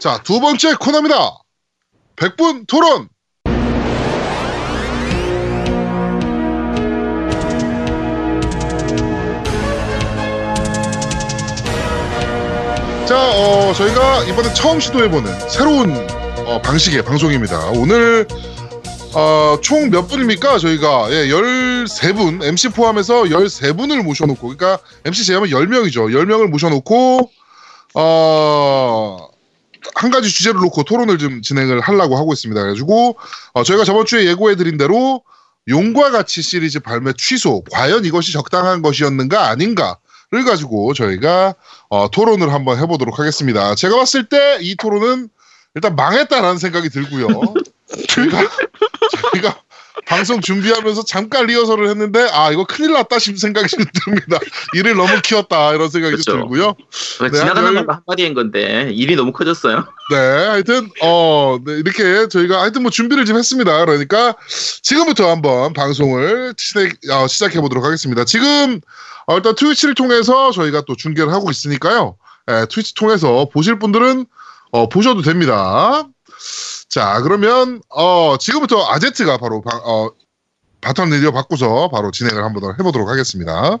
자, 두 번째 코너입니다. 100분 토론! 자, 어, 저희가 이번에 처음 시도해보는 새로운 어, 방식의 방송입니다. 오늘 어, 총 몇 분입니까? 저희가 예, 13분, MC 포함해서 13분을 모셔놓고 그러니까 MC 제하면 10명이죠. 10명을 모셔놓고 어, 한 가지 주제를 놓고 토론을 좀 진행을 하려고 하고 있습니다. 그래가지고 어, 저희가 저번 주에 예고해드린 대로 용과 같이 시리즈 발매 취소, 과연 이것이 적당한 것이었는가 아닌가를 가지고 저희가 어, 토론을 한번 해보도록 하겠습니다. 제가 봤을 때 이 토론은 일단 망했다라는 생각이 들고요. 저희가, 저희가 방송 준비하면서 잠깐 리허설을 했는데 아 이거 큰일 났다 싶은 생각이 좀 듭니다. 일을 너무 키웠다 이런 생각이 좀 그렇죠. 들고요. 네, 지나가는 열- 말로 한마디 한 건데 일이 너무 커졌어요. 네, 하여튼 어 네, 이렇게 저희가 하여튼 뭐 준비를 좀 했습니다. 그러니까 지금부터 한번 방송을 시작, 해 보도록 하겠습니다. 지금 어, 일단 트위치를 통해서 저희가 또 중계를 하고 있으니까요. 예, 트위치 통해서 보실 분들은 어, 보셔도 됩니다. 자, 그러면 어, 지금부터 아제트가 바로 바, 어, 바텀 레디오 바꾸서 바로 진행을 한번 해보도록 하겠습니다.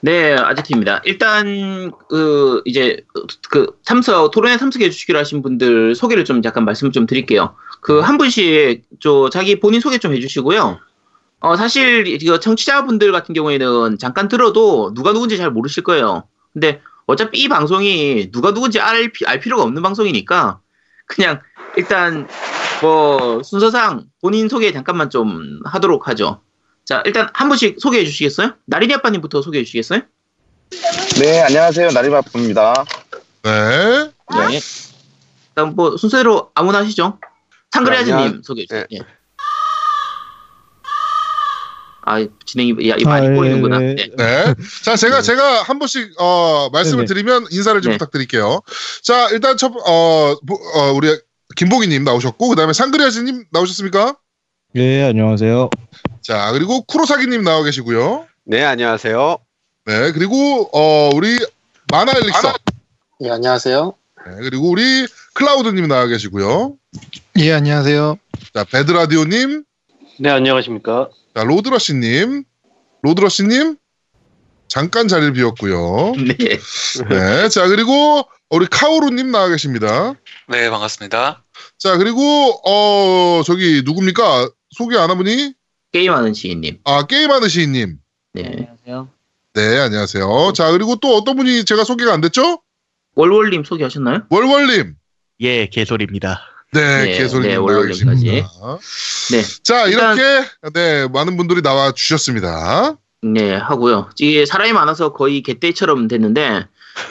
네, 아제트입니다. 일단 그 이제 그 참석 토론에 참석해 주시기로 하신 분들 소개를 좀 잠깐 말씀 좀 드릴게요. 그 한 분씩 저 자기 본인 소개 좀 해주시고요. 어 사실 이거 청취자분들 같은 경우에는 잠깐 들어도 누가 누군지 잘 모르실 거예요. 근데 어차피 이 방송이 누가 누군지 알, 피- 알 필요가 없는 방송이니까 그냥 일단 뭐 순서상 본인 소개 잠깐만 좀 하도록 하죠. 자 일단 한 분씩 소개해 주시겠어요? 나린이 아빠님부터 소개해 주시겠어요? 네, 안녕하세요. 나리바프입니다. 네. 네. 일단 뭐 순서대로 아무나 하시죠. 상그레아즈님 안녕. 소개해 주세요. 네. 예. 아 진행이 야, 이 많이 아, 예, 꼬이는구나. 예. 네. 네. 자, 제가, 제가 한 번씩, 어, 말씀을 네네. 드리면 인사를 좀 네. 부탁드릴게요. 자, 일단 첫, 어, 보- 어, 우리 김봉희님 나오셨고, 그 다음에 상그리아즈님 나오셨습니까? 예, 안녕하세요. 자, 그리고 쿠로사기님 나와 계시고요. 네, 안녕하세요. 네, 그리고, 어, 우리 마나 엘릭서. 예, 안녕하세요. 네, 그리고 우리 클라우드님 나와 계시고요. 예, 안녕하세요. 자, 배드라디오님. 네, 안녕하십니까. 자, 로드러시님. 로드러시님. 잠깐 자리를 비웠고요. 네. 네, 자, 그리고 우리 카오루님 나와 계십니다. 네, 반갑습니다. 자, 그리고, 어, 저기, 누굽니까? 소개 안 하분이? 게임하는 시인님. 아, 게임하는 시인님. 네. 안녕하세요. 네, 안녕하세요. 자, 그리고 또 어떤 분이 제가 소개가 안 됐죠? 월월님 소개하셨나요? 월월님. 예, 개소리입니다. 네, 네, 개소리님 네, 월월님까지. 네. 자, 일단- 이렇게, 네, 많은 분들이 나와 주셨습니다. 네, 하고요. 이게 사람이 많아서 거의 개떼처럼 됐는데,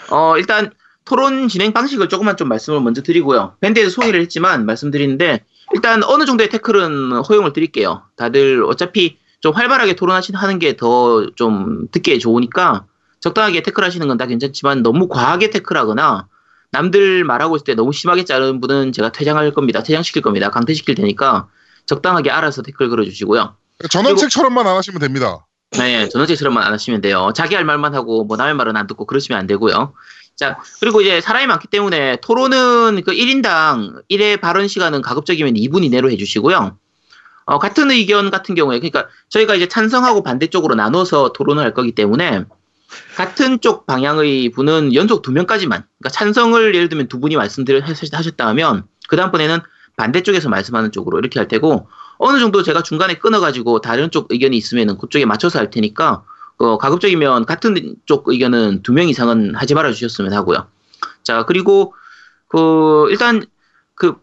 어, 일단 토론 진행 방식을 조금만 좀 말씀을 먼저 드리고요. 밴드에서 소개를 했지만 말씀드리는데, 일단 어느 정도의 태클은 허용을 드릴게요. 다들 어차피 좀 활발하게 토론하시는 게 더 좀 듣기에 좋으니까 적당하게 태클 하시는 건 다 괜찮지만 너무 과하게 태클하거나 남들 말하고 있을 때 너무 심하게 자르는 분은 제가 퇴장할 겁니다. 퇴장시킬 겁니다. 강퇴시킬 테니까 적당하게 알아서 태클 걸어주시고요. 전원책처럼만 안 하시면 됩니다. 네, 전원책처럼만 안 하시면 돼요. 자기 할 말만 하고 뭐 남의 말은 안 듣고 그러시면 안 되고요. 자, 그리고 이제 사람이 많기 때문에 토론은 그 1인당 1회 발언 시간은 가급적이면 2분 이내로 해주시고요. 어, 같은 의견 같은 경우에, 그러니까 저희가 이제 찬성하고 반대쪽으로 나눠서 토론을 할 거기 때문에 같은 쪽 방향의 분은 연속 두 명까지만, 그러니까 찬성을 예를 들면 두 분이 말씀드려 하셨다 하면 그 다음번에는 반대쪽에서 말씀하는 쪽으로 이렇게 할 테고 어느 정도 제가 중간에 끊어가지고 다른 쪽 의견이 있으면은 그쪽에 맞춰서 할 테니까 어, 가급적이면 같은 쪽 의견은 두 명 이상은 하지 말아 주셨으면 하고요. 자 그리고 그 일단 그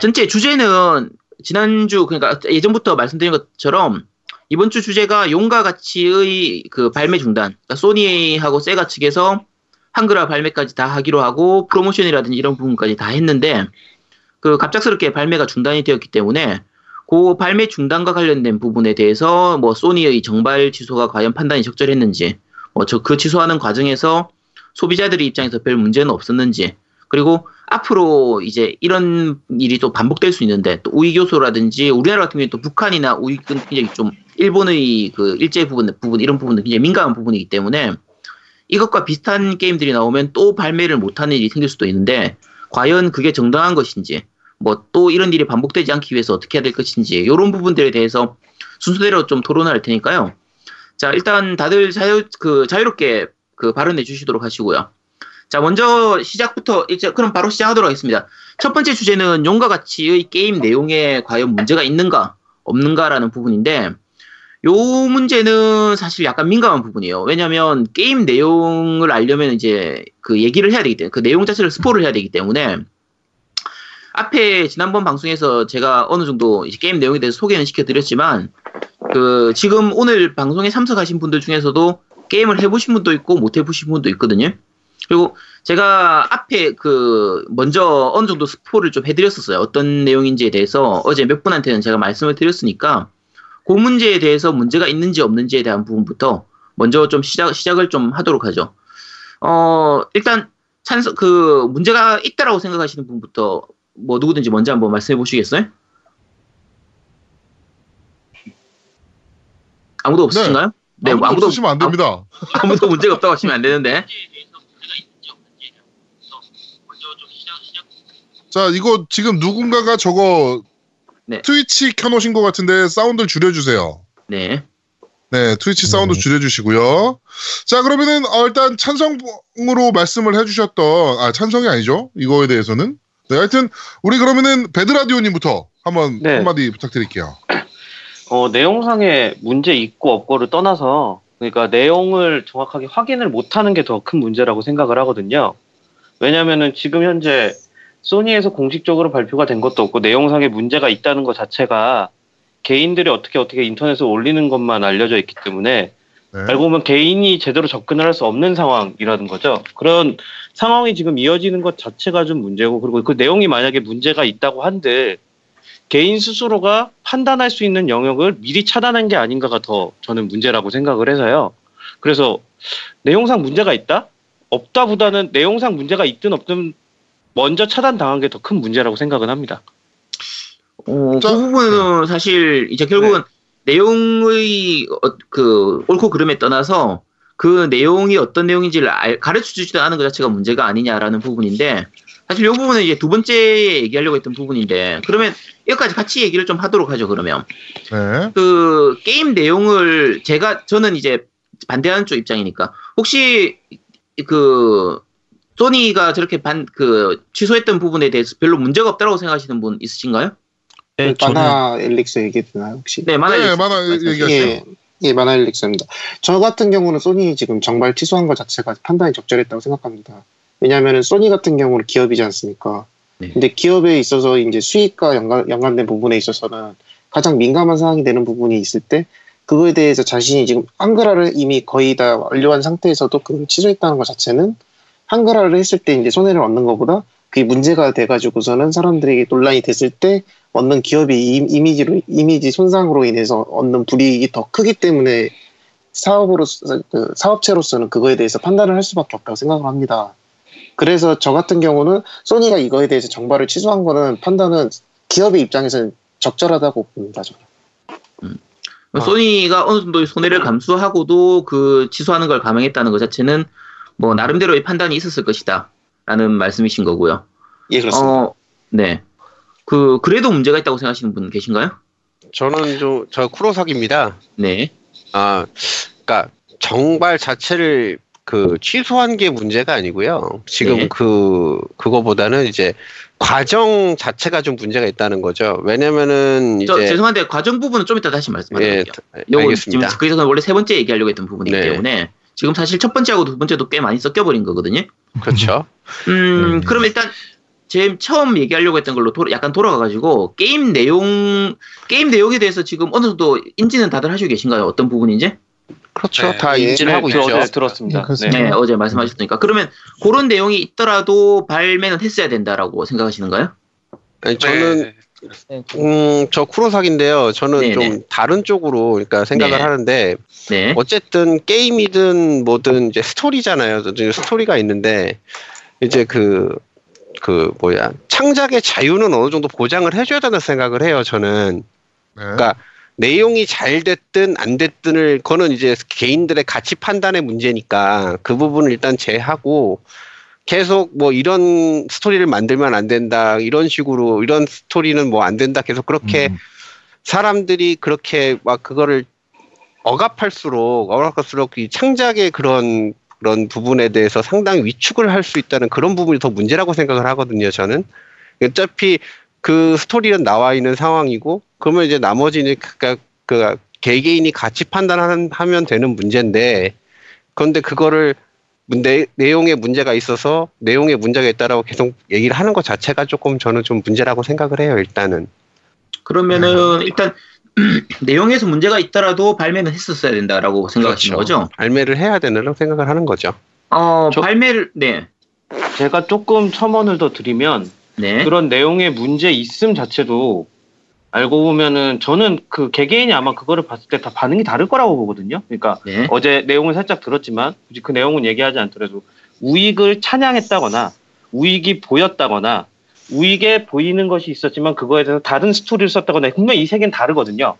전체 주제는 지난주 그러니까 예전부터 말씀드린 것처럼 이번 주 주제가 용과 같이의 그 발매 중단 그러니까 소니하고 세가 측에서 한글화 발매까지 다 하기로 하고 프로모션이라든지 이런 부분까지 다 했는데 그 갑작스럽게 발매가 중단이 되었기 때문에 그 발매 중단과 관련된 부분에 대해서 뭐 소니의 정발 취소가 과연 판단이 적절했는지 뭐 저 그 취소하는 과정에서 소비자들의 입장에서 별 문제는 없었는지 그리고 앞으로 이제 이런 일이 또 반복될 수 있는데 또 우익 요소라든지 우리나라 같은 경우에 또 북한이나 우익은 굉장히 좀 일본의 그 일제 부분 부분 이런 부분은 굉장히 민감한 부분이기 때문에 이것과 비슷한 게임들이 나오면 또 발매를 못하는 일이 생길 수도 있는데 과연 그게 정당한 것인지, 뭐 또 이런 일이 반복되지 않기 위해서 어떻게 해야 될 것인지, 이런 부분들에 대해서 순서대로 좀 토론을 할 테니까요. 자, 일단 다들 자유, 그, 자유롭게 그 발언해 주시도록 하시고요. 자, 먼저 시작부터, 이제 그럼 바로 시작하도록 하겠습니다. 첫 번째 주제는 용과 같이의 게임 내용에 과연 문제가 있는가, 없는가라는 부분인데, 요 문제는 사실 약간 민감한 부분이에요. 왜냐면 하 게임 내용을 알려면 이제 그 얘기를 해야 되기 때문에, 그 내용 자체를 스포를 해야 되기 때문에, 앞에 지난번 방송에서 제가 어느 정도 게임 내용에 대해서 소개는 시켜드렸지만, 그 지금 오늘 방송에 참석하신 분들 중에서도 게임을 해보신 분도 있고 못 해보신 분도 있거든요. 그리고 제가 앞에 그 먼저 어느 정도 스포를 좀 해드렸었어요. 어떤 내용인지에 대해서 어제 몇 분한테는 제가 말씀을 드렸으니까 그 문제에 대해서 문제가 있는지 없는지에 대한 부분부터 먼저 좀 시작 시작을 좀 하도록 하죠. 어 일단 찬성 그 문제가 있다라고 생각하시는 분부터 뭐 누구든지 먼저 한번 말씀해 보시겠어요? 아무도 없으신가요? 네, 아무도 아무도 없으시면 안 됩니다. 아무 도 문제가 없다고 하시면 안 되는데. 자, 이거 지금 누군가가 저거 네. 트위치 켜놓으신 것 같은데 사운드 줄여주세요. 네. 네, 트위치 사운드 네. 줄여주시고요. 자, 그러면은 어, 일단 찬성으로 말씀을 해주셨던 아 찬성이 아니죠? 이거에 대해서는. 네, 하여튼 우리 그러면은 배드라디오님부터 한번 네. 한마디 부탁드릴게요. 어, 내용상의 문제 있고 없고를 떠나서 그러니까 내용을 정확하게 확인을 못하는 게 더 큰 문제라고 생각을 하거든요. 왜냐면은 지금 현재 소니에서 공식적으로 발표가 된 것도 없고 내용상의 문제가 있다는 것 자체가 개인들이 어떻게 어떻게 인터넷에 올리는 것만 알려져 있기 때문에 네. 알고 보면 개인이 제대로 접근을 할 수 없는 상황이라는 거죠. 그런 상황이 지금 이어지는 것 자체가 좀 문제고 그리고 그 내용이 만약에 문제가 있다고 한들 개인 스스로가 판단할 수 있는 영역을 미리 차단한 게 아닌가가 더 저는 문제라고 생각을 해서요. 그래서 내용상 문제가 있다? 없다보다는 내용상 문제가 있든 없든 먼저 차단당한 게 더 큰 문제라고 생각은 합니다. 어, 자, 그 부분은 사실 이제 결국은 내용의 어, 그 옳고 그름에 떠나서 그 내용이 어떤 내용인지를 알- 가르쳐 주지도 않은 것 자체가 문제가 아니냐라는 부분인데 사실 이 부분은 이제 두 번째 얘기하려고 했던 부분인데 그러면 여기까지 같이 얘기를 좀 하도록 하죠 그러면 네. 그 게임 내용을 제가 저는 이제 반대하는 쪽 입장이니까 혹시 그 소니가 저렇게 반 그 취소했던 부분에 대해서 별로 문제가 없다고 생각하시는 분 있으신가요? 네, 그 만화 엘릭스 얘기 되나요 혹시? 네, 만화 네, 일릭스 만화 말씀하세요. 얘기하세요. 예, 예, 만화 엘릭스입니다. 저 같은 경우는 소니 지금 정발 취소한 것 자체가 판단이 적절했다고 생각합니다. 왜냐하면 소니 같은 경우는 기업이지 않습니까? 네. 근데 기업에 있어서 이제 수익과 연관, 연관된 부분에 있어서는 가장 민감한 사항이 되는 부분이 있을 때 그거에 대해서 자신이 지금 한글화를 이미 거의 다 완료한 상태에서도 그걸 취소했다는 것 자체는 한글화를 했을 때 이제 손해를 얻는 것보다 그게 문제가 돼가지고서는 사람들에게 논란이 됐을 때 얻는 기업의 이- 이미지로 이미지 손상으로 인해서 얻는 불이익이 더 크기 때문에 사업으로 그 사업체로서는 그거에 대해서 판단을 할 수밖에 없다고 생각을 합니다. 그래서 저 같은 경우는 소니가 이거에 대해서 정발을 취소한 거는 판단은 기업의 입장에서는 적절하다고 봅니다. 저는. 뭐 소니가 어느 정도 손해를 감수하고도 그 취소하는 걸 감행했다는 것 자체는 뭐 나름대로의 판단이 있었을 것이다라는 말씀이신 거고요. 예 그렇습니다. 어, 네. 그 그래도 문제가 있다고 생각하시는 분 계신가요? 저는 좀, 저 쿠로사기입니다. 네. 아, 그니까, 정발 자체를 그 취소한 게 문제가 아니고요. 지금 네. 그, 그거보다는 이제 과정 자체가 좀 문제가 있다는 거죠. 왜냐면은 저 이제. 죄송한데 과정 부분은 좀 이따 다시 예, 말씀드릴게요. 다- 요건 지금 알겠습니다. 그래서 원래 세 번째 얘기하려고 했던 부분이기 네. 때문에 지금 사실 첫 번째하고 두 번째도 꽤 많이 섞여버린 거거든요. 그렇죠. 음, 음. 그럼 일단 제 처음 얘기하려고 했던 걸로 돌아- 약간 돌아가가지고 게임 내용 게임 내용에 대해서 지금 어느 정도 인지는 다들 하시고 계신가요? 어떤 부분인지? 그렇죠. 네, 다 예. 인지를 하고 네, 있죠. 어제 들었습니다. 네. 네. 네, 어제 말씀하셨으니까 그러면 그런 내용이 있더라도 발매는 했어야 된다라고 생각하시는가요? 아니, 저는, 음, 저 쿠로사기인데요. 저는 네네. 좀 다른 쪽으로, 그러니까 생각을 네. 하는데, 네. 어쨌든 게임이든 뭐든 이제 스토리잖아요. 스토리가 있는데 이제 그, 그 뭐야 창작의 자유는 어느 정도 보장을 해줘야 된다고 생각을 해요. 저는 네. 그러니까 내용이 잘 됐든 안 됐든을 그거는 이제 개인들의 가치 판단의 문제니까 그 부분을 일단 제하고 계속 뭐 이런 스토리를 만들면 안 된다 이런 식으로 이런 스토리는 뭐 안 된다 계속 그렇게 음. 사람들이 그렇게 막 그거를 억압할수록 억압할수록 이 창작의 그런 그런 부분에 대해서 상당히 위축을 할 수 있다는 그런 부분이 더 문제라고 생각을 하거든요. 저는 어차피 그 스토리는 나와 있는 상황이고 그러면 이제 나머지는 각각 그 개개인이 같이 판단하면 하면 되는 문제인데 그런데 그거를 내, 내용에 문제가 있어서 내용에 문제가 있다라고 계속 얘기를 하는 것 자체가 조금 저는 좀 문제라고 생각을 해요. 일단은 그러면은 일단 내용에서 문제가 있더라도 발매는 했었어야 된다라고 생각하시는 그렇죠. 거죠? 발매를 해야 되는 생각을 하는 거죠. 어, 저- 발매를 네. 제가 조금 첨언을 더 드리면 네. 그런 내용의 문제 있음 자체도 알고 보면은 저는 그 개개인이 아마 그거를 봤을 때 다 반응이 다를 거라고 보거든요. 그러니까 네. 어제 내용을 살짝 들었지만 굳이 그 내용은 얘기하지 않더라도 우익을 찬양했다거나 우익이 보였다거나 우익에 보이는 것이 있었지만 그거에 대해서 다른 스토리를 썼다거나 분명히 이세 개는 다르거든요.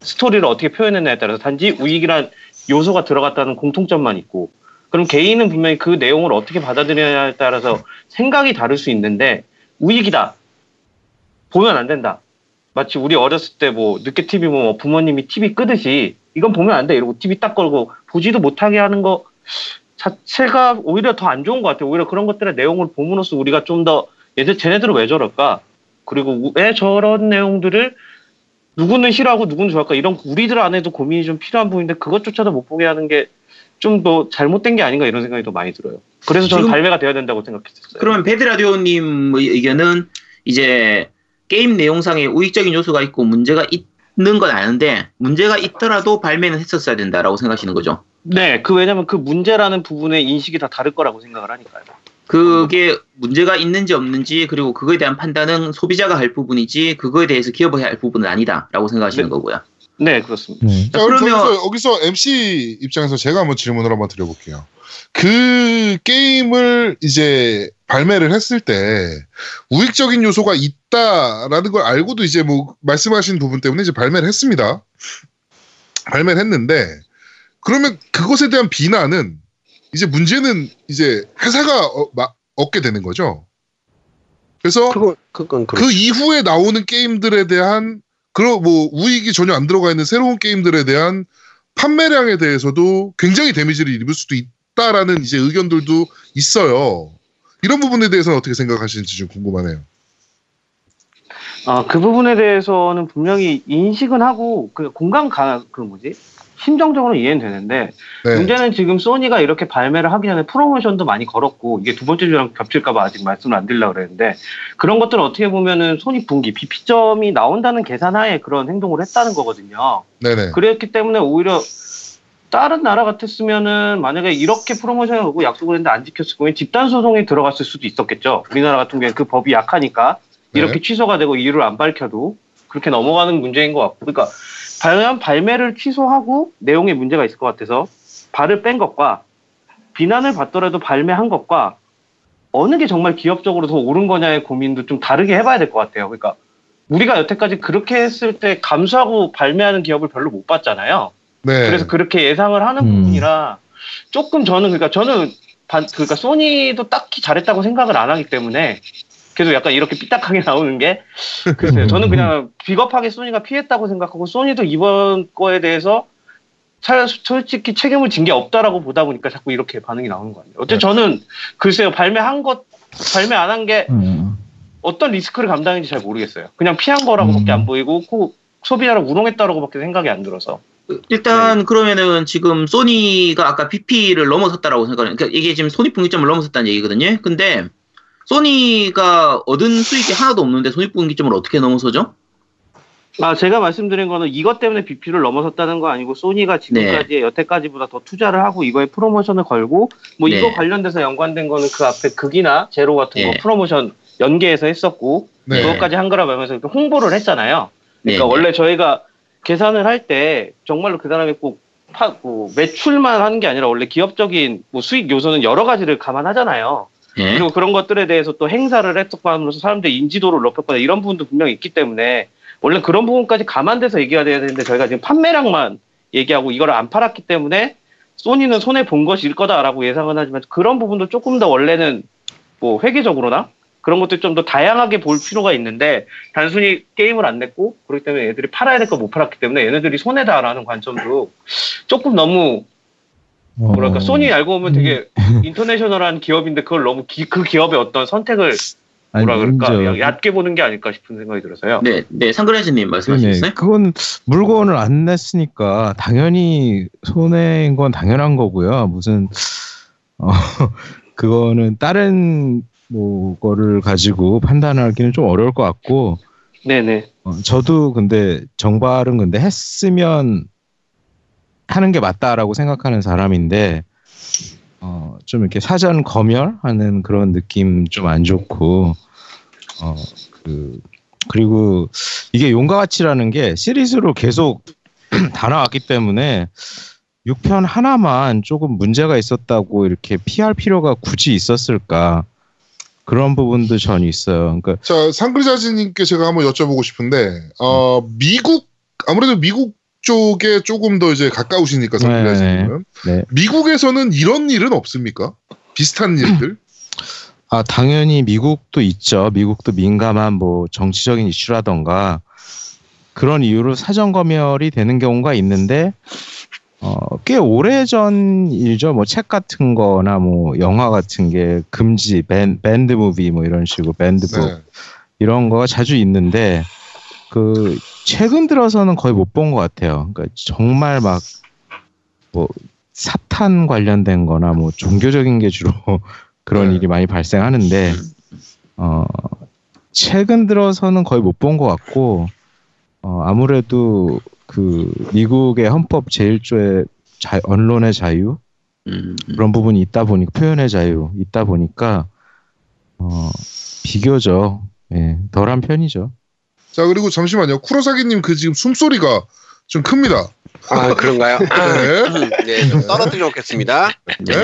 스토리를 어떻게 표현했냐에 따라서 단지 우익이란 요소가 들어갔다는 공통점만 있고 그럼 개인은 분명히 그 내용을 어떻게 받아들이냐에 따라서 생각이 다를 수 있는데 우익이다. 보면 안 된다. 마치 우리 어렸을 때 뭐 늦게 TV 보면 뭐 부모님이 TV 끄듯이 이건 보면 안 돼. 이러고 TV 딱 걸고 보지도 못하게 하는 거 자체가 오히려 더 안 좋은 것 같아요. 오히려 그런 것들의 내용을 보므로써 우리가 좀더 얘들 쟤네들은 왜 저럴까? 그리고 왜 저런 내용들을 누구는 싫어하고 누구는 좋아할까? 이런 우리들 안에도 고민이 좀 필요한 부분인데 그것조차도 못 보게 하는 게 좀 더 잘못된 게 아닌가 이런 생각이 더 많이 들어요. 그래서 저는 발매가 돼야 된다고 생각했었어요. 그러면 베드라디오님의 의견은 이제 게임 내용상에 우익적인 요소가 있고 문제가 있는 건 아는데 문제가 있더라도 발매는 했었어야 된다라고 생각하시는 거죠. 네, 그 왜냐면 그 문제라는 부분의 인식이 다 다를 거라고 생각을 하니까요. 그게 문제가 있는지 없는지 그리고 그거에 대한 판단은 소비자가 할 부분이지 그거에 대해서 기업이 할 부분은 아니다라고 생각하시는 네. 거고요. 네, 그렇습니다. 네. 자, 그러면- 그러면 여기서 MC 입장에서 제가 한번 질문을 한번 드려볼게요. 그 게임을 이제 발매를 했을 때 우익적인 요소가 있다라는 걸 알고도 이제 뭐 말씀하신 부분 때문에 이제 발매를 했습니다. 발매를 했는데 그러면 그것에 대한 비난은 이제 문제는 이제 회사가 어, 마- 얻게 되는 거죠. 그래서 그건 그건 그 그렇죠. 이후에 나오는 게임들에 대한 그런 뭐 우익이 전혀 안 들어가 있는 새로운 게임들에 대한 판매량에 대해서도 굉장히 데미지를 입을 수도 있다라는 이제 의견들도 있어요. 이런 부분에 대해서는 어떻게 생각하시는지 좀 궁금하네요. 아, 그 부분에 대해서는 분명히 인식은 하고 그 공감 가, 그 뭐지? 심정적으로 이해는 되는데 네. 문제는 지금 소니가 이렇게 발매를 하기 전에 프로모션도 많이 걸었고 이게 두 번째 주랑 겹칠까봐 아직 말씀을 안 드리려고 그랬는데 그런 것들은 어떻게 보면은 소니 분기 BP점이 나온다는 계산하에 그런 행동을 했다는 거거든요. 네네. 그랬기 때문에 오히려 다른 나라 같았으면은 만약에 이렇게 프로모션을 하고 약속을 했는데 안 지켰을 거면 집단 소송에 들어갔을 수도 있었겠죠. 우리나라 같은 경우에 그 법이 약하니까 이렇게 네. 취소가 되고 이유를 안 밝혀도 그렇게 넘어가는 문제인 것 같고, 그러니까 과연 발매를 취소하고 내용에 문제가 있을 것 같아서 발을 뺀 것과 비난을 받더라도 발매한 것과 어느 게 정말 기업적으로 더 옳은 거냐의 고민도 좀 다르게 해봐야 될 것 같아요. 그러니까 우리가 여태까지 그렇게 했을 때 감수하고 발매하는 기업을 별로 못 봤잖아요. 네. 그래서 그렇게 예상을 하는 음. 부분이라 조금 저는 그러니까 저는 반, 그러니까 소니도 딱히 잘했다고 생각을 안 하기 때문에 계속 약간 이렇게 삐딱하게 나오는 게 글쎄요. 저는 그냥 비겁하게 소니가 피했다고 생각하고 소니도 이번 거에 대해서 차- 솔직히 책임을 진 게 없다라고 보다 보니까 자꾸 이렇게 반응이 나오는 거 아니에요. 어쨌든 저는 글쎄요. 발매한 것 발매 안 한게 음. 어떤 리스크를 감당했는지 잘 모르겠어요. 그냥 피한 거라고밖에 음. 안 보이고 코- 소비자를 우롱했다라고밖에 생각이 안 들어서. 일단 네. 그러면은 지금 소니가 아까 BP를 넘어섰다라고 생각하는 그러니까 이게 지금 손익분기점을 넘어섰다는 얘기거든요. 근데 소니가 얻은 수익이 하나도 없는데 손익분기점을 어떻게 넘어서죠? 아, 제가 말씀드린 거는 이것 때문에 BP를 넘어섰다는 거 아니고 소니가 지금까지 여태까지보다 더 투자를 하고 이거에 프로모션을 걸고 뭐 네. 이거 관련돼서 연관된 거는 그 앞에 극이나 제로 같은 거 네. 프로모션 연계해서 했었고 네. 그것까지 한 거라 말면서 이렇게 홍보를 했잖아요. 그러니까 네, 네. 원래 저희가 계산을 할 때 정말로 그 사람이 꼭 파, 뭐 매출만 하는 게 아니라 원래 기업적인 뭐 수익 요소는 여러 가지를 감안하잖아요. 예. 그리고 그런 것들에 대해서 또 행사를 했었감으로써 사람들의 인지도를 높였거나 이런 부분도 분명히 있기 때문에 원래 그런 부분까지 감안돼서 얘기가 돼야 되는데 저희가 지금 판매량만 얘기하고 이걸 안 팔았기 때문에 소니는 손해 본 것일 거다라고 예상은 하지만 그런 부분도 조금 더 원래는 뭐 회계적으로나 그런 것들 좀더 다양하게 볼 필요가 있는데 단순히 게임을 안 냈고 그렇기 때문에 애들이 팔아야 될 거 못 팔았기 때문에 얘네들이 손해다라는 관점도 조금 너무 뭐랄까 어, 소니 알고 보면 되게 인터내셔널한 기업인데 그걸 너무 기- 그 기업의 어떤 선택을 아니, 뭐라 그럴까 야- 얕게 보는 게 아닐까 싶은 생각이 들어서요. 네, 네, 상근혜진님 말씀하시겠어요? 네네. 그건 물건을 안 냈으니까 당연히 손해인 건 당연한 거고요. 무슨 어 그거는 다른 뭐 거를 가지고 판단하기는 좀 어려울 것 같고 네네. 어, 저도 근데 정발은 근데 했으면 하는 게 맞다라고 생각하는 사람인데 어, 좀 이렇게 사전 검열하는 그런 느낌 좀 안 좋고 어, 그 그리고 이게 용과 같이라는 게 시리즈로 계속 다 나왔기 때문에 6편 하나만 조금 문제가 있었다고 이렇게 피할 필요가 굳이 있었을까 그런 부분도 전 있어요. 그러니까 자, 상글자지님께 제가 한번 여쭤보고 싶은데, 어, 미국, 아무래도 미국 쪽에 조금 더 이제 가까우시니까, 상글자지님은. 네. 미국에서는 이런 일은 없습니까? 비슷한 일들? 아, 당연히 미국도 있죠. 미국도 민감한 뭐 정치적인 이슈라던가 그런 이유로 사전 검열이 되는 경우가 있는데 어, 꽤 오래전 일이죠. 뭐 책 같은 거나 뭐 영화 같은 게 금지, 밴, 밴드 무비 뭐 이런 식으로 밴드북 네. 이런 거가 자주 있는데 그 최근 들어서는 거의 못 본 것 같아요. 그러니까 정말 막 뭐 사탄 관련된 거나 뭐 종교적인 게 주로 그런 네. 일이 많이 발생하는데 어 최근 들어서는 거의 못 본 것 같고 어 아무래도 그 미국의 헌법 제1조의 자, 언론의 자유 음, 음. 그런 부분이 있다 보니까 표현의 자유 있다 보니까 어 비교적 예, 덜한 편이죠. 자, 그리고 잠시만요. 쿠로사기님 그 지금 숨소리가 좀 큽니다. 아 그런가요? 네. 네, 좀 떨어뜨려 놓겠습니다. 네.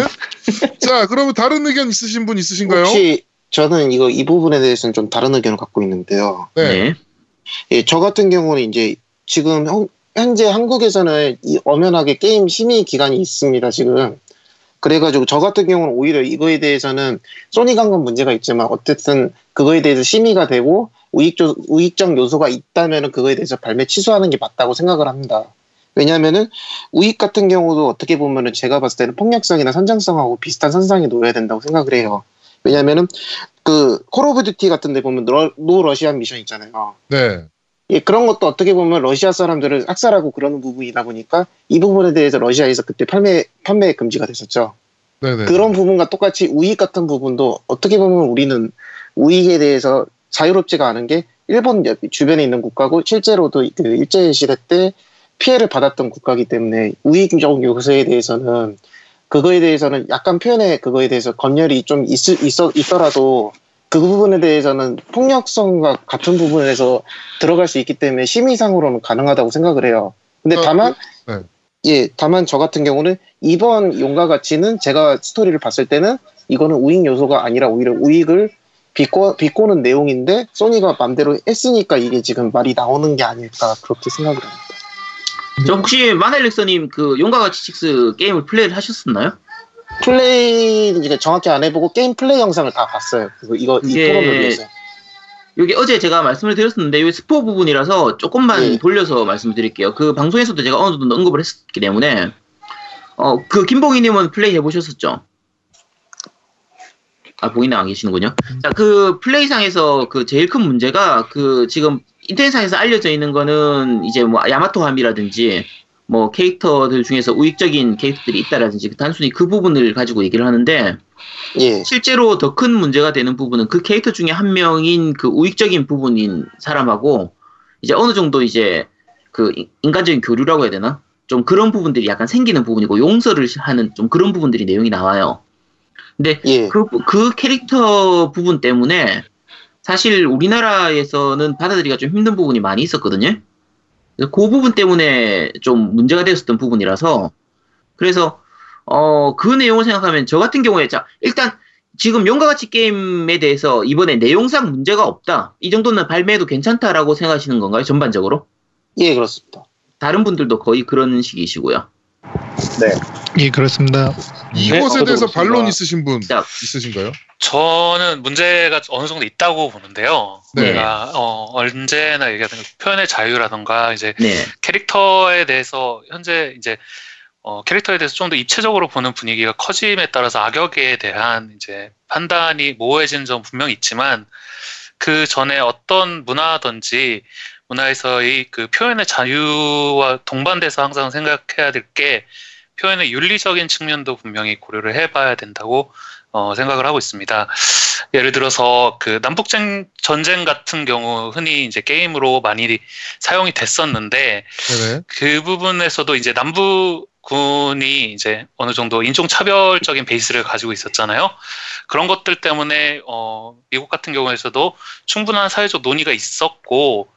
자, 그러면 다른 의견 있으신 분 있으신가요? 혹시 저는 이거 이 부분에 대해서는 좀 다른 의견을 갖고 있는데요. 네. 네. 예, 저 같은 경우는 이제 지금 현- 현재 한국에서는 이 엄연하게 게임 심의 기간이 있습니다, 지금. 그래가지고 저 같은 경우는 오히려 이거에 대해서는 소니 간건 문제가 있지만 어쨌든 그거에 대해서 심의가 되고 우익조, 우익적 요소가 있다면 그거에 대해서 발매 취소하는 게 맞다고 생각을 합니다. 왜냐하면은 우익 같은 경우도 어떻게 보면은 제가 봤을 때는 폭력성이나 선정성하고 비슷한 선상에 놓여야 된다고 생각을 해요. 왜냐하면은 그 Call of Duty 같은 데 보면 러- No Russian 미션 있잖아요. 네. 예, 그런 것도 어떻게 보면 러시아 사람들을 학살하고 그러는 부분이다 보니까 이 부분에 대해서 러시아에서 그때 판매, 판매 금지가 됐었죠. 네네. 그런 부분과 똑같이 우익 같은 부분도 어떻게 보면 우리는 우익에 대해서 자유롭지가 않은 게 일본 옆- 주변에 있는 국가고 실제로도 그 일제 시대 때 피해를 받았던 국가이기 때문에 우익적 요소에 대해서는 그거에 대해서는 약간 표현의 그거에 대해서 검열이 좀 있, 있어, 있더라도 그 부분에 대해서는 폭력성과 같은 부분에서 들어갈 수 있기 때문에 심의상으로는 가능하다고 생각을 해요. 근데 어, 다만 네. 예, 다만 저 같은 경우는 이번 용과 같이는 제가 스토리를 봤을 때는 이거는 우익 요소가 아니라 오히려 우익을 비꼬, 비꼬는 내용인데 소니가 맘대로 했으니까 이게 지금 말이 나오는 게 아닐까 그렇게 생각을 합니다. 저 혹시 마넬릭서님 그 용과 같이 식스 게임을 플레이를 하셨었나요? 플레이는 이제 정확히 안 해보고 게임 플레이 영상을 다 봤어요. 그거 이거 이 이게- 토론을 위해서. 여기 어제 제가 말씀을 드렸었는데 이 스포 부분이라서 조금만 네. 돌려서 말씀을 드릴게요. 그 방송에서도 제가 어느 정도 언급을 했었기 때문에 어 그 김봉희님은 플레이 해보셨었죠? 아 봉희님 안 계시는군요. 자 그 플레이상에서 그 제일 큰 문제가 그 지금 인터넷상에서 알려져 있는 거는 이제 뭐 야마토함이라든지 뭐 캐릭터들 중에서 우익적인 캐릭터들이 있다라든지 단순히 그 부분을 가지고 얘기를 하는데 예, 실제로 더 큰 문제가 되는 부분은 그 캐릭터 중에 한 명인 그 우익적인 부분인 사람하고 이제 어느 정도 이제 그 인- 인간적인 교류라고 해야 되나? 좀 그런 부분들이 약간 생기는 부분이고 용서를 하는 좀 그런 부분들이 내용이 나와요. 근데 예, 그, 그 캐릭터 부분 때문에 사실 우리나라에서는 받아들이기가 좀 힘든 부분이 많이 있었거든요. 그래서 그 부분 때문에 좀 문제가 되었었던 부분이라서 그래서 어, 그 내용을 생각하면 저 같은 경우에 자 일단 지금 용과 같이 게임에 대해서 이번에 내용상 문제가 없다. 이 정도는 발매해도 괜찮다라고 생각하시는 건가요? 전반적으로? 예, 그렇습니다. 다른 분들도 거의 그런 식이시고요. 네. 예, 그렇습니다. 이것에 저도 대해서. 반론 있으신 분 자. 있으신가요? 저는 문제가 어느 정도 있다고 보는데요. 네. 그러니까 어, 언제나 얘기하던 그 표현의 자유라던가 이제 네. 캐릭터에 대해서 현재 이제 어, 캐릭터에 대해서 좀 더 입체적으로 보는 분위기가 커짐에 따라서 악역에 대한 이제 판단이 모호해지는 점 분명히 있지만 그 전에 어떤 문화든지 문화에서의 그 표현의 자유와 동반돼서 항상 생각해야 될게 표현의 윤리적인 측면도 분명히 고려를 해봐야 된다고 어, 생각을 하고 있습니다. 예를 들어서 그 남북 전- 전쟁 같은 경우 흔히 이제 게임으로 많이 사용이 됐었는데 네네. 그 부분에서도 이제 남부군이 이제 어느 정도 인종 차별적인 베이스를 가지고 있었잖아요. 그런 것들 때문에 어 미국 같은 경우에서도 충분한 사회적 논의가 있었고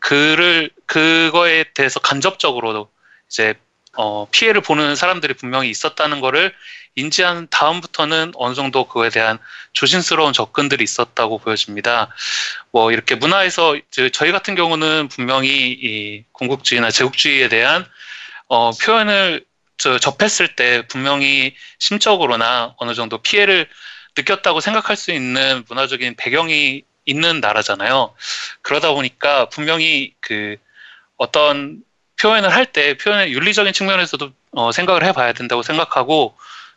그를 그거에 대해서 간접적으로도 이제 어 피해를 보는 사람들이 분명히 있었다는 거를 인지한 다음부터는 어느 정도 그거에 대한 조심스러운 접근들이 있었다고 보여집니다. 뭐 이렇게 문화에서 저희 같은 경우는 분명히 이 군국주의나 제국주의에 대한 어, 표현을 저, 접했을 때 분명히 심적으로나 어느 정도 피해를 느꼈다고 생각할 수 있는 문화적인 배경이 있는 나라잖아요. 그러다 보니까 분명히 그 어떤 표현을 할 때 표현의 윤리적인 측면에서도 어, 생각을 해봐야 된다고 생각하고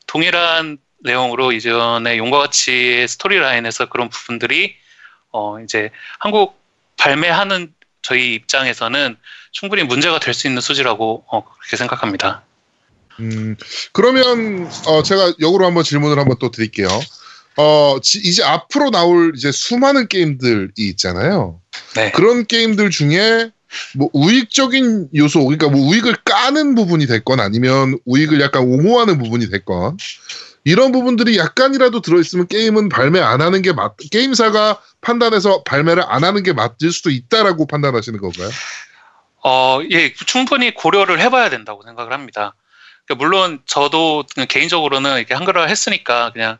동일한 내용으로 이전에 용과 같이의 스토리 라인에서 그런 부분들이 어, 이제 한국 발매하는 저희 입장에서는 충분히 문제가 될 수 있는 소지라고 어, 그렇게 생각합니다. 음, 그러면 어, 제가 역으로 한번 질문을 한번 또 드릴게요. 어, 지- 이제 앞으로 나올 이제 수많은 게임들이 있잖아요. 네. 그런 게임들 중에 뭐 우익적인 요소, 그러니까 뭐 우익을 까는 부분이 됐건 아니면 우익을 약간 옹호하는 부분이 됐건 이런 부분들이 약간이라도 들어있으면 게임은 발매 안 하는 게 맞, 게임사가 판단해서 발매를 안 하는 게 맞을 수도 있다라고 판단하시는 건가요? 어, 예, 충분히 고려를 해봐야 된다고 생각을 합니다. 그러니까 물론 저도 개인적으로는 이렇게 한글화 했으니까 그냥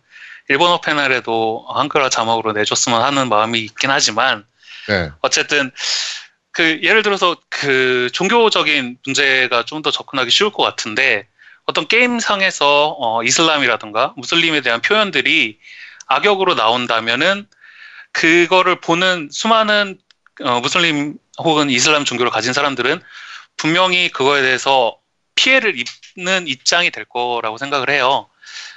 일본어 패널에도 한글화 자막으로 내줬으면 하는 마음이 있긴 하지만 네. 어쨌든 그 예를 들어서 그 종교적인 문제가 좀 더 접근하기 쉬울 것 같은데 어떤 게임상에서 어, 이슬람이라든가 무슬림에 대한 표현들이 악역으로 나온다면은 그거를 보는 수많은 어, 무슬림 혹은 이슬람 종교를 가진 사람들은 분명히 그거에 대해서 피해를 입는 입장이 될 거라고 생각을 해요.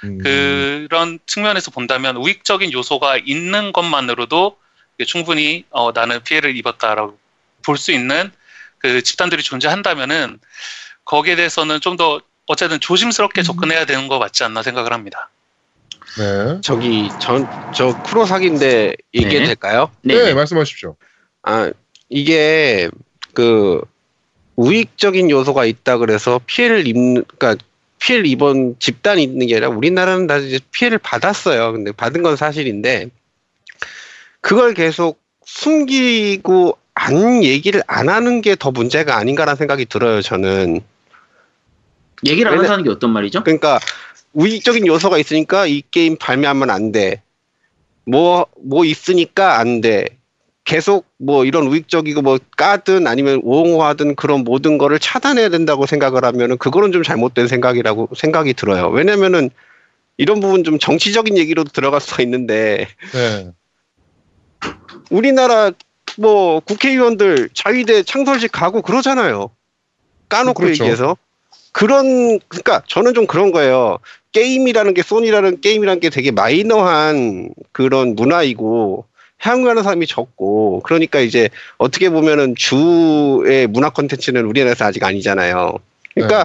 음, 그런 측면에서 본다면 우익적인 요소가 있는 것만으로도 충분히 어, 나는 피해를 입었다라고 볼 수 있는 그 집단들이 존재한다면은 거기에 대해서는 좀 더 어쨌든 조심스럽게 접근해야 되는 거 맞지 않나 생각을 합니다. 네. 저기 전저 쿠로사기인데 얘기해도 네. 될까요? 네, 네. 네. 말씀하십시오. 아 이게 그 우익적인 요소가 있다 그래서 피해를 입는 그러니까 피해를 입은 집단이 있는 게 아니라 우리나라는 다 이제 피해를 받았어요. 근데 받은 건 사실인데 그걸 계속 숨기고 안 얘기를 안 하는 게 더 문제가 아닌가라는 생각이 들어요. 저는 얘기를 안 왜냐- 하는 게 어떤 말이죠? 그러니까 우익적인 요소가 있으니까 이 게임 발매하면 안 돼. 뭐, 뭐 있으니까 안 돼. 계속 뭐 이런 우익적이고 뭐 까든 아니면 옹호하든 그런 모든 거를 차단해야 된다고 생각을 하면은 그거는 좀 잘못된 생각이라고 생각이 들어요. 왜냐면은 이런 부분 좀 정치적인 얘기로도 들어갈 수가 있는데 네. 우리나라 뭐 국회의원들 자위대 창설식 가고 그러잖아요. 까놓고 그렇죠. 얘기해서. 그런, 그러니까 저는 좀 그런 거예요. 게임이라는 게, 소니라는 게임이라는 게 되게 마이너한 그런 문화이고, 향유하는 사람이 적고, 그러니까 이제 어떻게 보면은 주의 문화 콘텐츠는 우리나라에서 아직 아니잖아요. 그러니까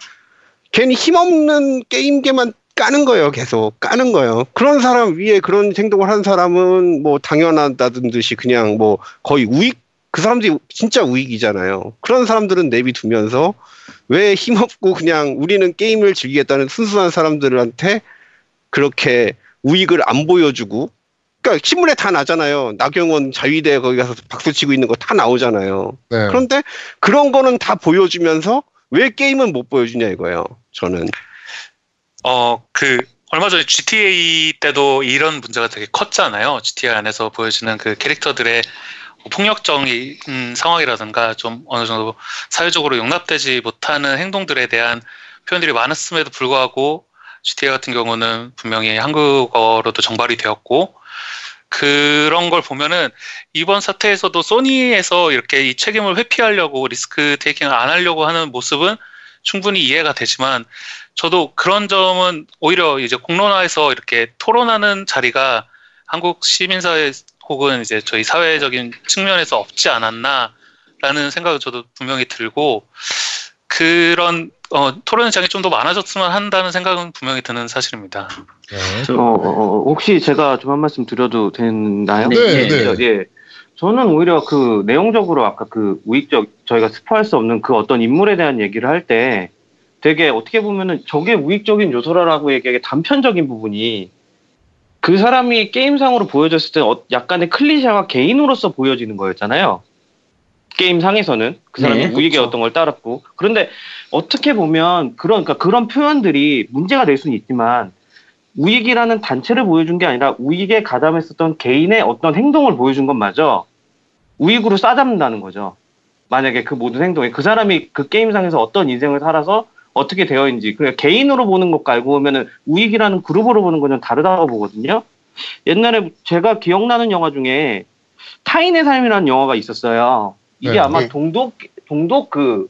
괜히 힘없는 게임계만 까는 거예요, 계속. 까는 거예요. 그런 사람 위에 그런 행동을 한 사람은 뭐 당연하다는 듯이 그냥 뭐 거의 우익, 그 사람들이 진짜 우익이잖아요. 그런 사람들은 내비두면서 왜 힘없고 그냥 우리는 게임을 즐기겠다는 순수한 사람들한테 그렇게 우익을 안 보여주고 그러니까 신문에 다 나잖아요. 나경원 자위대 거기 가서 박수 치고 있는 거 다 나오잖아요. 네. 그런데 그런 거는 다 보여주면서 왜 게임은 못 보여주냐 이거예요. 저는. 어, 그, 얼마 전에 GTA 때도 이런 문제가 되게 컸잖아요. GTA 안에서 보여지는 그 캐릭터들의 폭력적인 음, 상황이라든가 좀 어느 정도 사회적으로 용납되지 못하는 행동들에 대한 표현들이 많았음에도 불구하고 GTA 같은 경우는 분명히 한국어로도 정발이 되었고 그런 걸 보면은 이번 사태에서도 소니에서 이렇게 이 책임을 회피하려고 리스크 테이킹을 안 하려고 하는 모습은 충분히 이해가 되지만 저도 그런 점은 오히려 이제 공론화에서 이렇게 토론하는 자리가 한국 시민사회 혹은 이제 저희 사회적인 측면에서 없지 않았나라는 생각을 저도 분명히 들고 그런 어, 토론장이 좀 더 많아졌으면 한다는 생각은 분명히 드는 사실입니다. 네. 어, 어, 어, 혹시 제가 좀 한 말씀 드려도 되나요? 네, 네. 예. 저는 오히려 그 내용적으로 아까 그 우익적 저희가 스포할 수 없는 그 어떤 인물에 대한 얘기를 할 때 되게 어떻게 보면은 저게 우익적인 요소라고 얘기하기 단편적인 부분이 그 사람이 게임상으로 보여졌을 때 어- 약간의 클리셰와 개인으로서 보여지는 거였잖아요. 게임상에서는 그 사람이 네, 우익의 그렇죠. 어떤 걸 따랐고 그런데 어떻게 보면 그런 그러니까 그런 표현들이 문제가 될 수는 있지만 우익이라는 단체를 보여준 게 아니라 우익에 가담했었던 개인의 어떤 행동을 보여준 건 맞아. 우익으로 싸잡는다는 거죠. 만약에 그 모든 행동이 그 사람이 그 게임상에서 어떤 인생을 살아서 어떻게 되어 있는지 그냥 개인으로 보는 것과 알고 보면은 우익이라는 그룹으로 보는 건 좀 다르다고 보거든요. 옛날에 제가 기억나는 영화 중에 타인의 삶이라는 영화가 있었어요. 이게 네, 아마 네. 동독 동독 그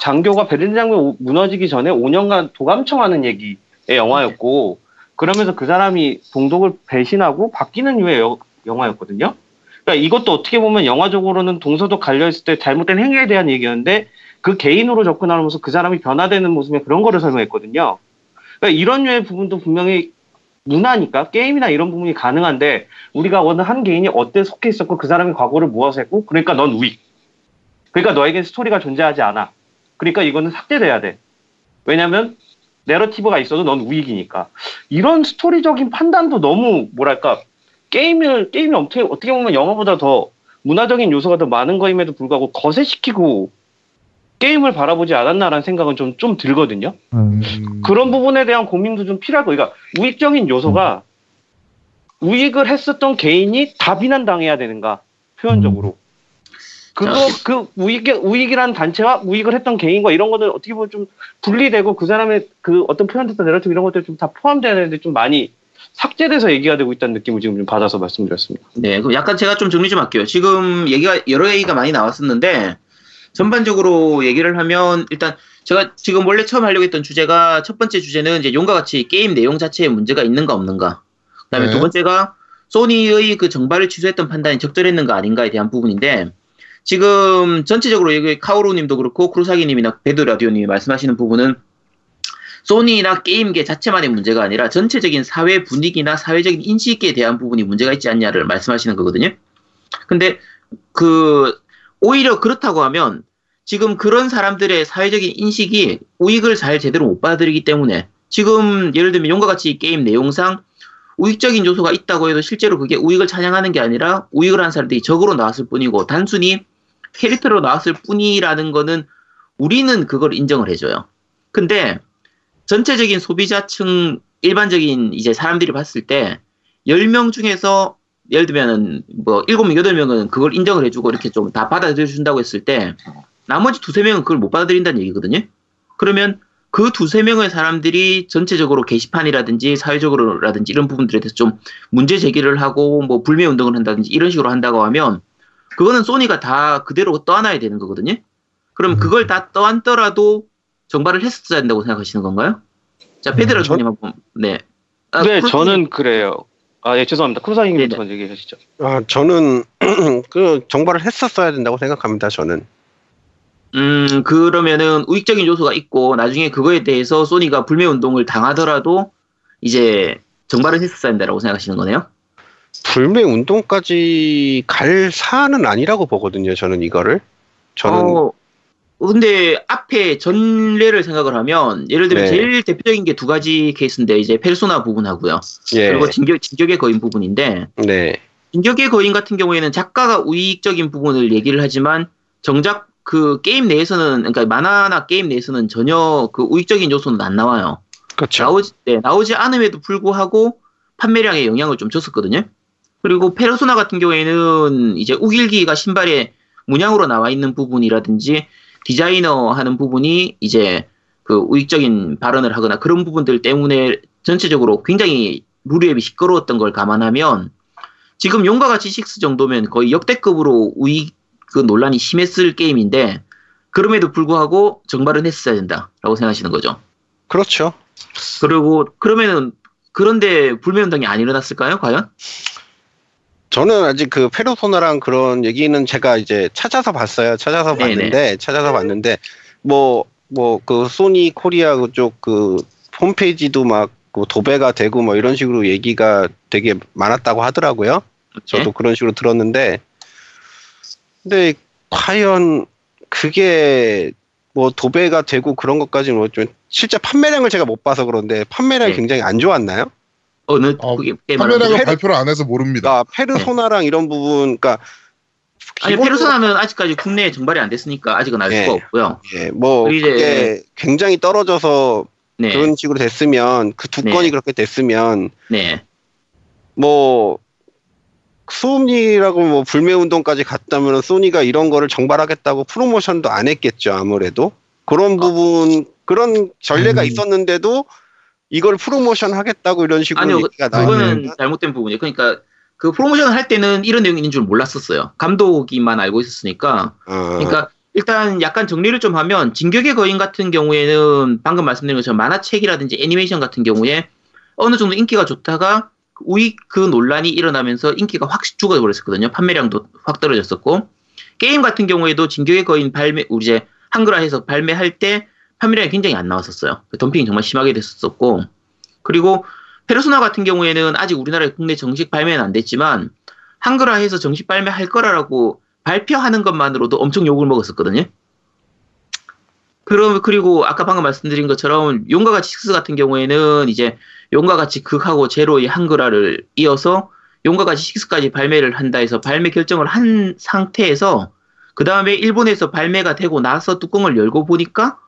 장교가 베를린 장벽 무너지기 전에 5년간 도감청하는 얘기의 영화였고 그러면서 그 사람이 동독을 배신하고 바뀌는 유의 여- 영화였거든요. 그러니까 이것도 어떻게 보면 영화적으로는 동서도 갈려 있을 때 잘못된 행위에 대한 얘기였는데 그 개인으로 접근하면서 그 사람이 변화되는 모습에 그런 거를 설명했거든요. 그러니까 이런 류의 부분도 분명히 문화니까 게임이나 이런 부분이 가능한데 우리가 어느 한 개인이 어때 속해 있었고 그 사람이 과거를 모아서 했고 그러니까 넌 우익. 그러니까 너에겐 스토리가 존재하지 않아. 그러니까 이거는 삭제돼야 돼. 왜냐면 내러티브가 있어도 넌 우익이니까. 이런 스토리적인 판단도 너무 뭐랄까 게임을 게임이 어떻게 어떻게 보면 영화보다 더 문화적인 요소가 더 많은 거임에도 불구하고 거세시키고 게임을 바라보지 않았나라는 생각은 좀 좀 들거든요. 음, 그런 부분에 대한 고민도 좀 필요할 거. 그러니까 우익적인 요소가 우익을 했었던 개인이 다 비난당해야 되는가 표현적으로. 그거 그 우익 우익이라는 단체와 우익을 했던 개인과 이런 거는 어떻게 보면 좀 분리되고 그 사람의 그 어떤 표현됐던 내러티브 이런 것들 좀 다 포함돼야 되는데 좀 많이 삭제돼서 얘기가 되고 있다는 느낌을 지금 좀 받아서 말씀드렸습니다. 네, 그럼 약간 제가 좀 정리 좀 할게요. 지금 얘기가 여러 얘기가 많이 나왔었는데 전반적으로 얘기를 하면 일단 제가 지금 원래 처음 하려고 했던 주제가 첫 번째 주제는 이제 용과 같이 게임 내용 자체에 문제가 있는가 없는가. 그다음에 네. 두 번째가 소니의 그 정발을 취소했던 판단이 적절했는가 아닌가에 대한 부분인데 지금 전체적으로 여기 카오로님도 그렇고 크루사기님이나 베드라디오님이 말씀하시는 부분은 소니나 게임계 자체만의 문제가 아니라 전체적인 사회 분위기나 사회적인 인식에 대한 부분이 문제가 있지 않냐를 말씀하시는 거거든요. 근데 그 오히려 그렇다고 하면 지금 그런 사람들의 사회적인 인식이 우익을 잘 제대로 못 받아들이기 때문에 지금 예를 들면 용과 같이 게임 내용상 우익적인 요소가 있다고 해도 실제로 그게 우익을 찬양하는 게 아니라 우익을 한 사람들이 적으로 나왔을 뿐이고 단순히 캐릭터로 나왔을 뿐이라는 거는 우리는 그걸 인정을 해줘요. 근데 전체적인 소비자층 일반적인 이제 사람들이 봤을 때 10명 중에서 예를 들면은 뭐 7명, 8명은 그걸 인정을 해주고 이렇게 좀 다 받아들여 준다고 했을 때 나머지 두세 명은 그걸 못 받아들인다는 얘기거든요. 그러면 그 두세 명의 사람들이 전체적으로 게시판이라든지 사회적으로라든지 이런 부분들에 대해서 좀 문제 제기를 하고 뭐 불매 운동을 한다든지 이런 식으로 한다고 하면 그거는 소니가 다 그대로 떠안아야 되는 거거든요. 그럼 그걸 다 떠안더라도 정발을 했었어야 된다고 생각하시는 건가요? 자, 페드라 전- 님 한번 네. 아, 네, 크루스님. 저는 그래요. 아, 예, 죄송합니다. 크루사님부터 네네. 먼저 얘기하시죠. 아, 저는 그 정발을 했었어야 된다고 생각합니다. 저는. 음, 그러면은 우익적인 요소가 있고 나중에 그거에 대해서 소니가 불매 운동을 당하더라도 이제 정발을 했었어야 된다고 생각하시는 거네요? 불매 운동까지 갈 사안은 아니라고 보거든요. 저는 이거를. 저는 어, 근데 앞에 전례를 생각을 하면 예를 들면 네. 제일 대표적인 게 두 가지 케이스인데 이제 페르소나 부분하고요. 예. 그리고 진격, 진격의 거인 부분인데 네. 진격의 거인 같은 경우에는 작가가 우익적인 부분을 얘기를 하지만 정작 그 게임 내에서는 그러니까 만화나 게임 내에서는 전혀 그 우익적인 요소는 안 나와요. 그렇죠. 나오지, 네, 나오지 않음에도 불구하고 판매량에 영향을 좀 줬었거든요. 그리고 페르소나 같은 경우에는 이제 우길기가 신발에 문양으로 나와 있는 부분이라든지 디자이너 하는 부분이 이제 그 우익적인 발언을 하거나 그런 부분들 때문에 전체적으로 굉장히 루리앱이 시끄러웠던 걸 감안하면 지금 용과 같이 6 정도면 거의 역대급으로 우익 그 논란이 심했을 게임인데 그럼에도 불구하고 정발은 했어야 된다라고 생각하시는 거죠. 그렇죠. 그리고 그러면은 그런데 불매운동이 안 일어났을까요? 과연? 저는 아직 그 페르소나랑 그런 얘기는 제가 이제 찾아서 봤어요. 찾아서 네네. 봤는데 찾아서 봤는데 뭐 뭐 그 소니 코리아 그쪽 그 홈페이지도 막 그 도배가 되고 뭐 이런 식으로 얘기가 되게 많았다고 하더라고요. 저도 네? 그런 식으로 들었는데 근데 과연 그게 뭐 도배가 되고 그런 것까지는 뭐좀 실제 판매량을 제가 못 봐서 그런데 판매량이 네. 굉장히 안 좋았나요? 어느 어, 그게 카메라가 하는데? 발표를 안 해서 모릅니다. 그러니까 페르소나랑 이런 부분, 그러니까 아니 기본적으로- 페르소나는 아직까지 국내에 정발이 안 됐으니까 아직은 알 예. 수가 없고요. 예, 뭐 이제- 그게 굉장히 떨어져서 네, 그런 식으로 됐으면 그두 네. 건이 그렇게 됐으면 네, 뭐 소니라고 뭐 불매 운동까지 갔다면 소니가 이런 거를 정발하겠다고 프로모션도 안 했겠죠 아무래도 그런 부분 그런 전례가 음. 있었는데도 이걸 프로모션 하겠다고 이런 식으로 아니요, 얘기가 그거는 나오면 잘못된 부분이에요. 그러니까 그 프로모션을 할 때는 이런 내용이 있는 줄 몰랐었어요. 감독이만 알고 있었으니까. 어, 그러니까 일단 약간 정리를 좀 하면 진격의 거인 같은 경우에는 방금 말씀드린 것처럼 만화책이라든지 애니메이션 같은 경우에 어느 정도 인기가 좋다가 우익 그 논란이 일어나면서 인기가 확 죽어버렸었거든요. 판매량도 확 떨어졌었고 게임 같은 경우에도 진격의 거인 발매 우리 이제 한글화해서 발매할 때 판매량이 굉장히 안 나왔었어요. 덤핑이 정말 심하게 됐었고 그리고 페르소나 같은 경우에는 아직 우리나라에 국내 정식 발매는 안 됐지만 한글화해서 정식 발매할 거라고 발표하는 것만으로도 엄청 욕을 먹었었거든요. 그럼 그리고 아까 방금 말씀드린 것처럼 용과 같이 식스 같은 경우에는 이제 용과 같이 극하고 제로의 한글화를 이어서 용과 같이 식스까지 발매를 한다 해서 발매 결정을 한 상태에서 그 다음에 일본에서 발매가 되고 나서 뚜껑을 열고 보니까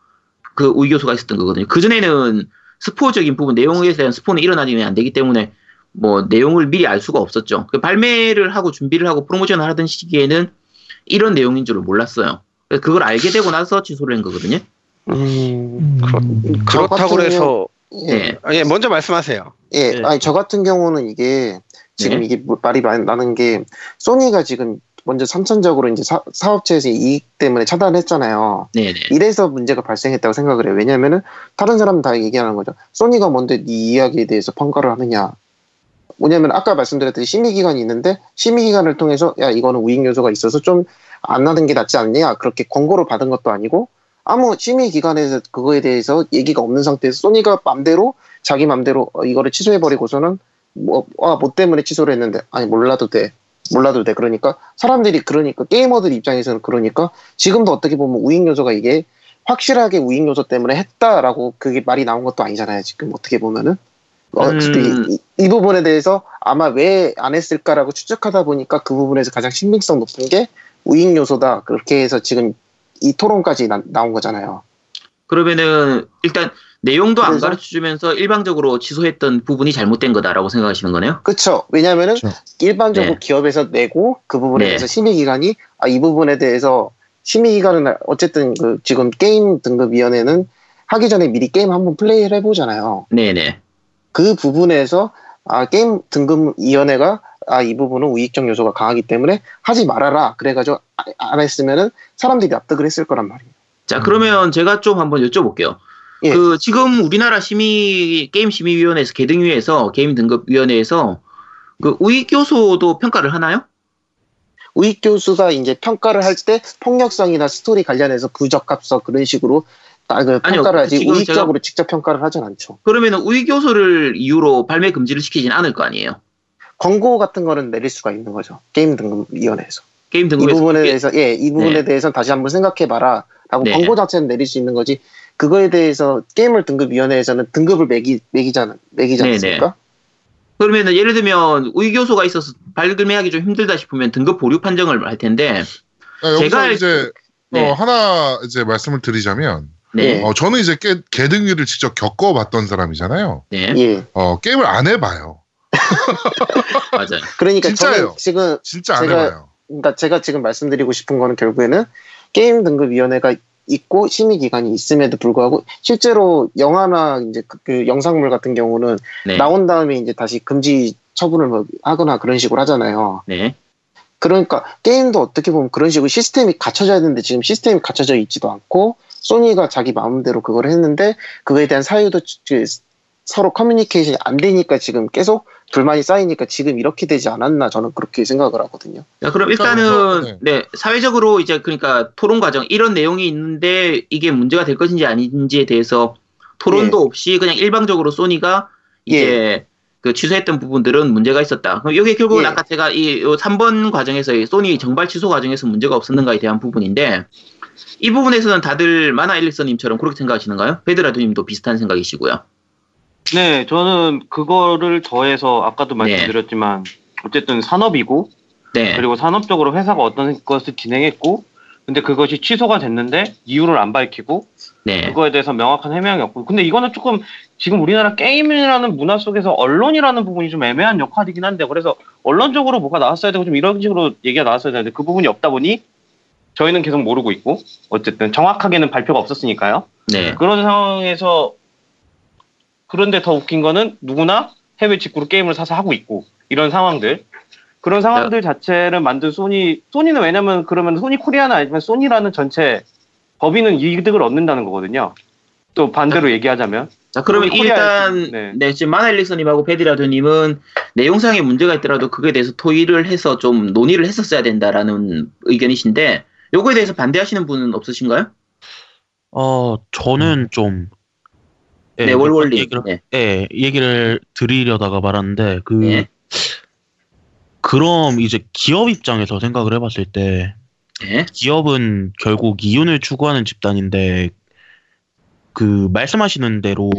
그 우이교수가 있었던 거거든요. 그 전에는 스포적인 부분 내용에 대한 스포는 일어나지면 안 되기 때문에 뭐 내용을 미리 알 수가 없었죠. 그 발매를 하고 준비를 하고 프로모션을 하던 시기에는 이런 내용인 줄을 몰랐어요. 그래서 그걸 알게 되고 나서 취소를 한 거거든요. 음, 그렇, 음. 그렇다고 해서 예, 네. 아, 예, 먼저 말씀하세요. 예, 네. 아니 저 같은 경우는 이게 지금 네. 이게 뭐 말이 많이 나는 게 소니가 지금 먼저 선천적으로 이제 사, 사업체에서 이익 때문에 차단했잖아요. 네네. 이래서 문제가 발생했다고 생각을 해요. 왜냐면은 다른 사람은 다 얘기하는 거죠. 소니가 뭔데 네 이야기에 대해서 평가를 하느냐. 뭐냐면 아까 말씀드렸듯이 심의 기간이 있는데 심의 기간을 통해서 야 이거는 우익 요소가 있어서 좀안 나는 게 낫지 않냐 그렇게 권고를 받은 것도 아니고 아무 심의 기관에서 그거에 대해서 얘기가 없는 상태에서 소니가 맘대로 자기 맘대로 어, 이거를 취소해 버리고서는 뭐, 아, 뭐 때문에 취소를 했는데 아니 몰라도 돼 몰라도 돼 그러니까 사람들이 그러니까 게이머들 입장에서는 그러니까 지금도 어떻게 보면 우익 요소가 이게 확실하게 우익 요소 때문에 했다라고 그게 말이 나온 것도 아니잖아요 지금 어떻게 보면은 어, 음. 이, 이- 이 부분에 대해서 아마 왜 안 했을까라고 추측하다 보니까 그 부분에서 가장 신빙성 높은 게 우익 요소다 그렇게 해서 지금 이 토론까지 나, 나온 거잖아요. 그러면은 일단 내용도 안 그래서- 가르쳐 주면서 일방적으로 취소했던 부분이 잘못된 거다라고 생각하시는 거네요. 그렇죠. 왜냐하면은 그렇죠. 일반적으로 네. 기업에서 내고 그 부분에 네. 대해서 심의 기관이 아, 이 부분에 대해서 심의 기관은 어쨌든 그 지금 게임 등급위원회는 하기 전에 미리 게임 한번 플레이를 해보잖아요. 네네. 그 부분에서 아, 게임 등급위원회가 아, 이 부분은 우익적 요소가 강하기 때문에 하지 말아라. 그래가지고 아- 안 했으면은 사람들이 납득을 했을 거란 말이에요. 자 그러면 제가 좀 한번 여쭤볼게요. 예. 그 지금 우리나라 심의 게임 심의위원회에서 게등위에서 게임 등급위원회에서 그 우익 요소도 평가를 하나요? 우익 요소가 이제 평가를 할 때 폭력성이나 스토리 관련해서 부적합성 그런 식으로 딱그 아니요, 평가를 하지 우익적으로 직접 평가를 하진 않죠. 그러면은 우익 요소를 이유로 발매 금지를 시키진 않을 거 아니에요. 권고 같은 거는 내릴 수가 있는 거죠. 게임 등급위원회에서. 게임 이 등급에서 부분에 그게- 대해서 예, 이 부분에 네. 대해서 다시 한번 생각해봐라. 라고 네. 권고 자체는 내릴 수 있는 거지. 그거에 대해서 게임을 등급위원회에서는 등급을 매기 매기잖아 매기지 네, 않습니까? 그러면은 예를 들면 요소가 있어서 발매하기 좀 힘들다 싶으면 등급 보류 판정을 할 텐데 아, 제가 알- 이제 네. 어, 하나 이제 말씀을 드리자면 네. 어, 저는 이제 게, 개등위를 직접 겪어봤던 사람이잖아요. 네. 예. 어, 게임을 안 해봐요. 맞아요. 그러니까 진짜예요. 저는 지금 진짜 안 제가- 해봐요. 그러니까 제가 지금 말씀드리고 싶은 거는 결국에는 게임 등급 위원회가 있고 심의 기간이 있음에도 불구하고 실제로 영화나 이제 그, 그 영상물 같은 경우는 네. 나온 다음에 이제 다시 금지 처분을 뭐 하거나 그런 식으로 하잖아요. 네. 그러니까 게임도 어떻게 보면 그런 식으로 시스템이 갖춰져야 되는데 지금 시스템이 갖춰져 있지도 않고 소니가 자기 마음대로 그걸 했는데 그거에 대한 사유도 그 서로 커뮤니케이션이 안 되니까 지금 계속 불만이 쌓이니까 지금 이렇게 되지 않았나 저는 그렇게 생각을 하거든요. 자, 그럼 일단은 네 사회적으로 이제 그러니까 토론 과정 이런 내용이 있는데 이게 문제가 될 것인지 아닌지에 대해서 토론도 없이 그냥 일방적으로 소니가 이제 그 취소했던 부분들은 문제가 있었다. 그럼 이게 결국은 예. 아까 제가 이 3번 과정에서 이 소니 정발 취소 과정에서 문제가 없었는가에 대한 부분인데 이 부분에서는 다들 마나 일리서님처럼 그렇게 생각하시는가요? 베드라두님도 비슷한 생각이시고요. 네, 저는 그거를 더해서 아까도 말씀드렸지만 어쨌든 산업이고 네. 그리고 산업적으로 회사가 어떤 것을 진행했고 근데 그것이 취소가 됐는데 이유를 안 밝히고 네. 그거에 대해서 명확한 해명이 없고 근데 이거는 조금 지금 우리나라 게임이라는 문화 속에서 언론이라는 부분이 좀 애매한 역할이긴 한데 그래서 언론적으로 뭐가 나왔어야 되고 좀 이런 식으로 얘기가 나왔어야 되는데 그 부분이 없다 보니 저희는 계속 모르고 있고 어쨌든 정확하게는 발표가 없었으니까요. 네. 그런 상황에서 그런데 더 웃긴 거는 누구나 해외 직구로 게임을 사서 하고 있고 이런 상황들 그런 상황들 자체를 만든 소니 소니는 왜냐면 그러면 소니 코리아는 아니지만 소니라는 전체 법인은 이득을 얻는다는 거거든요. 또 반대로 얘기하자면 자, 그러면 일단 네. 네. 지금 마나일릭서님하고 베디라도님은 내용상에 문제가 있더라도 그거에 대해서 토의를 해서 좀 논의를 했었어야 된다라는 의견이신데 요거에 대해서 반대하시는 분은 없으신가요? 어, 저는 좀 예, 네, 몇 가지 월월님. 얘기를, 네. 예, 얘기를 드리려다가 말았는데 그 네. 그럼 이제 기업 입장에서 생각을 해봤을 때 네. 기업은 결국 이윤을 추구하는 집단인데 그 말씀하시는 대로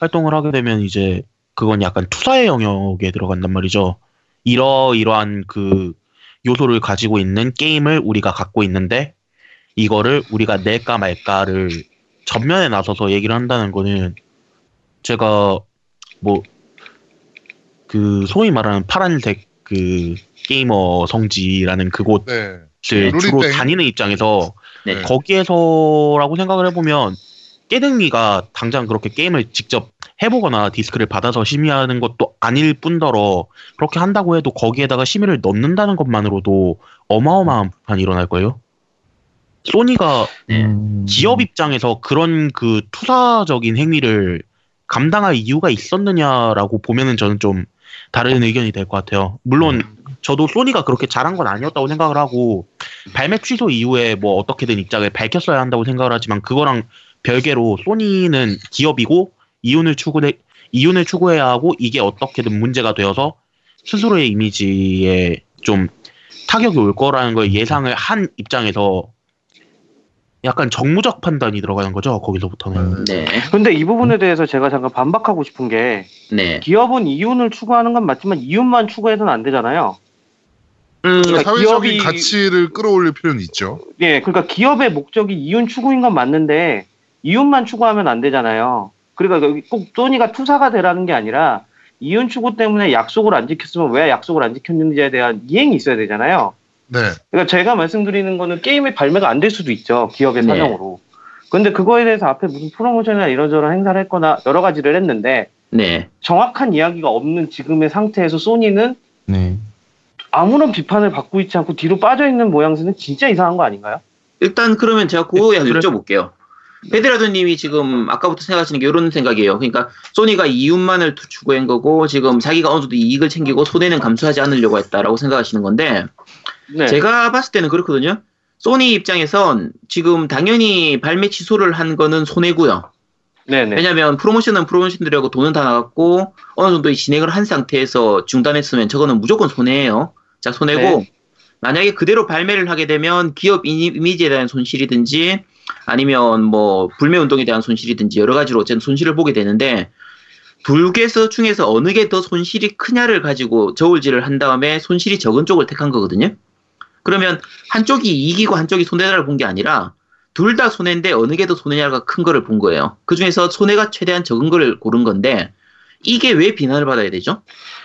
활동을 하게 되면 이제 그건 약간 투사의 영역에 들어간단 말이죠. 이러이러한 그 요소를 가지고 있는 게임을 우리가 갖고 있는데 이거를 우리가 낼까 말까를 전면에 나서서 얘기를 한다는 거는 제가 뭐 그 소위 말하는 파란색 그 게이머 성지라는 그곳 네. 주로 땡. 다니는 입장에서 네. 거기에서라고 생각을 해보면 깨등이가 당장 그렇게 게임을 직접 해보거나 디스크를 받아서 심의하는 것도 아닐 뿐더러 그렇게 한다고 해도 거기에다가 심의를 넣는다는 것만으로도 어마어마한 판이 일어날 거예요. 소니가 네. 음, 기업 입장에서 그런 그 투사적인 행위를 감당할 이유가 있었느냐라고 보면은 저는 좀 다른 의견이 될 것 같아요. 물론 저도 소니가 그렇게 잘한 건 아니었다고 생각을 하고 발매 취소 이후에 뭐 어떻게든 입장을 밝혔어야 한다고 생각을 하지만 그거랑 별개로 소니는 기업이고 이윤을 추구해 이윤을 추구해야 하고 이게 어떻게든 문제가 되어서 스스로의 이미지에 좀 타격이 올 거라는 걸 예상을 한 입장에서 약간 정무적 판단이 들어가는 거죠 거기서부터는 네. 근데 이 부분에 대해서 제가 잠깐 반박하고 싶은 게 네. 기업은 이윤을 추구하는 건 맞지만 이윤만 추구해서는 안 되잖아요. 음, 그러니까 사회적인 기업이- 가치를 끌어올릴 필요는 있죠. 예, 그러니까 기업의 목적이 이윤 추구인 건 맞는데 이윤만 추구하면 안 되잖아요. 그러니까 꼭 소니가 투사가 되라는 게 아니라 이윤 추구 때문에 약속을 안 지켰으면 왜 약속을 안 지켰는지에 대한 이행이 있어야 되잖아요. 네. 그러니까 제가 말씀드리는 거는 게임이 발매가 안 될 수도 있죠. 기업의 네. 사정으로. 근데 그거에 대해서 앞에 무슨 프로모션이나 이런저런 행사를 했거나 여러 가지를 했는데 네. 정확한 이야기가 없는 지금의 상태에서 소니는 네. 아무런 비판을 받고 있지 않고 뒤로 빠져 있는 모양새는 진짜 이상한 거 아닌가요? 일단 그러면 제가 그거 네, 여쭤볼게요. 베드라디오님이 지금 아까부터 생각하시는 게 이런 생각이에요. 그러니까 소니가 이윤만을 투- 추구한 거고 지금 자기가 어느 정도 이익을 챙기고 손해는 감수하지 않으려고 했다라고 생각하시는 건데 네. 제가 봤을 때는 그렇거든요. 소니 입장에선 지금 당연히 발매 취소를 한 거는 손해고요. 네네. 왜냐하면 프로모션은 프로모션들하고 돈은 다 나갔고 어느 정도 진행을 한 상태에서 중단했으면 저거는 무조건 손해예요. 자 손해고 네. 만약에 그대로 발매를 하게 되면 기업 이미- 이미지에 대한 손실이든지 아니면 뭐 불매 운동에 대한 손실이든지 여러 가지로 어쨌든 손실을 보게 되는데 두 개서 중에서 어느 게 더 손실이 크냐를 가지고 저울질을 한 다음에 손실이 적은 쪽을 택한 거거든요. 그러면 한쪽이 이기고 한쪽이 손해를 본 게 아니라 둘 다 손해인데 어느 게 더 손해냐가 큰 거를 본 거예요. 그 중에서 손해가 최대한 적은 거를 고른 건데 이게 왜 비난을 받아야 되죠?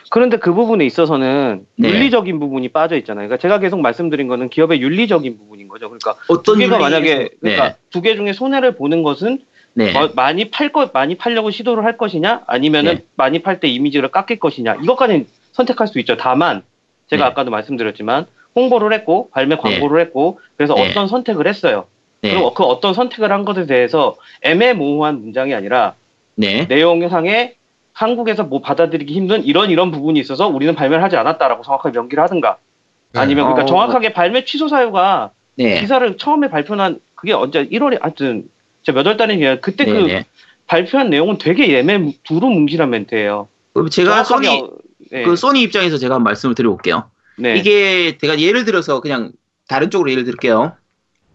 그런데 그 부분에 있어서는 네. 윤리적인 부분이 빠져 있잖아요. 그러니까 제가 계속 말씀드린 거는 기업의 윤리적인 부분인 거죠. 그러니까 어떤 두 개가 만약에 그러니까 네. 두개 중에 손해를 보는 것은 네. 마- 많이 팔거 많이 팔려고 시도를 할 것이냐 아니면은 네. 많이 팔 때 이미지를 깎일 것이냐 이것까지는 선택할 수 있죠. 다만 제가 네. 아까도 말씀드렸지만 홍보를 했고 발매 광고를 했고 그래서 네. 어떤 선택을 했어요. 네. 그리고 그 어떤 선택을 한 것에 대해서 애매모호한 문장이 아니라 네. 내용상에 한국에서 뭐 받아들이기 힘든 이런 이런 부분이 있어서 우리는 발매를 하지 않았다라고 정확하게 명기를 하든가 네. 아니면 그러니까 어. 정확하게 발매 취소 사유가 네. 기사를 처음에 발표한 그게 언제 1월에 하여튼 제가 몇월 달에 그때 네. 그 네. 발표한 내용은 되게 예매 두루뭉실한 멘트예요. 그럼 제가 소니 어- 네. 그 소니 입장에서 제가 말씀을 드려볼게요. 네. 이게 제가 예를 들어서 그냥 다른 쪽으로 예를 들게요.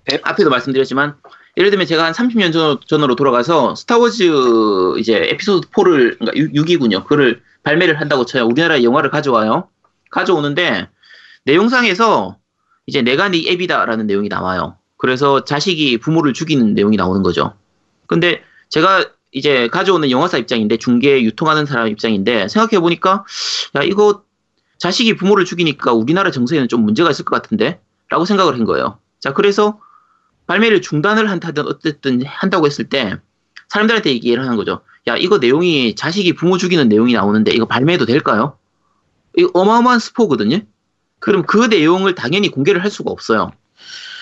네. 앞에도 말씀드렸지만 예를 들면 제가 한 30년 전, 전으로 돌아가서 스타워즈 이제 에피소드 4를 그러니까 6, 이군요 그거를 발매를 한다고 쳐요. 우리나라에 영화를 가져와요. 가져오는데 내용상에서 이제 내가 네 앱이다라는 내용이 나와요. 그래서 자식이 부모를 죽이는 내용이 나오는 거죠. 근데 제가 이제 가져오는 영화사 입장인데 중개 유통하는 사람 입장인데 생각해 보니까 야 이거 자식이 부모를 죽이니까 우리나라 정서에는 좀 문제가 있을 것 같은데 라고 생각을 한 거예요. 자 그래서 발매를 중단을 한다든 어쨌든 한다고 했을 때 사람들한테 얘기를 하는 거죠. 야 이거 내용이 자식이 부모 죽이는 내용이 나오는데 이거 발매해도 될까요? 이거 어마어마한 스포거든요. 그럼 그 내용을 당연히 공개를 할 수가 없어요.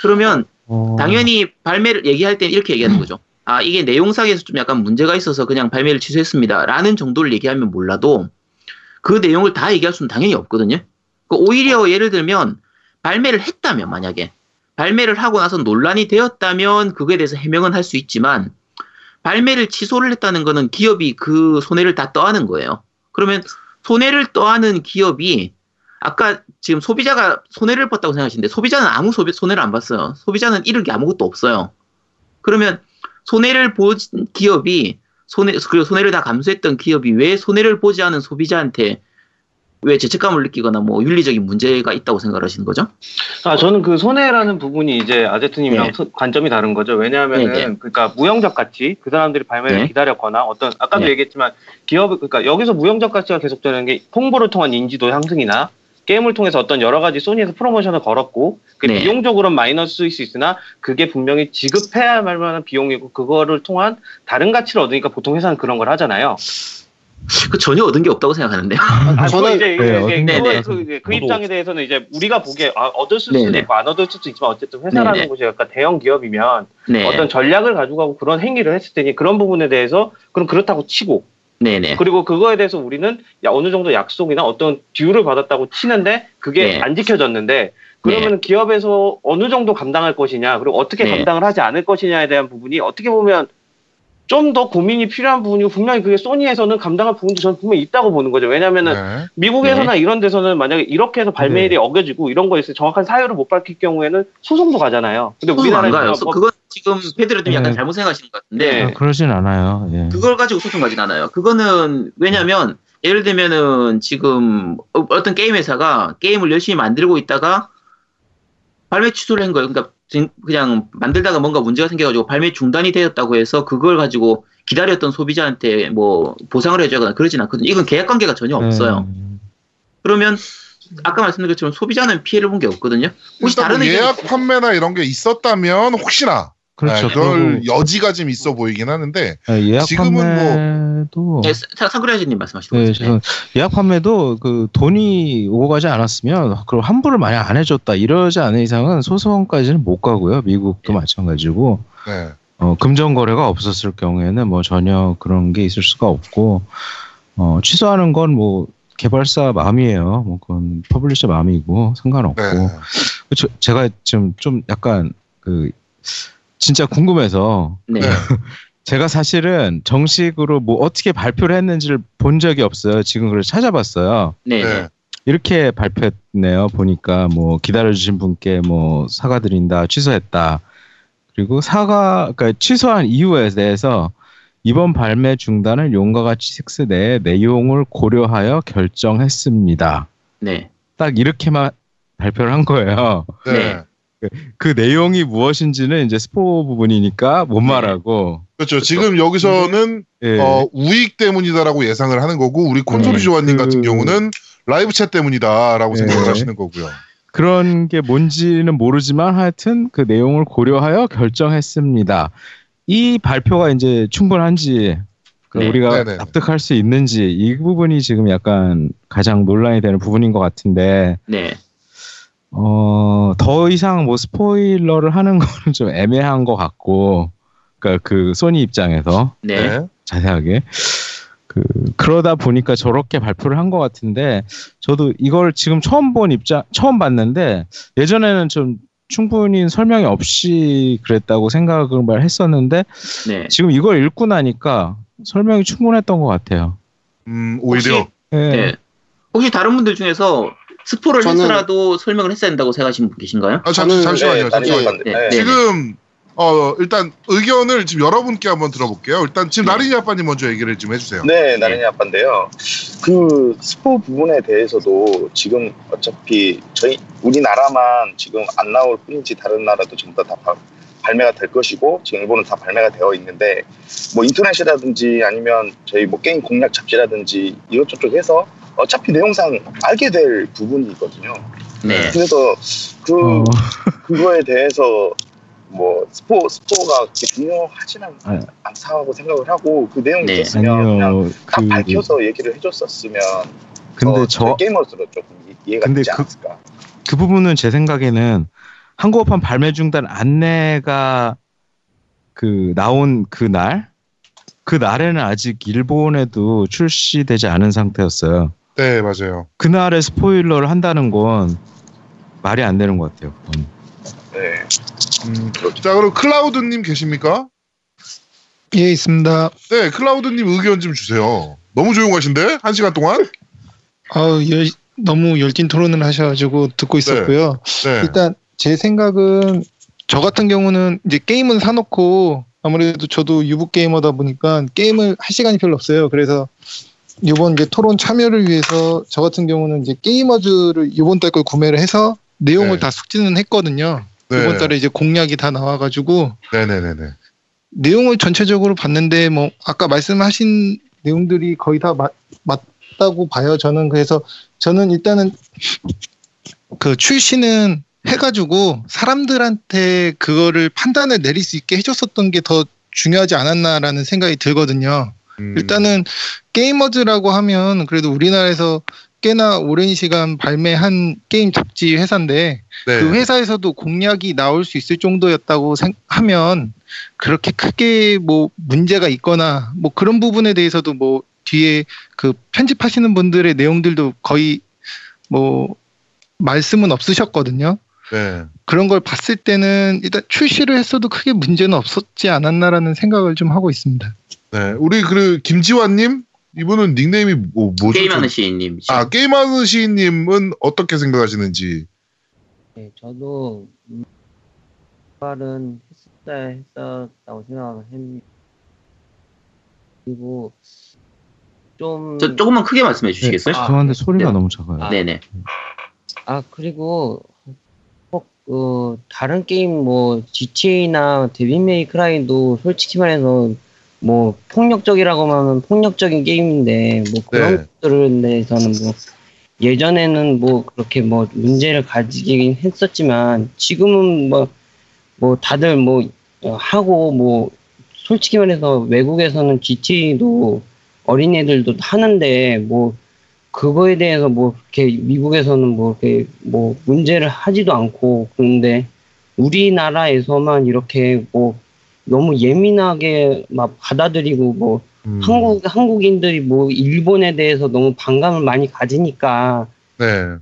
그러면 어, 당연히 발매를 얘기할 때 이렇게 얘기하는 거죠. 아, 이게 내용상에서 좀 약간 문제가 있어서 그냥 발매를 취소했습니다. 라는 정도를 얘기하면 몰라도 그 내용을 다 얘기할 수는 당연히 없거든요. 그 오히려 예를 들면 발매를 했다면 만약에 발매를 하고 나서 논란이 되었다면 그거에 대해서 해명은 할 수 있지만 발매를 취소를 했다는 거는 기업이 그 손해를 다 떠안은 거예요. 그러면 손해를 떠안은 기업이 아까 지금 소비자가 손해를 봤다고 생각하시는데 소비자는 아무 소비, 손해를 안 봤어요. 소비자는 잃은 게 아무것도 없어요. 그러면 손해를 본 기업이 손해 그리고 손해를 다 감수했던 기업이 왜 손해를 보지 않은 소비자한테 왜 죄책감을 느끼거나 뭐 윤리적인 문제가 있다고 생각하시는 거죠? 아 저는 그 손해라는 부분이 이제 아제트님이랑 네. 소- 관점이 다른 거죠. 왜냐하면은 네, 네. 그러니까 무형적 가치 그 사람들이 발매를 네. 기다렸거나 어떤 아까도 네. 얘기했지만 기업 그러니까 여기서 무형적 가치가 계속되는 게 홍보를 통한 인지도 향상이나 게임을 통해서 어떤 여러 가지 소니에서 프로모션을 걸었고 그 네. 비용적으로는 마이너스일 수 있으나 그게 분명히 지급해야 할 만한 비용이고 그거를 통한 다른 가치를 얻으니까 보통 회사는 그런 걸 하잖아요. 그 전혀 얻은 게 없다고 생각하는데요. 아, 저는 저는- 이제 네, 게 그거에 없어서 그, 그 저도 입장에 대해서는 이제 우리가 보기에 아, 얻을 수도 네네. 있고 안 얻을 수도 있지만 어쨌든 회사라는 네네. 곳이 약간 대형 기업이면 네. 어떤 전략을 가지고 가고 그런 행위를 했을 테니 그런 부분에 대해서 그럼 그렇다고 치고 네네. 그리고 그거에 대해서 우리는 야, 어느 정도 약속이나 어떤 듀를 받았다고 치는데 그게 네. 안 지켜졌는데 그러면 기업에서 어느 정도 감당할 것이냐 그리고 어떻게 네. 감당을 하지 않을 것이냐에 대한 부분이 어떻게 보면 좀 더 고민이 필요한 부분이고 분명히 그게 소니에서는 감당할 부분도 저는 분명히 있다고 보는 거죠. 왜냐하면은 네. 미국에서나 이런 데서는 만약에 이렇게 해서 발매일이 어겨지고 이런 거에 있어 정확한 사유를 못 밝힐 경우에는 소송도 가잖아요. 근데 우리나라에서 그건 지금 패드레님 약간 네. 잘못 생각하시는 것 같은데 네. 아, 그러진 않아요. 예. 그걸 가지고 소송 가진 않아요. 그거는 왜냐면 예를 들면은 지금 어- 어떤 게임 회사가 게임을 열심히 만들고 있다가 발매 취소를 한 거예요. 그러니까 진- 그냥 만들다가 뭔가 문제가 생겨가지고 발매 중단이 되었다고 해서 그걸 가지고 기다렸던 소비자한테 뭐 보상을 해주거나 그러진 않거든요. 이건 계약 관계가 전혀 없어요. 네. 그러면 아까 말씀드린 것처럼 소비자는 피해를 본 게 없거든요. 혹시 일단 다른 뭐 예약 판매나 이런 게 있었다면 혹시나 그렇죠. 네, 그럴 그리고, 여지가 좀 있어 보이긴 하는데 예, 예약 지금은 뭐- 판매도 네, 상그레아지님 말씀하시는 네, 거죠. 예약 판매도 그 돈이 오고 가지 않았으면 그럼 환불을 만약 안 해줬다 이러지 않은 이상은 소송까지는 못 가고요. 미국도 네. 마찬가지고 네. 어, 금전 거래가 없었을 경우에는 뭐 전혀 그런 게 있을 수가 없고 어, 취소하는 건 뭐 개발사 마음이에요. 뭐 그건 publisher 마음이고 상관없고 네. 저- 제가 지금 좀 약간 그 진짜 궁금해서 네. 네. 제가 사실은 정식으로 뭐 어떻게 발표를 했는지를 본 적이 없어요. 지금 그걸 찾아봤어요. 네. 네. 네. 이렇게 발표했네요. 보니까 뭐 기다려주신 분께 뭐 사과드린다, 취소했다. 그리고 사과, 그러니까 취소한 이유에 대해서 이번 발매 중단을 용과 같이 6 내의 내용을 고려하여 결정했습니다. 네. 딱 이렇게만 발표를 한 거예요. 네. 네. 그 내용이 무엇인지는 이제 스포 부분이니까 못 네. 말하고. 그렇죠. 지금 여기서는 예. 어, 우익 때문이다라고 예상을 하는 거고 우리 콘솔이 네. 조아님 그- 같은 경우는 라이브 챗 때문이다라고 네. 생각을 하시는 거고요. 그런 게 뭔지는 모르지만 하여튼 그 내용을 고려하여 결정했습니다. 이 발표가 이제 충분한지 그 네. 우리가 네네. 납득할 수 있는지 이 부분이 지금 약간 가장 논란이 되는 부분인 것 같은데 네. 어, 더 이상 뭐 스포일러를 하는 거는 좀 애매한 것 같고 그러니까 그 소니 입장에서 네. 자세하게 그 그러다 보니까 저렇게 발표를 한 것 같은데 저도 이걸 지금 처음 본 입장 처음 봤는데 예전에는 좀 충분히 설명이 없이 그랬다고 생각을 했었는데 네. 지금 이걸 읽고 나니까 설명이 충분했던 것 같아요. 음, 오히려. 예. 네. 혹시 다른 분들 중에서 스포를 저는- 했으라도 설명을 했어야 된다고 생각하시는 분 계신가요? 아, 잠시, 저는- 잠시만요. 네, 잠시만요. 네, 네. 네. 지금 어 일단 의견을 지금 여러분께 한번 들어볼게요. 일단 지금 나린이 아빠님 먼저 얘기를 좀 해주세요. 네, 나린이 아빠인데요. 그 스포 부분에 대해서도 지금 어차피 저희 우리나라만 지금 안 나올 뿐이지 다른 나라도 전부 다, 다 발매가 될 것이고 지금 일본은 다 발매가 되어 있는데 뭐 인터넷이라든지 아니면 저희 뭐 게임 공략 잡지라든지 이것저것 해서 어차피 내용상 알게 될 부분이 있거든요. 네. 그래서 그 어, 그거에 대해서 뭐 스포 스포가 중요하지는 아. 않다고 생각을 하고 그 내용이 네. 있었으면 그냥 아니요. 딱그 밝혀서 얘기를 해줬었으면 근데 더저 게이머스로 조금 이- 이해가 근데 되지 그- 않았을까. 그 부분은 제 생각에는 한국어판 발매 중단 안내가 그 나온 그 날, 그 날에는 아직 일본에도 출시되지 않은 상태였어요. 네, 맞아요. 그날에 스포일러를 한다는 건 말이 안 되는 것 같아요. 그건. 네. 음, 자, 그럼 클라우드님 계십니까? 예, 있습니다. 네, 클라우드님 의견 좀 주세요. 너무 조용하신데? 한 시간 동안? 아우, 열, 너무 열띤 토론을 하셔가지고 듣고 있었고요. 네. 일단 제 생각은 저 같은 경우는 이제 게임은 사놓고 아무래도 저도 유부 게이머다 보니까 게임을 할 시간이 별로 없어요. 그래서 이번 이제 토론 참여를 위해서 저 같은 경우는 이제 게이머즈를 이번 달 걸 구매를 해서 내용을 네. 다 숙지는 했거든요. 네. 이번 달에 이제 공략이 다 나와가지고 네네네네. 내용을 전체적으로 봤는데 뭐 아까 말씀하신 내용들이 거의 다 맞, 맞다고 봐요. 저는 그래서 저는 일단은 그 출시는 해가지고 사람들한테 그거를 판단을 내릴 수 있게 해줬었던 게 더 중요하지 않았나라는 생각이 들거든요. 음, 일단은 게이머즈라고 하면 그래도 우리나라에서 꽤나 오랜 시간 발매한 게임 잡지 회사인데 네. 그 회사에서도 공약이 나올 수 있을 정도였다고 생- 하면 그렇게 크게 뭐 문제가 있거나 뭐 그런 부분에 대해서도 뭐 뒤에 그 편집하시는 분들의 내용들도 거의 뭐 말씀은 없으셨거든요. 네. 그런 걸 봤을 때는 일단 출시를 했어도 크게 문제는 없었지 않았나라는 생각을 좀 하고 있습니다. 네. 우리 그 김지환님 이분은 닉네임이 뭐 뭐죠? 게임하는 시인님. 아 게임하는 시인님은 어떻게 생각하시는지. 네, 저도 음, 말은 했었다 했었다고 생각을 했는데 그리고 좀 저 조금만 크게 말씀해 주시겠어요? 아, 죄송한데 소리가 네. 너무 작아요. 아. 네네. 아 그리고 꼭 어, 다른 게임 뭐 GTA나 데빌 메이 크라이도 솔직히 말해서 뭐 폭력적이라고 하면 폭력적인 게임인데 뭐 그런 네. 것들에 대해서는 뭐 예전에는 뭐 그렇게 뭐 문제를 가지긴 했었지만 지금은 뭐 뭐 다들 뭐 어, 하고 뭐 솔직히 말해서 외국에서는 GTA도 어린애들도 하는데 뭐 그거에 대해서 뭐 이렇게 미국에서는 뭐 이렇게 뭐 문제를 하지도 않고 그런데 우리나라에서만 이렇게 뭐 너무 예민하게 막 받아들이고 뭐 음, 한국 한국인들이 뭐 일본에 대해서 너무 반감을 많이 가지니까 네.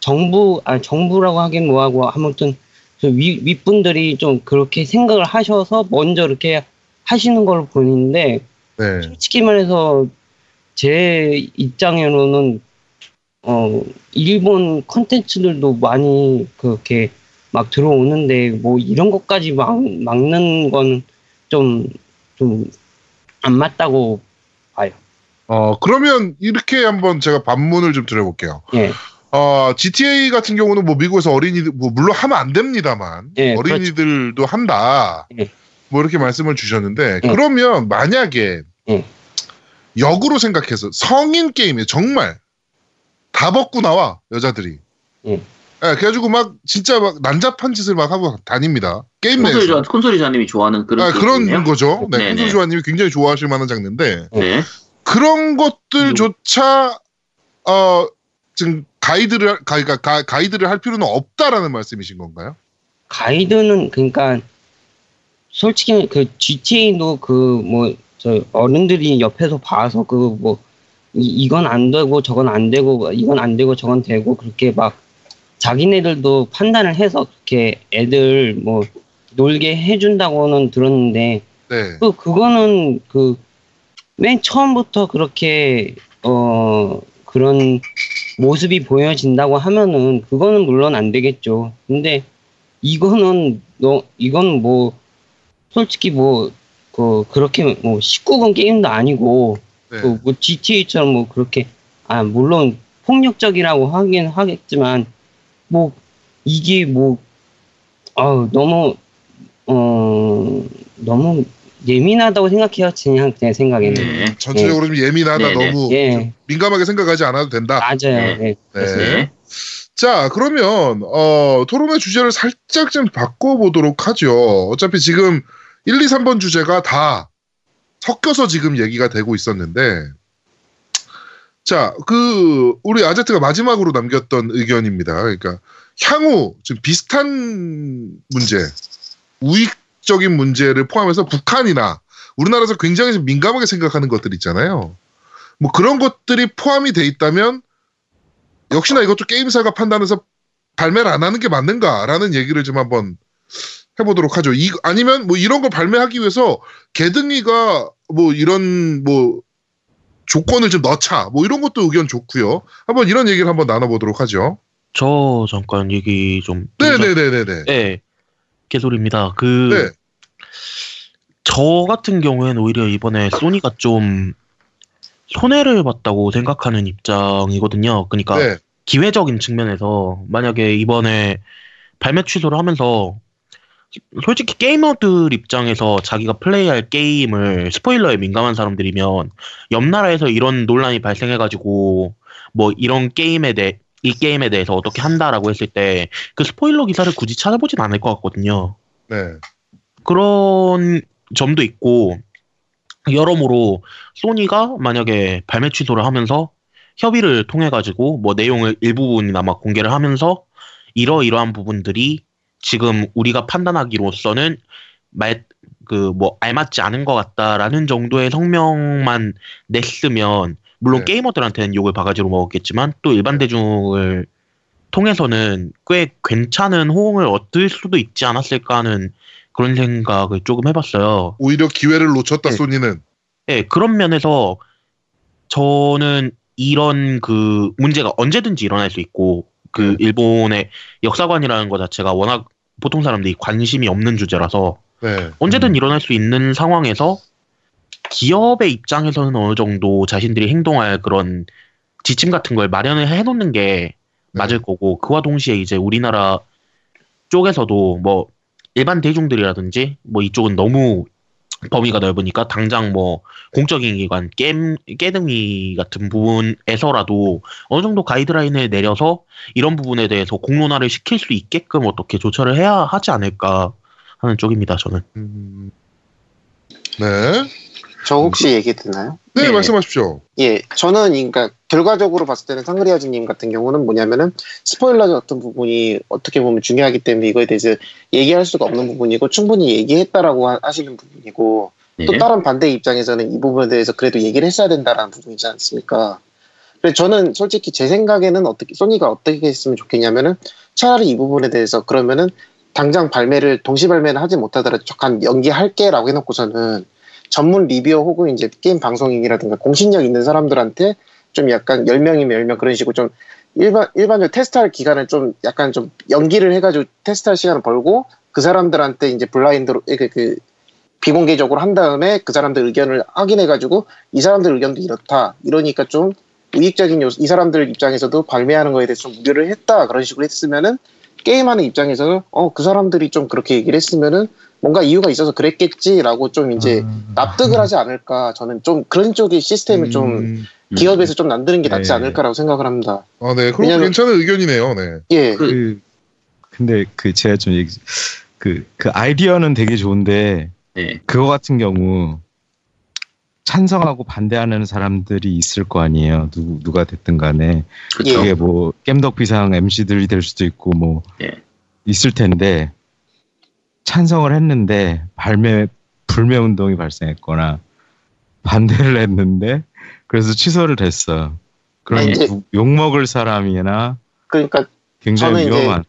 정부 아 정부라고 하긴 뭐하고 아무튼 위, 윗분들이 좀 그렇게 생각을 하셔서 먼저 이렇게 하시는 걸 보는데 네. 솔직히 말해서 제 입장으로는 어 일본 컨텐츠들도 많이 그렇게 막 들어오는데 뭐 이런 것까지 막 막는 건 좀 좀 안 맞다고 봐요. 어 그러면 이렇게 한번 제가 반문을 좀 드려볼게요. 예. 어 GTA 같은 경우는 뭐 미국에서 어린이들 뭐 물론 하면 안 됩니다만 예, 어린이들도 한다. 예. 뭐 이렇게 말씀을 주셨는데 예. 그러면 만약에 예. 역으로 생각해서 성인 게임에 정말 다 벗고 나와 여자들이 예. 예, 그래가지고 막 진짜 막 난잡한 짓을 막 하고 다닙니다. 게임 콘솔이 내에서. 조 콘솔이 자님이 좋아하는 그런 아, 그런. 거죠. 네, 네네. 콘솔 조아님이 굉장히 좋아하실 만한 장르인데 네. 그런 것들조차 어 지금 가이드를 할- 가, 가, 가, 가이드를 할 필요는 없다라는 말씀이신 건가요? 가이드는 그러니까 솔직히 그 GTA도 그 뭐 저 어른들이 옆에서 봐서 그 뭐 이건 안 되고 저건 안 되고 이건 안 되고 저건 되고 그렇게 막 자기네들도 판단을 해서 그렇게 애들 뭐 놀게 해준다고는 들었는데 네. 그 그거는 그 맨 처음부터 그렇게 어 그런 모습이 보여진다고 하면은 그거는 물론 안 되겠죠. 근데 이거는 너 이건 뭐 솔직히 뭐 그 그렇게 뭐 19금 게임도 아니고 네. 그 뭐 GTA처럼 뭐 그렇게 아 물론 폭력적이라고 하긴 하겠지만 뭐 이게 뭐아 너무 어 너무 예민하다고 생각해요 그냥 제 생각에는 네. 전체적으로 좀 예민하다 네, 네. 너무 예. 좀 민감하게 생각하지 않아도 된다. 맞아요 네. 네. 네. 자, 그러면 어, 토론의 주제를 살짝 좀 바꿔보도록 하죠. 어차피 지금 1, 2, 3번 주제가 다 섞여서 지금 얘기가 되고 있었는데, 자, 그 우리 아제트가 마지막으로 남겼던 의견입니다. 그러니까 향후 좀 비슷한 문제, 우익적인 문제를 포함해서 북한이나 우리나라에서 굉장히 좀 민감하게 생각하는 것들 있잖아요. 뭐 그런 것들이 포함이 돼 있다면 역시나 이것도 게임사가 판단해서 발매를 안 하는 게 맞는가라는 얘기를 좀 한번 해보도록 하죠. 이, 아니면 뭐 이런 걸 발매하기 위해서 개등이가 뭐 이런 뭐 조건을 좀 넣자 뭐 이런 것도 의견 좋고요. 한번 이런 얘기를 한번 나눠보도록 하죠. 저 잠깐 얘기 좀. 네네네네네. 네. 개소리입니다. 그, 네. 저 같은 경우에는 오히려 이번에 소니가 좀 손해를 봤다고 생각하는 입장이거든요. 그러니까 네. 기회적인 측면에서 만약에 이번에 발매 취소를 하면서 솔직히 게이머들 입장에서 자기가 플레이할 게임을 스포일러에 민감한 사람들이면 옆 나라에서 이런 논란이 발생해가지고 뭐 이런 게임에 대해 이 게임에 대해서 어떻게 한다라고 했을 때 그 스포일러 기사를 굳이 찾아보진 않을 것 같거든요. 네. 그런 점도 있고 여러모로 소니가 만약에 발매 취소를 하면서 협의를 통해 가지고 뭐 내용을 일부분이나마 공개를 하면서 이러이러한 부분들이 지금 우리가 판단하기로서는 말 그 뭐 알맞지 않은 것 같다라는 정도의 성명만 냈으면 물론 네. 게이머들한테는 욕을 바가지로 먹었겠지만 또 일반 대중을 통해서는 꽤 괜찮은 호응을 얻을 수도 있지 않았을까 하는 그런 생각을 조금 해봤어요. 오히려 기회를 놓쳤다 네. 소니는. 예, 그런 면에서 저는 이런 그 문제가 언제든지 일어날 수 있고 그 일본의 역사관이라는 것 자체가 워낙 보통 사람들이 관심이 없는 주제라서 네. 언제든 일어날 수 있는 상황에서 기업의 입장에서는 어느 정도 자신들이 행동할 그런 지침 같은 걸 마련을 해놓는 게 맞을 거고 그와 동시에 이제 우리나라 쪽에서도 뭐 일반 대중들이라든지 뭐 이쪽은 너무 범위가 넓으니까 당장 뭐 공적인 기관 깨, 깨등이 같은 부분에서라도 어느 정도 가이드라인을 내려서 이런 부분에 대해서 공론화를 시킬 수 있게끔 어떻게 조처를 해야 하지 않을까 하는 쪽입니다 저는 음, 네. 저 혹시 얘기 되나요? 네, 네. 말씀하십시오. 예, 저는 그러니까 결과적으로 봤을 때는 상그리아즈님 같은 경우는 뭐냐면은 스포일러 같은 부분이 어떻게 보면 중요하기 때문에 이거에 대해서 얘기할 수가 없는 부분이고 충분히 얘기했다라고 하- 하시는 부분이고 네. 또 다른 반대 입장에서는 이 부분에 대해서 그래도 얘기를 했어야 된다라는 부분이지 않습니까? 그래서 저는 솔직히 제 생각에는 어떻게 소니가 어떻게 했으면 좋겠냐면은 차라리 이 부분에 대해서 그러면은 당장 발매를 동시 발매를 하지 못하더라도 잠깐 연기할게라고 해놓고서는 전문 리뷰어 혹은 이제 게임 방송인이라든가 공신력 있는 사람들한테 좀 약간 10명이면 10명 그런 식으로 좀 일반, 일반적으로 테스트할 기간을 좀 약간 좀 연기를 해가지고 테스트할 시간을 벌고 그 사람들한테 이제 블라인드로, 그, 그, 비공개적으로 한 다음에 그 사람들 의견을 확인해가지고 이 사람들 의견도 이렇다. 이러니까 좀 우익적인 요소, 이 사람들 입장에서도 발매하는 거에 대해서 좀 우려를 했다. 그런 식으로 했으면은 게임하는 입장에서는 어, 그 사람들이 좀 그렇게 얘기를 했으면은 뭔가 이유가 있어서 그랬겠지라고 좀 이제 납득을 하지 않을까. 저는 좀 그런 쪽의 시스템을 좀 음, 음. 기업에서 좀 남드는 게 낫지 네. 않을까라고 생각을 합니다. 아, 네. 그럼 왜냐면- 괜찮은 의견이네요. 네. 예, 그- 그 근데 그 제가 좀 얘기 그, 그 아이디어는 되게 좋은데 네. 그거 같은 경우 찬성하고 반대하는 사람들이 있을 거 아니에요. 누구 누가 됐든 간에 그렇죠. 그게 뭐 겜덕비상 MC들이 될 수도 있고 뭐 예. 있을 텐데 찬성을 했는데 발매 불매 운동이 발생했거나 반대를 했는데 그래서 취소를 했어. 그럼 아니, 이제- 욕 먹을 사람이나 그러니까 굉장히 위험한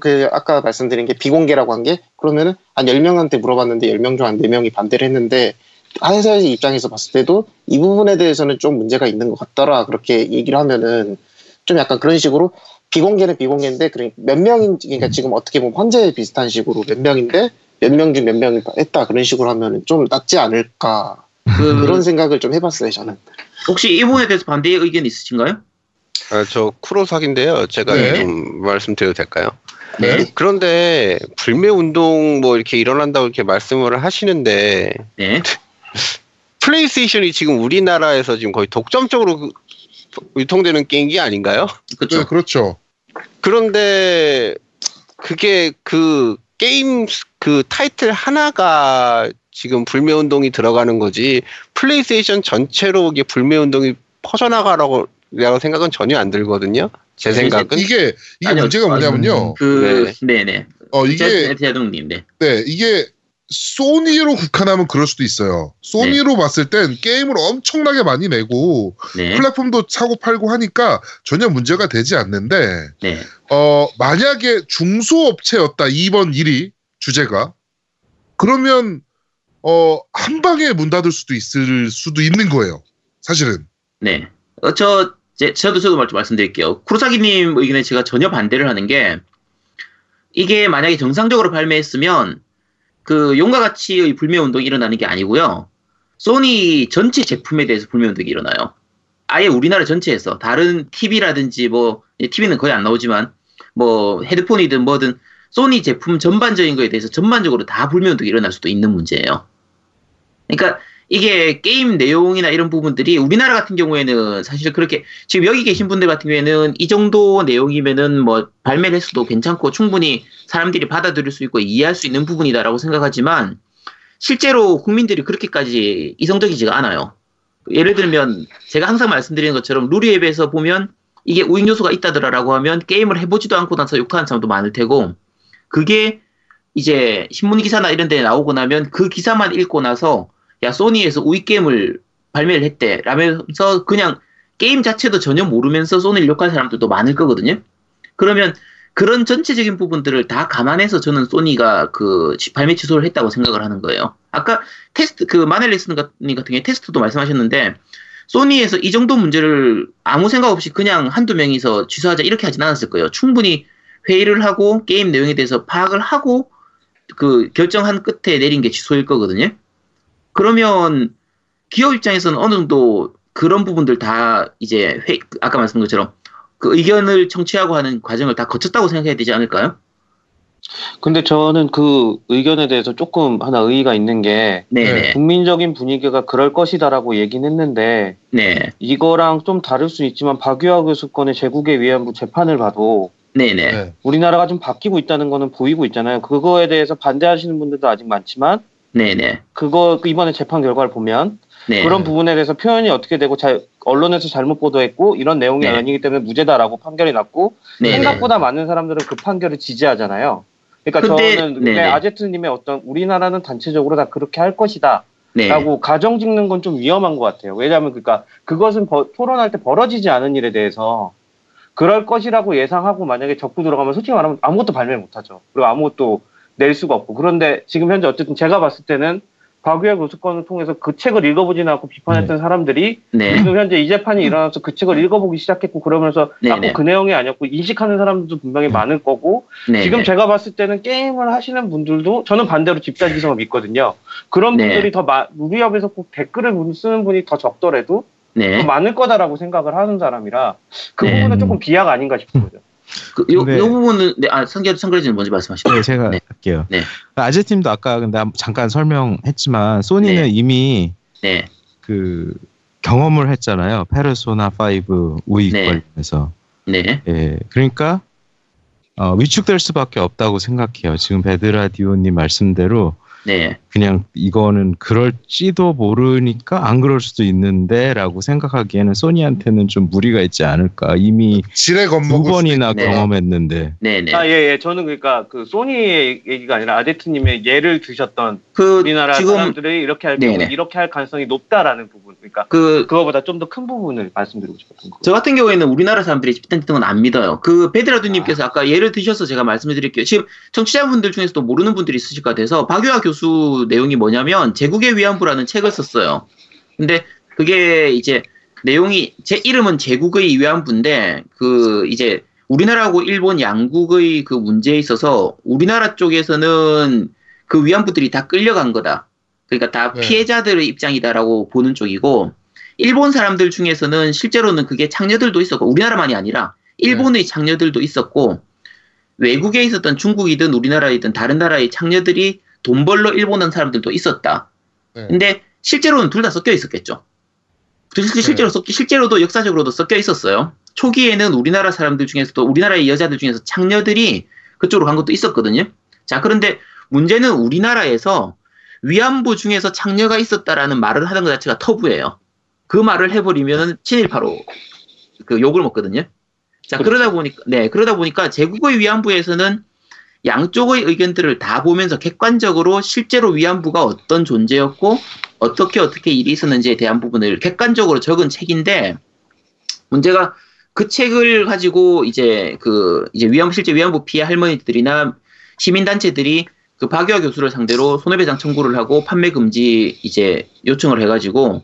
그 아까 말씀드린 게 비공개라고 한 게 그러면은 한 10명한테 물어봤는데 10명 중 한 4명이 반대를 했는데 회사의 입장에서 봤을 때도 이 부분에 대해서는 좀 문제가 있는 것 같더라 그렇게 얘기를 하면은 좀 약간 그런 식으로 비공개는 비공개인데 몇 명인 그러니까 지금 어떻게 보면 헌재 비슷한 식으로 몇 명인데 몇 명 중 몇 명이 했다 그런 식으로 하면은 좀 낫지 않을까 그, 그런 생각을 좀 해봤어요 저는 혹시 이 부분에 대해서 반대 의견 있으신가요? 아, 저 쿠로사기인데요. 제가 네. 좀 말씀드려도 될까요? 네. 그런데 불매 운동 뭐 이렇게 일어난다고 이렇게 말씀을 하시는데 네. 플레이스테이션이 지금 우리나라에서 지금 거의 독점적으로 그- 유통되는 게임기 아닌가요? 그렇죠. 네, 그렇죠. 그런데 그게 그 게임 그 타이틀 하나가 지금 불매 운동이 들어가는 거지 플레이스테이션 전체로 이게 불매 운동이 퍼져나가라고 라고 생각은 전혀 안 들거든요. 제 네, 생각은 이게 이게 아니요, 문제가 뭐냐면요. 그, 네네. 어 이게 대동님, 네. 네 이게 소니로 국한하면 그럴 수도 있어요. 소니로 봤을 땐 게임을 엄청나게 많이 내고 네. 플랫폼도 사고 팔고 하니까 전혀 문제가 되지 않는데 네. 어 만약에 중소업체였다 2번 1위 주제가 그러면 어한 방에 문 닫을 수도 있을 수도 있는 거예요. 사실은. 네. 어, 저, 제, 저도 저도 말- 좀 말씀드릴게요. 쿠로사기님 의견에 제가 전혀 반대를 하는 게, 이게 만약에 정상적으로 발매했으면, 그, 용과 같이의 불매 운동이 일어나는 게 아니고요. 소니 전체 제품에 대해서 불매 운동이 일어나요. 아예 우리나라 전체에서, 다른 TV라든지 뭐, TV는 거의 안 나오지만, 뭐, 헤드폰이든 뭐든, 소니 제품 전반적인 거에 대해서 전반적으로 다 불매 운동이 일어날 수도 있는 문제예요. 그러니까, 이게 게임 내용이나 이런 부분들이 우리나라 같은 경우에는 사실 그렇게 지금 여기 계신 분들 같은 경우에는 이 정도 내용이면은 뭐 발매를 했어도 괜찮고 충분히 사람들이 받아들일 수 있고 이해할 수 있는 부분이다라고 생각하지만 실제로 국민들이 그렇게까지 이성적이지가 않아요. 예를 들면 제가 항상 말씀드리는 것처럼 루리앱에서 보면 이게 우익 요소가 있다더라라고 하면 게임을 해보지도 않고 나서 욕하는 사람도 많을 테고 그게 이제 신문 기사나 이런 데 나오고 나면 그 기사만 읽고 나서 야 소니에서 우익 게임을 발매를 했대 라면서 그냥 게임 자체도 전혀 모르면서 소니를 욕할 사람들도 많을 거거든요. 그러면 그런 전체적인 부분들을 다 감안해서 저는 소니가 그 지- 발매 취소를 했다고 생각을 하는 거예요. 아까 테스트 그 마넬리스님 같은 경우에 테스트도 말씀하셨는데 소니에서 이 정도 문제를 아무 생각 없이 그냥 한두 명이서 취소하자 이렇게 하진 않았을 거예요. 충분히 회의를 하고 게임 내용에 대해서 파악을 하고 그 결정한 끝에 내린 게 취소일 거거든요. 그러면 기업 입장에서는 어느 정도 그런 부분들 다 이제 회, 아까 말씀드린 것처럼 그 의견을 청취하고 하는 과정을 다 거쳤다고 생각해야 되지 않을까요? 근데 저는 그 의견에 대해서 조금 하나 의의가 있는 게 네네. 국민적인 분위기가 그럴 것이다라고 얘기는 했는데 네. 이거랑 좀 다를 수 있지만 박유하 교수 건의 제국의 위안부 재판을 봐도 네네. 네. 우리나라가 좀 바뀌고 있다는 거는 보이고 있잖아요. 그거에 대해서 반대하시는 분들도 아직 많지만 네네. 그거 그 이번에 재판 결과를 보면 네. 그런 부분에 대해서 표현이 어떻게 되고 자, 언론에서 잘못 보도했고 이런 내용이 네. 아니기 때문에 무죄다라고 판결이 났고 네네. 생각보다 많은 사람들은 그 판결을 지지하잖아요. 그러니까 근데- 저는. 근데 아제트님의 어떤 우리나라는 단체적으로 다 그렇게 할 것이다. 네. 라고 가정 짓는 건 좀 위험한 것 같아요. 왜냐하면 그러니까 그것은 버- 토론할 때 벌어지지 않은 일에 대해서 그럴 것이라고 예상하고 만약에 적고 들어가면 솔직히 말하면 아무것도 발매 못하죠. 그리고 아무것도 낼 수가 없고 그런데 지금 현재 어쨌든 제가 봤을 때는 박유해 교수건을 통해서 그 책을 읽어보지는 않고 비판했던 사람들이 네. 지금 현재 이 재판이 일어나서 그 책을 읽어보기 시작했고 그러면서 네네. 자꾸 그 내용이 아니었고 인식하는 사람들도 분명히 많을 거고 네. 지금 제가 봤을 때는 게임을 하시는 분들도 저는 반대로 집단지성을 믿거든요. 그런 네. 분들이 더 마, 루리업에서 꼭 댓글을 쓰는 분이 더 적더라도 네. 더 많을 거다라고 생각을 하는 사람이라 그 네. 부분은 조금 비하가 아닌가 싶은 거죠. 그, 요, 근데- 요 부분은, 네, 아, 성결, 성결지는 먼저 말씀하시죠. 네, 제가 네. 할게요. 네. 아재팀도 아까 근데 한- 잠깐 설명했지만 소니는 네. 이미 네. 그 경험을 했잖아요. 페르소나 5 우익 네. 관련해서. 네. 예, 그러니까 어, 위축될 수밖에 없다고 생각해요. 지금 베드라디오님 말씀대로 네. 그냥 이거는 그럴지도 모르니까 안 그럴 수도 있는데라고 생각하기에는 소니한테는 좀 무리가 있지 않을까. 이미 두 번이나 네. 경험했는데. 네네. 아, 예, 예. 저는 그러니까 그 소니의 얘기가 아니라 아제트님의 예를 드셨던 그 우리나라 지금 사람들이 이렇게 할 경우. 이렇게 할 가능성이 높다라는 부분. 그러니까 그 그거보다 좀 더 큰 부분을 말씀드리고 싶었던 거. 저 같은 경우에는 우리나라 사람들이 집단 등은 안 믿어요. 그 베드라두님께서 아 까 예를 드셔서 제가 말씀을 드릴게요. 지금 청취자분들 중에서도 모르는 분들이 있으실 것 같아서 박유하 교수 내용이 뭐냐면 제국의 위안부라는 책을 썼어요. 근데 그게 이제 내용이 제 이름은 제국의 위안부인데 그 이제 우리나라하고 일본 양국의 그 문제에 있어서 우리나라 쪽에서는 그 위안부들이 다 끌려간 거다. 그러니까 다 네. 피해자들의 입장이다라고 보는 쪽이고 일본 사람들 중에서는 실제로는 그게 창녀들도 있었고 우리나라만이 아니라 일본의 창녀들도 있었고 외국에 있었던 중국이든 우리나라이든 다른 나라의 창녀들이 돈 벌러 일본 온 사람들도 있었다. 네. 근데 실제로는 둘 다 섞여 있었겠죠. 실- 실제로 섞 실제로도 역사적으로도 섞여 있었어요. 초기에는 우리나라 사람들 중에서도 우리나라의 여자들 중에서 창녀들이 그쪽으로 간 것도 있었거든요. 자, 그런데 문제는 우리나라에서 위안부 중에서 창녀가 있었다라는 말을 하는 것 자체가 터부예요. 그 말을 해버리면 친일파로 그 욕을 먹거든요. 자, 그러다 보니까, 네, 그러다 보니까 제국의 위안부에서는 양쪽의 의견들을 다 보면서 객관적으로 실제로 위안부가 어떤 존재였고 어떻게 어떻게 일이 있었는지에 대한 부분을 객관적으로 적은 책인데 문제가 그 책을 가지고 이제 그 이제 위안부 실제 위안부 피해 할머니들이나 시민단체들이 그 박유하 교수를 상대로 손해배상 청구를 하고 판매 금지 이제 요청을 해가지고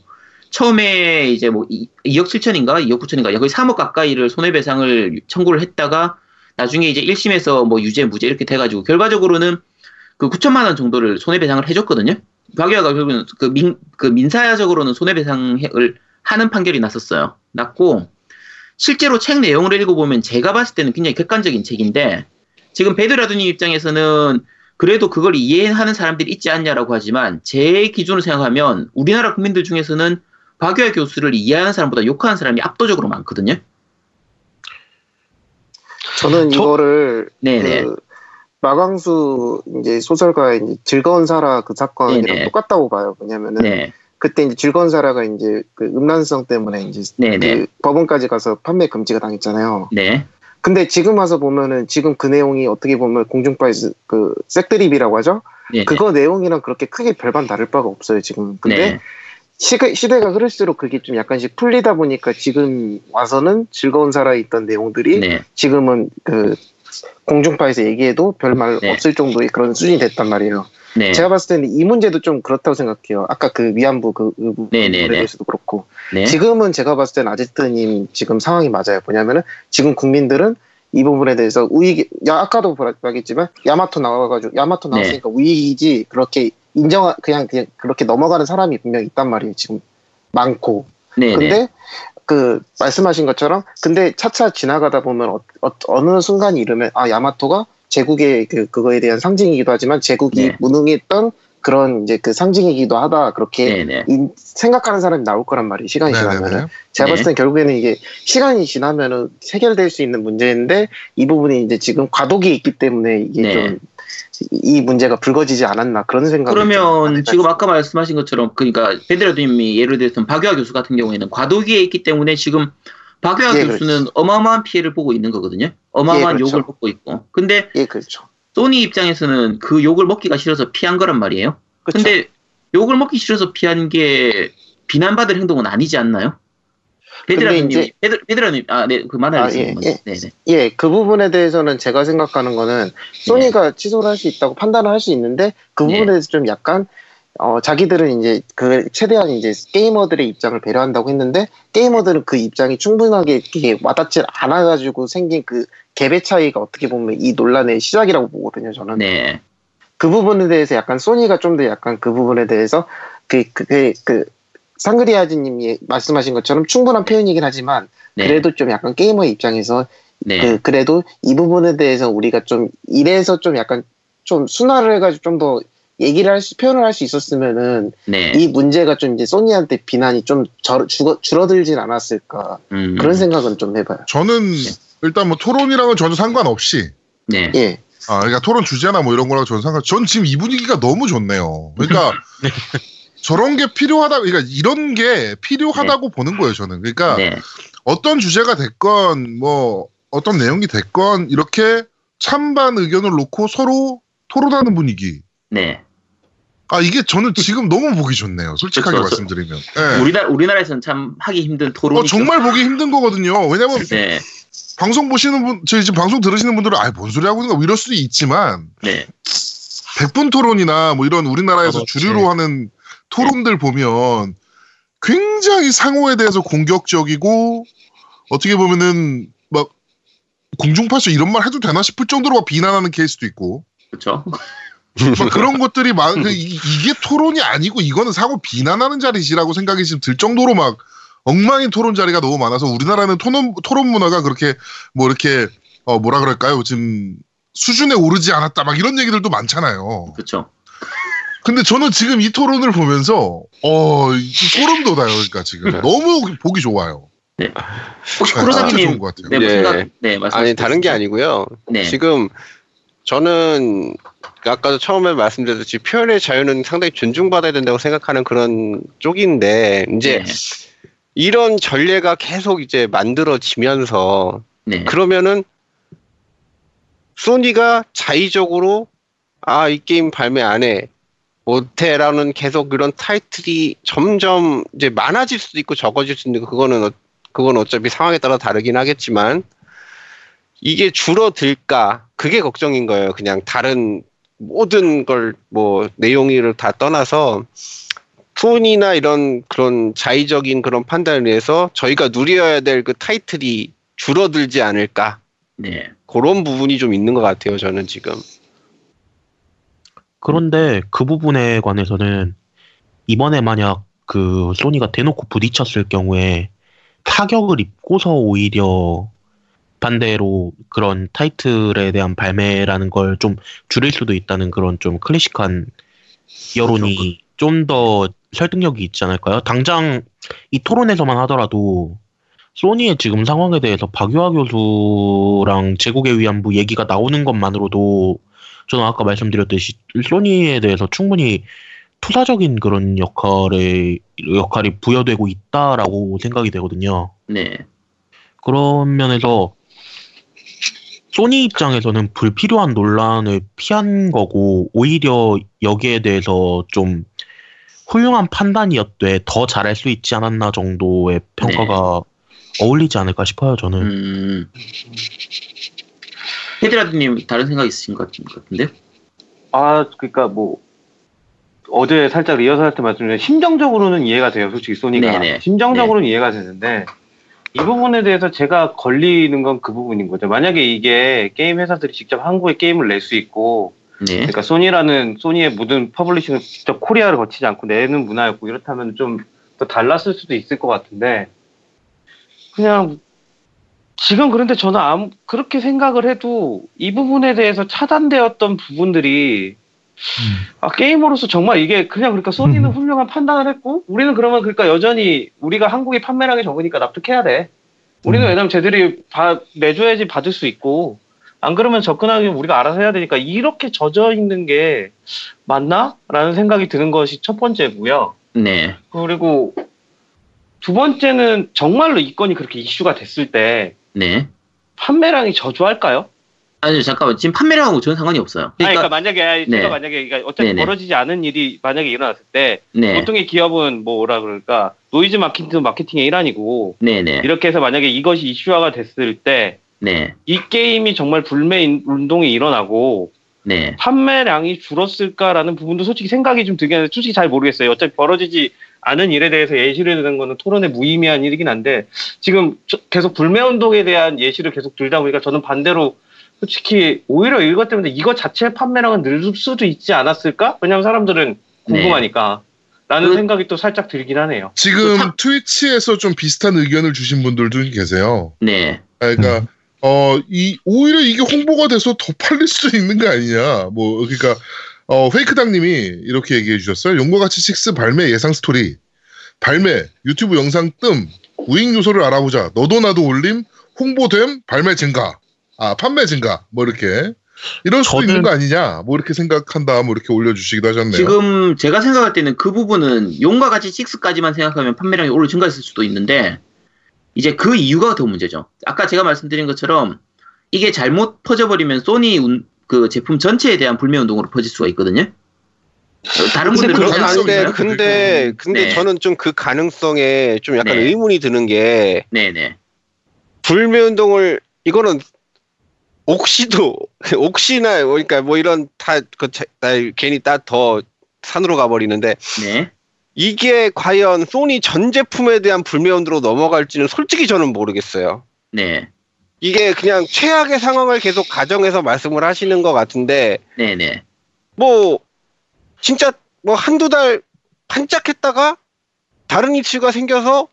처음에 이제 뭐 2억 7천인가 2억 9천인가 거의 3억 가까이를 손해배상을 청구를 했다가 나중에 이제 1심에서 뭐 유죄 무죄 이렇게 돼가지고 결과적으로는 그 9천만 원 정도를 손해배상을 해줬거든요. 박유하가 결국은 그, 민, 그 민사적으로는 손해배상을 하는 판결이 났었어요. 났고 실제로 책 내용을 읽어보면 제가 봤을 때는 굉장히 객관적인 책인데 지금 베드라두님 입장에서는 그래도 그걸 이해하는 사람들이 있지 않냐라고 하지만 제 기준으로 생각하면 우리나라 국민들 중에서는 박유하 교수를 이해하는 사람보다 욕하는 사람이 압도적으로 많거든요. 저는 저- 이거를 네네. 그 마광수 이제 소설가의 이제 즐거운 사라 그 사건이랑 네네. 똑같다고 봐요. 왜냐면은 네. 그때 이제 즐거운 사라가 이제 그 음란성 때문에 이제 네네. 그 법원까지 가서 판매 금지가 당했잖아요. 네. 근데 지금 와서 보면은 지금 그 내용이 어떻게 보면 공중파에서 그 색드립이라고 하죠. 네네. 그거 내용이랑 그렇게 크게 별반 다를 바가 없어요 지금. 근데 네. 시가, 시대가 흐를수록 그게 좀 약간씩 풀리다 보니까 지금 와서는 즐거운 살아 있던 내용들이 네. 지금은 그 공중파에서 얘기해도 별말 네. 없을 정도의 그런 수준이 됐단 말이에요. 네. 제가 봤을 때는 이 문제도 좀 그렇다고 생각해요. 아까 그 위안부 그, 그 부분에 네네네. 대해서도 그렇고 네. 지금은 제가 봤을 때는 아제트님 지금 상황이 맞아요. 뭐냐면은 지금 국민들은 이 부분에 대해서 우익, 야, 아까도 말했지만 야마토 나와가지고 야마토 네. 나왔으니까 우익이지 그렇게 인정 그냥 그냥 그렇게 넘어가는 사람이 분명 히 있단 말이에요. 지금 많고. 네네. 근데 그 말씀하신 것처럼 근데 차차 지나가다 보면 어, 느 순간이 이르면 아 야마토가 제국의 그 그거에 대한 상징이기도 하지만 제국이 네. 무능했던 그런 이제 그 상징이기도 하다 그렇게 네네. 인- 생각하는 사람이 나올 거란 말이에요. 시간이 지나면은. 제가 네. 봤을 땐 결국에는 이게 시간이 지나면은 해결될 수 있는 문제인데 이 부분이 이제 지금 과도기에 있기 때문에 이게 네. 좀 이 문제가 불거지지 않았나 그런 생각이 좀 그러면 지금. 아까 말씀하신 것처럼 그러니까 베드라님이 예를 들어서 박유하 교수 같은 경우에는 과도기에 있기 때문에 지금 박유하 예, 교수는 어마어마한 피해를 보고 있는 거거든요. 어마어마한 예, 그렇죠. 욕을 먹고 있고. 근데 예 그렇죠. 소니 입장에서는 그 욕을 먹기가 싫어서 피한 거란 말이에요. 그렇죠. 근데 욕을 먹기 싫어서 피한 게 비난받을 행동은 아니지 않나요? 베드라님, 베드, 베드라님, 아, 네, 그 아, 만화를 예, 예. 네, 네, 예, 그 부분에 대해서는 제가 생각하는 거는 소니가 취소를 할 수 있다고 판단을 할 수 있는데 그 네. 부분에 대해서 좀 약간 어, 자기들은 이제 그 최대한 이제 게이머들의 입장을 배려한다고 했는데 게이머들은 그 입장이 충분하게 이렇게 와닿지 않아가지고 생긴 그 갭의 차이가 어떻게 보면 이 논란의 시작이라고 보거든요. 저는 네, 그 부분에 대해서 약간 소니가 좀 더 약간 그 부분에 대해서 그 그 그 그 상그리아즈님이 말씀하신 것처럼 충분한 표현이긴 하지만 네, 그래도 좀 약간 게이머의 입장에서 네, 그, 그래도 이 부분에 대해서 우리가 좀 이래서 좀 약간 좀 순화를 해가지고 좀 더 얘기를 할 수, 표현을 할 수 있었으면은 네. 이 문제가 좀 이제 소니한테 비난이 좀 저, 줄어, 줄어들진 않았을까 음, 그런 생각은 좀 해봐요. 저는 일단 뭐 토론이랑은 전혀 상관없이 네. 예, 아, 그러니까 토론 주제나 뭐 이런 거랑 저는 상관. 전 지금 이 분위기가 너무 좋네요. 그러니까 저런 게 필요하다. 그러니까 이런 게 필요하다고 보는 거예요. 저는. 그러니까 네. 어떤 주제가 됐건 뭐 어떤 내용이 됐건 이렇게 찬반 의견을 놓고 서로 토론하는 분위기. 네. 아 이게 저는 지금 너무 보기 좋네요. 솔직하게 그쵸. 말씀드리면. 예. 우리나라 우리나라에서는 참 하기 힘든 토론이 어, 정말 보기 힘든 거거든요. 왜냐면 네. 방송 보시는 분, 저희 지금 방송 들으시는 분들은 아 뭔 소리 하고 있는 거 이럴 수도 있지만 네. 백분 토론이나 뭐 이런 우리나라에서 그렇지. 주류로 하는 토론들 보면 굉장히 상호에 대해서 공격적이고 어떻게 보면은 막 공중파쇼 이런 말 해도 되나 싶을 정도로 막 비난하는 케이스도 있고 그렇죠. 막 그런 것들이 많그 이- 이게 토론이 아니고 이거는 상호 비난하는 자리지라고 생각이 지금 들 정도로 막 엉망인 토론 자리가 너무 많아서 우리나라는 토론 토론 문화가 그렇게 뭐 이렇게 어 뭐라 그럴까요 지금 수준에 오르지 않았다 막 이런 얘기들도 많잖아요. 그렇죠. 근데 저는 지금 이 토론을 보면서 어 이- 소름 돋아요. 그러니까 지금 너무 보기 좋아요. 혹시 네, 것 같아요. 네, 뭐 네. 생각 네, 아니 다른 게 아니고요. 네. 지금 저는 아까도 처음에 말씀드렸듯이 표현의 자유는 상당히 존중받아야 된다고 생각하는 그런 쪽인데 이제 네. 이런 전례가 계속 이제 만들어지면서 네. 그러면은 소니가 자의적으로 아 이 게임 발매 안 해 못해라는 계속 이런 타이틀이 점점 이제 많아질 수도 있고 적어질 수도 있고 그거는 어- 그건 어차피 상황에 따라 다르긴 하겠지만 이게 줄어들까 그게 걱정인 거예요. 그냥 다른 모든 걸 뭐 내용을 다 떠나서 톤이나 이런 그런 자의적인 그런 판단을 위해서 저희가 누려야 될 그 타이틀이 줄어들지 않을까 네. 그런 부분이 좀 있는 것 같아요. 저는 지금 그런데 그 부분에 관해서는 이번에 만약 그 소니가 대놓고 부딪혔을 경우에 타격을 입고서 오히려 반대로 그런 타이틀에 대한 발매라는 걸 좀 줄일 수도 있다는 그런 좀 클래식한 여론이 좀 더 설득력이 있지 않을까요? 당장 이 토론에서만 하더라도 소니의 지금 상황에 대해서 박유하 교수랑 제국의 위안부 얘기가 나오는 것만으로도 저는 아까 말씀드렸듯이 소니에 대해서 충분히 투사적인 그런 역할에 역할이 부여되고 있다라고 생각이 되거든요. 네. 그런 면에서 소니 입장에서는 불필요한 논란을 피한 거고 오히려 여기에 대해서 좀 훌륭한 판단이었되 더 잘할 수 있지 않았나 정도의 평가가 어울리지 않을까 싶어요 저는. 음. 헤드라드님 다른 생각 있으신 것 같은- 같은데요? 아, 그러니까 뭐 어제 살짝 리허설 할 때 말씀드린 심정적으로는 이해가 돼요. 솔직히 소니가 네네. 심정적으로는 이해가 되는데 이 부분에 대해서 제가 걸리는 건 그 부분인 거죠. 만약에 이게 게임 회사들이 직접 한국에 게임을 낼 수 있고 네. 그러니까 소니라는 소니의 모든 publishing을 직접 코리아를 거치지 않고 내는 문화였고 이렇다면 좀 더 달랐을 수도 있을 것 같은데 그냥 지금 그런데 저는 아무 그렇게 생각을 해도 이 부분에 대해서 차단되었던 부분들이 아, 게임으로서 정말 이게 그냥 그러니까 소니는 음. 훌륭한 판단을 했고 우리는 그러면 그러니까 여전히 우리가 한국에 판매량이 적으니까 납득해야 돼. 우리는 음. 왜냐면 쟤들이 바, 내줘야지 받을 수 있고 안 그러면 접근하기 우리가 알아서 해야 되니까 이렇게 젖어 있는 게 맞나? 라는 생각이 드는 것이 첫 번째고요. 네. 그리고 두 번째는 정말로 이 건이 그렇게 이슈가 됐을 때 네. 판매량이 저조할까요? 아니 잠깐만 지금 판매량하고 전혀 상관이 없어요. 아니, 그러니까 그러니까, 만약에 네. 제가 만약에 그러니까 어차피 네네. 벌어지지 않은 일이 만약에 일어났을 때 네. 보통의 기업은 뭐라 그럴까 노이즈 마케팅 마케팅의 일환이고 네네. 이렇게 해서 만약에 이것이 이슈화가 됐을 때이 네. 게임이 정말 불매 인- 운동이 일어나고 네. 판매량이 줄었을까라는 부분도 솔직히 생각이 좀 들긴 하는데 솔직히 잘 모르겠어요. 어차피 벌어지지 않은 일에 대해서 예시를 드는 거는 토론에 무의미한 일이긴 한데 지금 저- 계속 불매 운동에 대한 예시를 계속 들다 보니까 저는 반대로 솔직히 오히려 이것 때문에 이것 자체의 판매량은 늘 수도 있지 않았을까? 왜냐하면 사람들은 궁금하니까. 라는 그- 생각이 또 살짝 들긴 하네요. 지금 참- 트위치에서 좀 비슷한 의견을 주신 분들도 계세요. 네. 아, 그러니까 어이 오히려 이게 홍보가 돼서 더 팔릴 수도 있는 거 아니냐. 뭐 그러니까 어, 페이크당님이 이렇게 얘기해 주셨어요. 용과 같이 6 발매 예상 스토리. 발매, 유튜브 영상 뜸, 우익 요소를 알아보자. 너도 나도 올림, 홍보됨, 발매 증가. 아, 판매 증가. 뭐 이렇게. 이럴 수도 있는 거 아니냐. 뭐 이렇게 생각한다. 뭐 이렇게 올려주시기도 하셨네요. 지금 제가 생각할 때는 그 부분은 용과 같이 6까지만 생각하면 판매량이 오히려 증가했을 수도 있는데 이제 그 이유가 더 문제죠. 아까 제가 말씀드린 것처럼 이게 잘못 퍼져버리면 소니 운- 그 제품 전체에 대한 불매 운동으로 퍼질 수가 있거든요. 어, 다른 근데 분들은 그렇긴 가능성이 있나요? 근데 근데 네. 저는 좀 그 가능성에 좀 약간 네. 의문이 드는 게 네네 불매 운동을 이거는 옥시도 옥시나 그러니까 뭐 이런 다그 괜히 따더 산으로 가버리는데 네 이게 과연 소니 전 제품에 대한 불매 운동으로 넘어갈지는 솔직히 저는 모르겠어요. 네. 이게 그냥 최악의 상황을 계속 가정해서 말씀을 하시는 것 같은데 네네 뭐 진짜 뭐 한두 달 반짝했다가 다른 이슈가 생겨서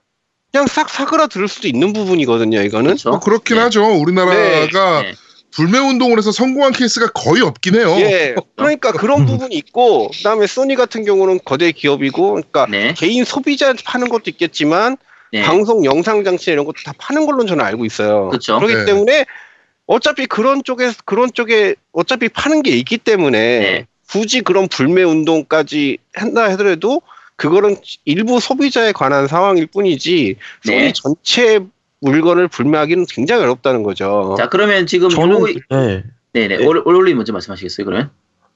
그냥 싹 사그라들 수도 있는 부분이거든요. 이거는 그렇죠. 뭐 그렇긴 네. 하죠. 우리나라가 네. 불매 운동을 해서 성공한 케이스가 거의 없긴 해요. 예, 그러니까 그런 부분이 있고 그 다음에 소니 같은 경우는 거대 기업이고, 그러니까 네. 개인 소비자 파는 것도 있겠지만 네. 방송 영상 장치 이런 것도 다 파는 걸로 저는 알고 있어요. 그렇죠. 그렇기 네. 때문에 어차피 그런 쪽에 그런 쪽에 어차피 파는 게 있기 때문에 네. 굳이 그런 불매 운동까지 한다 하더라도 그거는 일부 소비자에 관한 상황일 뿐이지 소니 네. 전체 물건을 불매하기는 굉장히 어렵다는 거죠. 자 그러면 지금 저는 요 네. 네네 네. 올- 올올리 먼저 말씀하시겠어요 그러면?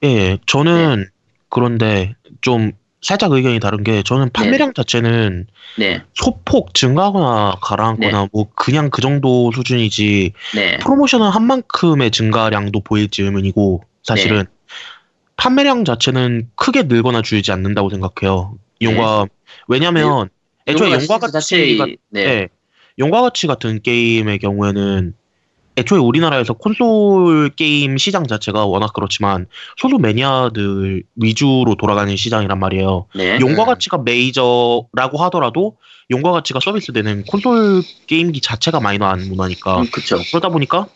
예, 저는 그런데 좀 살짝 의견이 다른 게 저는 판매량 자체는 네. 소폭 증가하거나 가라앉거나 뭐 그냥 그 정도 수준이지 네. 프로모션은 한 만큼의 증가량도 보일지 의문이고 사실은 판매량 자체는 크게 늘거나 줄지 않는다고 생각해요. 용과 왜냐면 애초에 용과 같이 네. 네. 용과 같이 같은 게임의 경우에는 애초에 우리나라에서 콘솔 게임 시장 자체가 워낙 그렇지만 소수 매니아들 위주로 돌아가는 시장이란 말이에요. 네. 용과 네. 가치가 메이저라고 하더라도 용과 가치가 서비스되는 콘솔 게임기 자체가 마이너한 문화니까 음, 그쵸. 그러다 보니까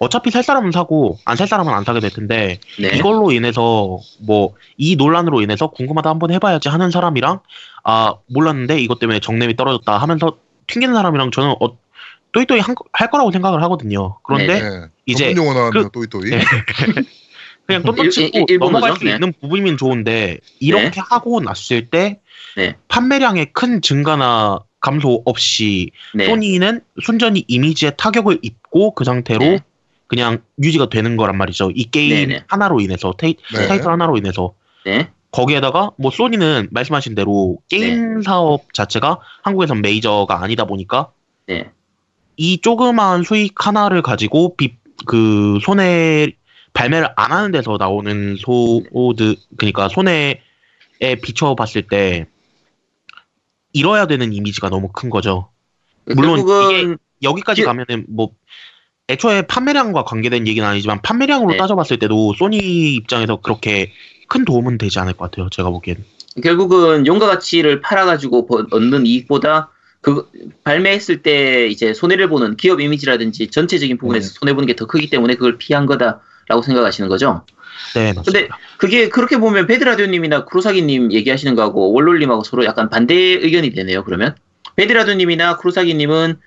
어차피 살 사람은 사고 안 살 사람은 안 사게 될 텐데 네. 이걸로 인해서 뭐 이 논란으로 인해서 궁금하다 한번 해봐야지 하는 사람이랑 아 몰랐는데 이것 때문에 정냄이 떨어졌다 하면서 튕기는 사람이랑 저는 어, 또이또이 한, 할 거라고 생각을 하거든요. 그런데 네. 이제 전문 용어 나왔네요. 그- 또이또이. 네. 그냥 똘똘 일- 치고 일- 일본어죠? 넘어갈 수 네. 있는 부분이면 좋은데 이렇게 하고 났을 때 네. 판매량의 큰 증가나 감소 없이 네. 소니는 순전히 이미지에 타격을 입고 그 상태로 네. 그냥 유지가 되는 거란 말이죠. 이 게임. 하나로 인해서 테이, 네. 타이틀 하나로 인해서 네. 거기에다가 뭐 소니는 말씀하신 대로 게임 사업 자체가 한국에선 메이저가 아니다 보니까 네. 이 조그만 수익 하나를 가지고 비, 그 손해 발매를 안 하는 데서 나오는 소드 그러니까 손해에 비춰봤을 때 잃어야 되는 이미지가 너무 큰 거죠. 물론 결국은 여기까지 예. 가면은 뭐 애초에 판매량과 관계된 얘기는 아니지만 판매량으로 네. 따져봤을 때도 소니 입장에서 그렇게 큰 도움은 되지 않을 것 같아요. 제가 보기엔. 결국은 용과 같이를 팔아가지고 버- 얻는 이익보다 그 발매했을 때 이제 손해를 보는 기업 이미지라든지 전체적인 부분에서 손해 보는 게 더 크기 때문에 그걸 피한 거다라고 생각하시는 거죠. 네, 근데 맞습니다. 그게 그렇게 보면 베드라디오님이나 크루사기님 얘기하시는 거하고 월롤님하고 서로 약간 반대 의견이 되네요. 그러면 베드라디오님이나 크루사기님은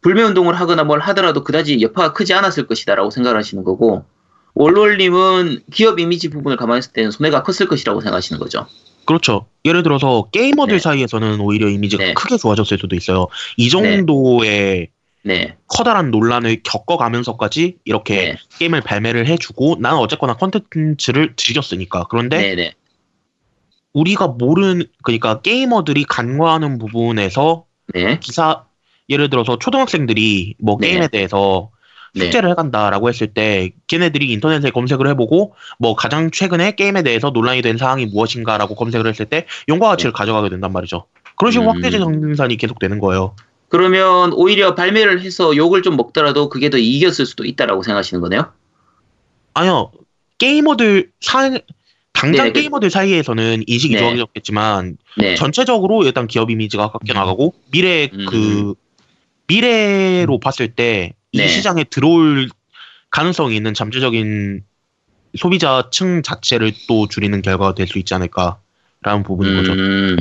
불매 운동을 하거나 뭘 하더라도 그다지 여파가 크지 않았을 것이다라고 생각을 하시는 거고 월롤님은 기업 이미지 부분을 감안했을 때는 손해가 컸을 것이라고 생각하시는 거죠. 그렇죠. 예를 들어서 게이머들 네. 사이에서는 오히려 이미지가 네. 크게 좋아졌을 수도 있어요. 이 정도의 네, 커다란 논란을 겪어가면서까지 이렇게 네, 게임을 발매를 해주고 나는 어쨌거나 컨텐츠를 즐겼으니까. 그런데 네, 네, 우리가 모르는 그러니까 게이머들이 간과하는 부분에서 네, 기사 예를 들어서 초등학생들이 뭐 네. 게임에 대해서 네. 숙제를 해간다라고 했을 때 걔네들이 인터넷에 검색을 해보고 뭐 가장 최근에 게임에 대해서 논란이 된 사항이 무엇인가라고 검색을 했을 때 용과 가치를 가져가게 된단 말이죠. 그런 식으로 네. 음. 확대적 생산이 계속 되는 거예요. 그러면 오히려 발매를 해서 욕을 좀 먹더라도 그게 더 이익이었을 수도 있다라고 생각하시는 거네요. 아니요 게이머들 사 당장 네, 그- 게이머들 사이에서는 인식이 네. 좋아졌겠지만 네, 전체적으로 일단 기업 이미지가 깎여 나가고 미래 음. 그 미래로 봤을 때 이 네. 시장에 들어올 가능성이 있는 잠재적인 소비자층 자체를 또 줄이는 결과가 될 수 있지 않을까라는 부분인 거죠. 음,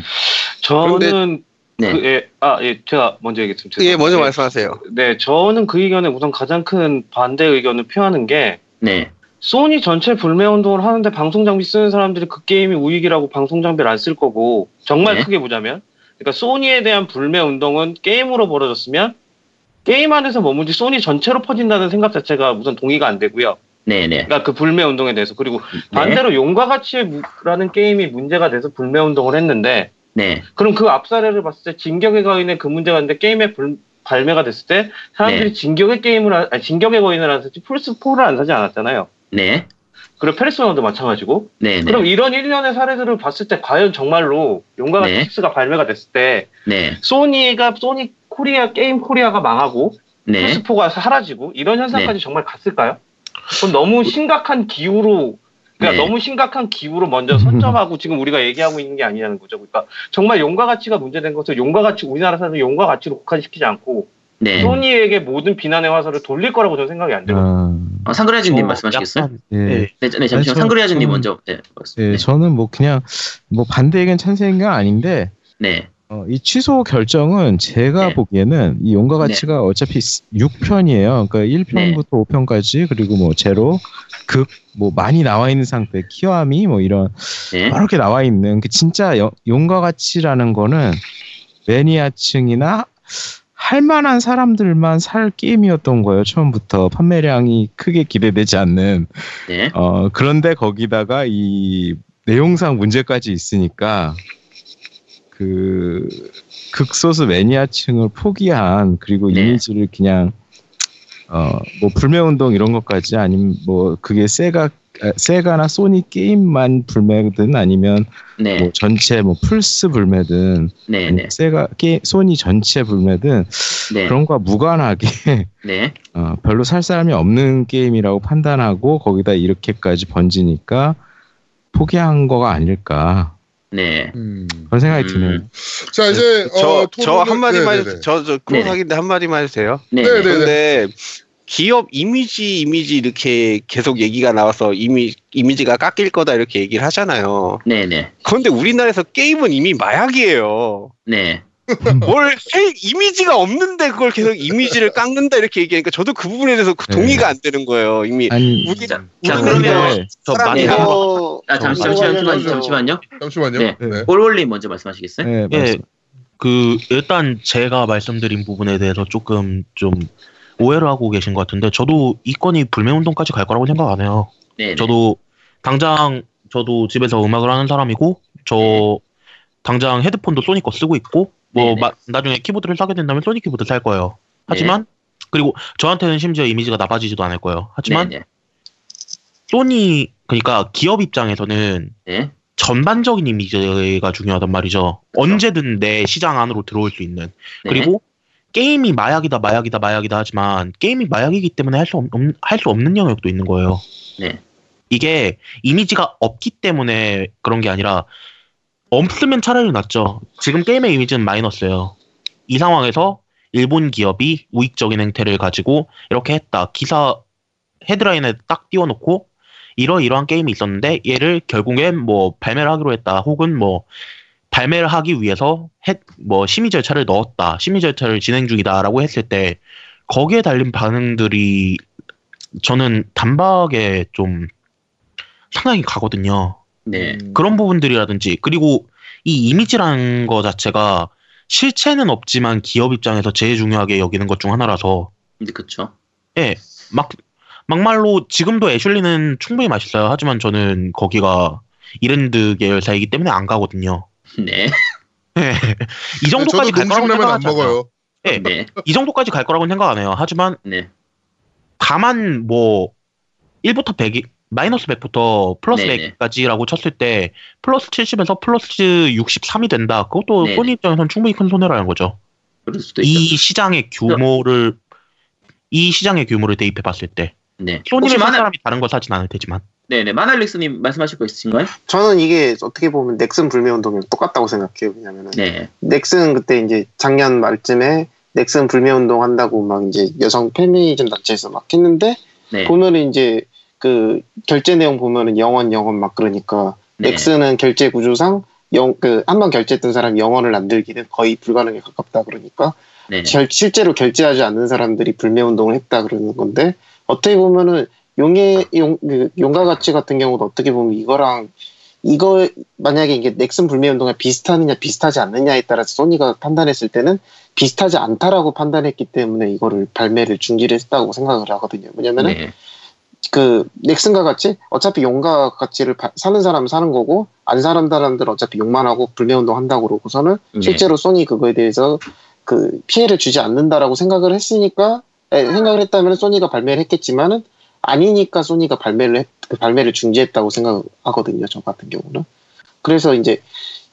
저는 네. 그, 예, 아, 예, 제가 먼저 얘기했습니다. 예, 먼저 네, 말씀하세요. 네, 저는 그 의견에 우선 가장 큰 반대 의견을 표하는 게 네. 소니 전체 불매 운동을 하는데 방송 장비 쓰는 사람들이 그 게임이 우익이라고 방송 장비를 안 쓸 거고 정말 네. 크게 보자면 그러니까 소니에 대한 불매 운동은 게임으로 벌어졌으면 게임 안에서 머물지 소니 전체로 퍼진다는 생각 자체가 우선 동의가 안 되고요. 네, 네. 그러니까 그 불매 운동에 대해서 그리고 네. 반대로 용과 같이라는 게임이 문제가 돼서 불매 운동을 했는데 네. 그럼 그 앞사례를 봤을 때 진격의 거인의 그 문제가 있는데 게임에 불- 발매가 됐을 때 사람들이 네. 진격의 게임을 안- 아니, 진격의 거인을 안 사지 플스 4를 안 사지 않았잖아요. 네. 그리고 페르소나도 마찬가지고. 네. 네. 그럼 이런 일련의 사례들을 봤을 때 과연 정말로 용과 같이 네. 6가 발매가 됐을 때 네. 소니가 소니 코리아 게임 코리아가 망하고 네. 플스4가 사라지고 이런 현상까지 정말 갔을까요? 그건 너무 심각한 기후로 그러니까 네. 너무 심각한 기후로 먼저 선점하고 지금 우리가 얘기하고 있는 게 아니냐는 거죠. 그러니까 정말 용과 가치가 문제된 것을 용과 가치 우리나라 사람들 용과 가치로 국한시키지 않고 네. 소니에게 모든 비난의 화살을 돌릴 거라고 저는 생각이 안. 아, 어, 상그레아즈님 저 말씀하시겠어요? 약간, 예. 네. 네, 네, 잠시만. 상그레아즈님 좀- 먼저. 네. 예, 말씀. 저는 뭐 그냥 뭐 반대 의견 찬성 의견 아닌데 네. 어, 이 취소 결정은 제가 네. 보기에는 이 용과 가치가 어차피 6편이에요. 그러니까 1편부터 5편까지 그리고 뭐 제로, 극, 뭐 많이 나와 있는 상태, 키와미 뭐 이런 네. 여러 개 나와 있는 그 진짜 여- 용과 가치라는 거는 매니아층이나 할 만한 사람들만 살 게임이었던 거예요. 처음부터 판매량이 크게 기대되지 않는 네. 어, 그런데 거기다가 이 내용상 문제까지 있으니까 그 극소수 매니아층을 포기한 그리고 네. 이미지를 그냥 어, 뭐 불매 운동 이런 것까지 아니면 뭐 그게 세가 아, 세가나 소니 게임만 불매든 아니면 네. 뭐 전체 뭐 플스 불매든 네. 네. 세가 게 소니 전체 불매든 네. 그런 거와 무관하게 네. 어, 별로 살 사람이 없는 게임이라고 판단하고 거기다 이렇게까지 번지니까 포기한 거가 아닐까 네. 음. 그런 생각이 음. 드네요. 자 이제 저, 어, 저 토론을- 한마디만 네네네. 해주세요. 저, 저, 크로사기인데 한마디만 해주세요. 네. 네, 네. 근데 기업 이미지, 이미지 이렇게 계속 얘기가 나와서 이미, 이미지가 깎일 거다 이렇게 얘기를 하잖아요. 네. 네. 그런데 우리나라에서 게임은 이미 마약이에요. 네. 뭘 해, 이미지가 없는데 그걸 계속 이미지를 깎는다 이렇게 얘기하니까 저도 그 부분에 대해서 그 네. 동의가 안 되는 거예요. 이미 아니 우리, 자, 자, 그러면 네. 저 네. 뭐- 아, 잠시, 저- 잠시만요. 잠시만요. 잠시만요. 네. 네. 올올님 먼저 말씀하시겠어요? 네, 예, 말씀. 그 일단 제가 말씀드린 부분에 대해서 조금 좀 오해를 하고 계신 것 같은데 저도 이 건이 불매운동까지 갈 거라고 생각 안 해요. 네. 네. 저도 당장 저도 집에서 음악을 하는 사람이고 저 당장 헤드폰도 소니 거 쓰고 있고 뭐 네네. 마- 나중에 키보드를 사게 된다면 소니 키보드 살 거예요. 하지만 그리고 저한테는 심지어 이미지가 나빠지지도 않을 거예요. 하지만 네. 소니 그러니까 기업 입장에서는 네. 전반적인 이미지가 중요하단 말이죠. 그렇죠. 언제든 내 시장 안으로 들어올 수 있는. 네. 그리고 게임이 마약이다, 마약이다, 마약이다 하지만 게임이 마약이기 때문에 할 수 할 수 없는 영역도 있는 거예요. 네. 이게 이미지가 없기 때문에 그런 게 아니라 없으면 차라리 낫죠. 지금 게임의 이미지는 마이너스예요. 이 상황에서 일본 기업이 우익적인 행태를 가지고 이렇게 했다. 기사 헤드라인에 딱 띄워놓고 이러이러한 게임이 있었는데 얘를 결국엔 뭐 발매를 하기로 했다. 혹은 뭐 발매를 하기 위해서 해, 뭐 심의 절차를 넣었다. 심의 절차를 진행 중이다라고 했을 때 거기에 달린 반응들이 저는 단박에 좀 상당히 가거든요. 네. 그런 부분들이라든지 그리고 이 이미지라는 거 자체가 실체는 없지만 기업 입장에서 제일 중요하게 여기는 것 중 하나라서 근데 그쵸. 예, 막 막말로 지금도 애슐리는 충분히 맛있어요. 하지만 저는 거기가 이랜드 계열사이기 때문에 안 가거든요. 네. 예. 이 정도까지 갈 거라고 생각하지 않아요. 먹어요. 예, 네. 이 정도까지 갈 거라고 생각 안 해요. 하지만 네. 다만 뭐 1부터 100이 마이너스 100부터 플러스 네네. 100까지라고 쳤을 때 플러스 70에서 플러스 63이 된다. 그것도 네네. 소니 입장에서는 충분히 큰 손해라는 거죠. 그럴 수도 있죠. 이 시장의 규모를 이 시장의 규모를 대입해 봤을 때 네. 소니를 산 마나, 사람이 다른 걸 사진 않을 테지만 네네. 마날릭스님 말씀하실 거 있으신가요? 저는 이게 어떻게 보면 넥슨 불매 운동이랑 똑같다고 생각해요. 왜냐면은 네. 넥슨 그때 이제 작년 말쯤에 넥슨 불매 운동 한다고 막 이제 여성 페미니즘 단체에서 막 했는데 네. 보면은 이제 그 결제 내용 보면은 영원 영원 막 그러니까 네. 넥슨은 결제 구조상 영 그 한 번 결제했던 사람 영원을 만들기는 거의 불가능에 가깝다 그러니까 네. 절- 실제로 결제하지 않는 사람들이 불매 운동을 했다 그러는 건데 어떻게 보면은 용의 용, 그 용가 가치 같은 경우도 어떻게 보면 이거랑 이거 만약에 이게 넥슨 불매 운동에 비슷하느냐 비슷하지 않느냐에 따라서 소니가 판단했을 때는 비슷하지 않다라고 판단했기 때문에 이거를 발매를 중지를 했다고 생각을 하거든요. 왜냐면은 네. 그 넥슨과 같이 어차피 용과 가치를 바- 사는 사람은 사는 거고 안 사는 사람들은 어차피 용만 하고 불매 운동 한다고 그러고서는 네. 실제로 소니 그거에 대해서 그 피해를 주지 않는다라고 생각을 했으니까 에, 생각을 했다면 소니가 발매를 했겠지만은 아니니까 소니가 발매를 했, 그 발매를 중지했다고 생각하거든요. 저 같은 경우는. 그래서 이제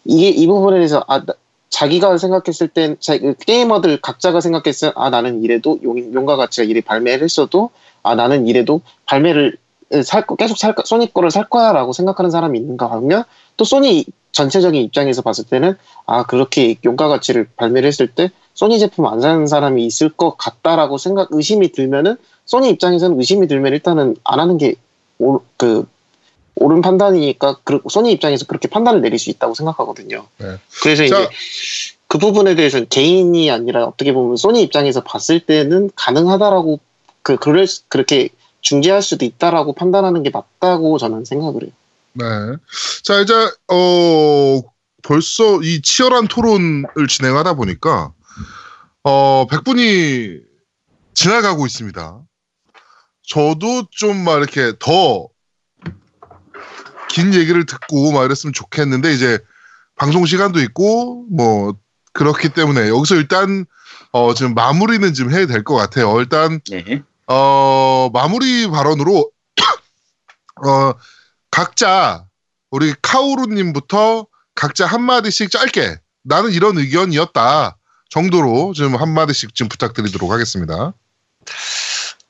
이게 이 부분에 대해서 아 나- 자기가 생각했을 땐 자, 그 게이머들 각자가 생각했을 아 나는 이래도 용, 용과 가치가 이래 발매를 했어도 아 나는 이래도 발매를 살 거- 계속 살 거- 소니 거를 살 거야라고 생각하는 사람이 있는가 하면 또 소니 전체적인 입장에서 봤을 때는 아 그렇게 용가 가치를 발매를 했을 때 소니 제품 안 사는 사람이 있을 것 같다라고 생각 의심이 들면은 소니 입장에서는 의심이 들면 일단은 안 하는 게 그 옳은 판단이니까 그, 소니 입장에서 그렇게 판단을 내릴 수 있다고 생각하거든요. 네. 그래서 자. 이제 그 부분에 대해서는 개인이 아니라 어떻게 보면 소니 입장에서 봤을 때는 가능하다라고 그 그럴 수- 그렇게 중재할 수도 있다라고 판단하는 게 맞다고 저는 생각을 해요. 네. 자, 이제, 어, 벌써 이 치열한 토론을 진행하다 보니까, 어, 100분이 지나가고 있습니다. 저도 좀 막 이렇게 더 긴 얘기를 듣고 막 이랬으면 좋겠는데, 이제 방송 시간도 있고, 뭐, 그렇기 때문에 여기서 일단, 어, 지금 마무리는 좀 해야 될 것 같아요. 일단, 네. 어, 마무리 발언으로, 어, 각자, 우리 카오루님부터 각자 한 마디씩 짧게, 나는 이런 의견이었다. 정도로 좀 한마디씩 좀 부탁드리도록 하겠습니다.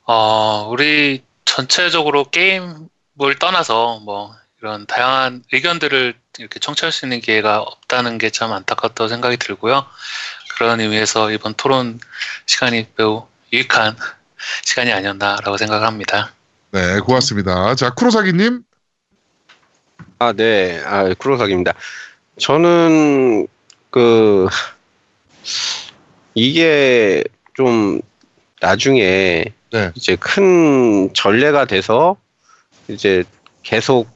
어, 우리 전체적으로 게임을 떠나서 뭐 이런 다양한 의견들을 이렇게 청취할 수 있는 기회가 없다는 게 참 안타깝다고 생각이 들고요. 그런 의미에서 이번 토론 시간이 매우 유익한 시간이 아니었나라고 생각합니다. 네, 고맙습니다. 자, 쿠로사기님. 아, 네. 아, 쿠로사기입니다. 저는 그 이게 좀 나중에 네. 이제 큰 전례가 돼서 이제 계속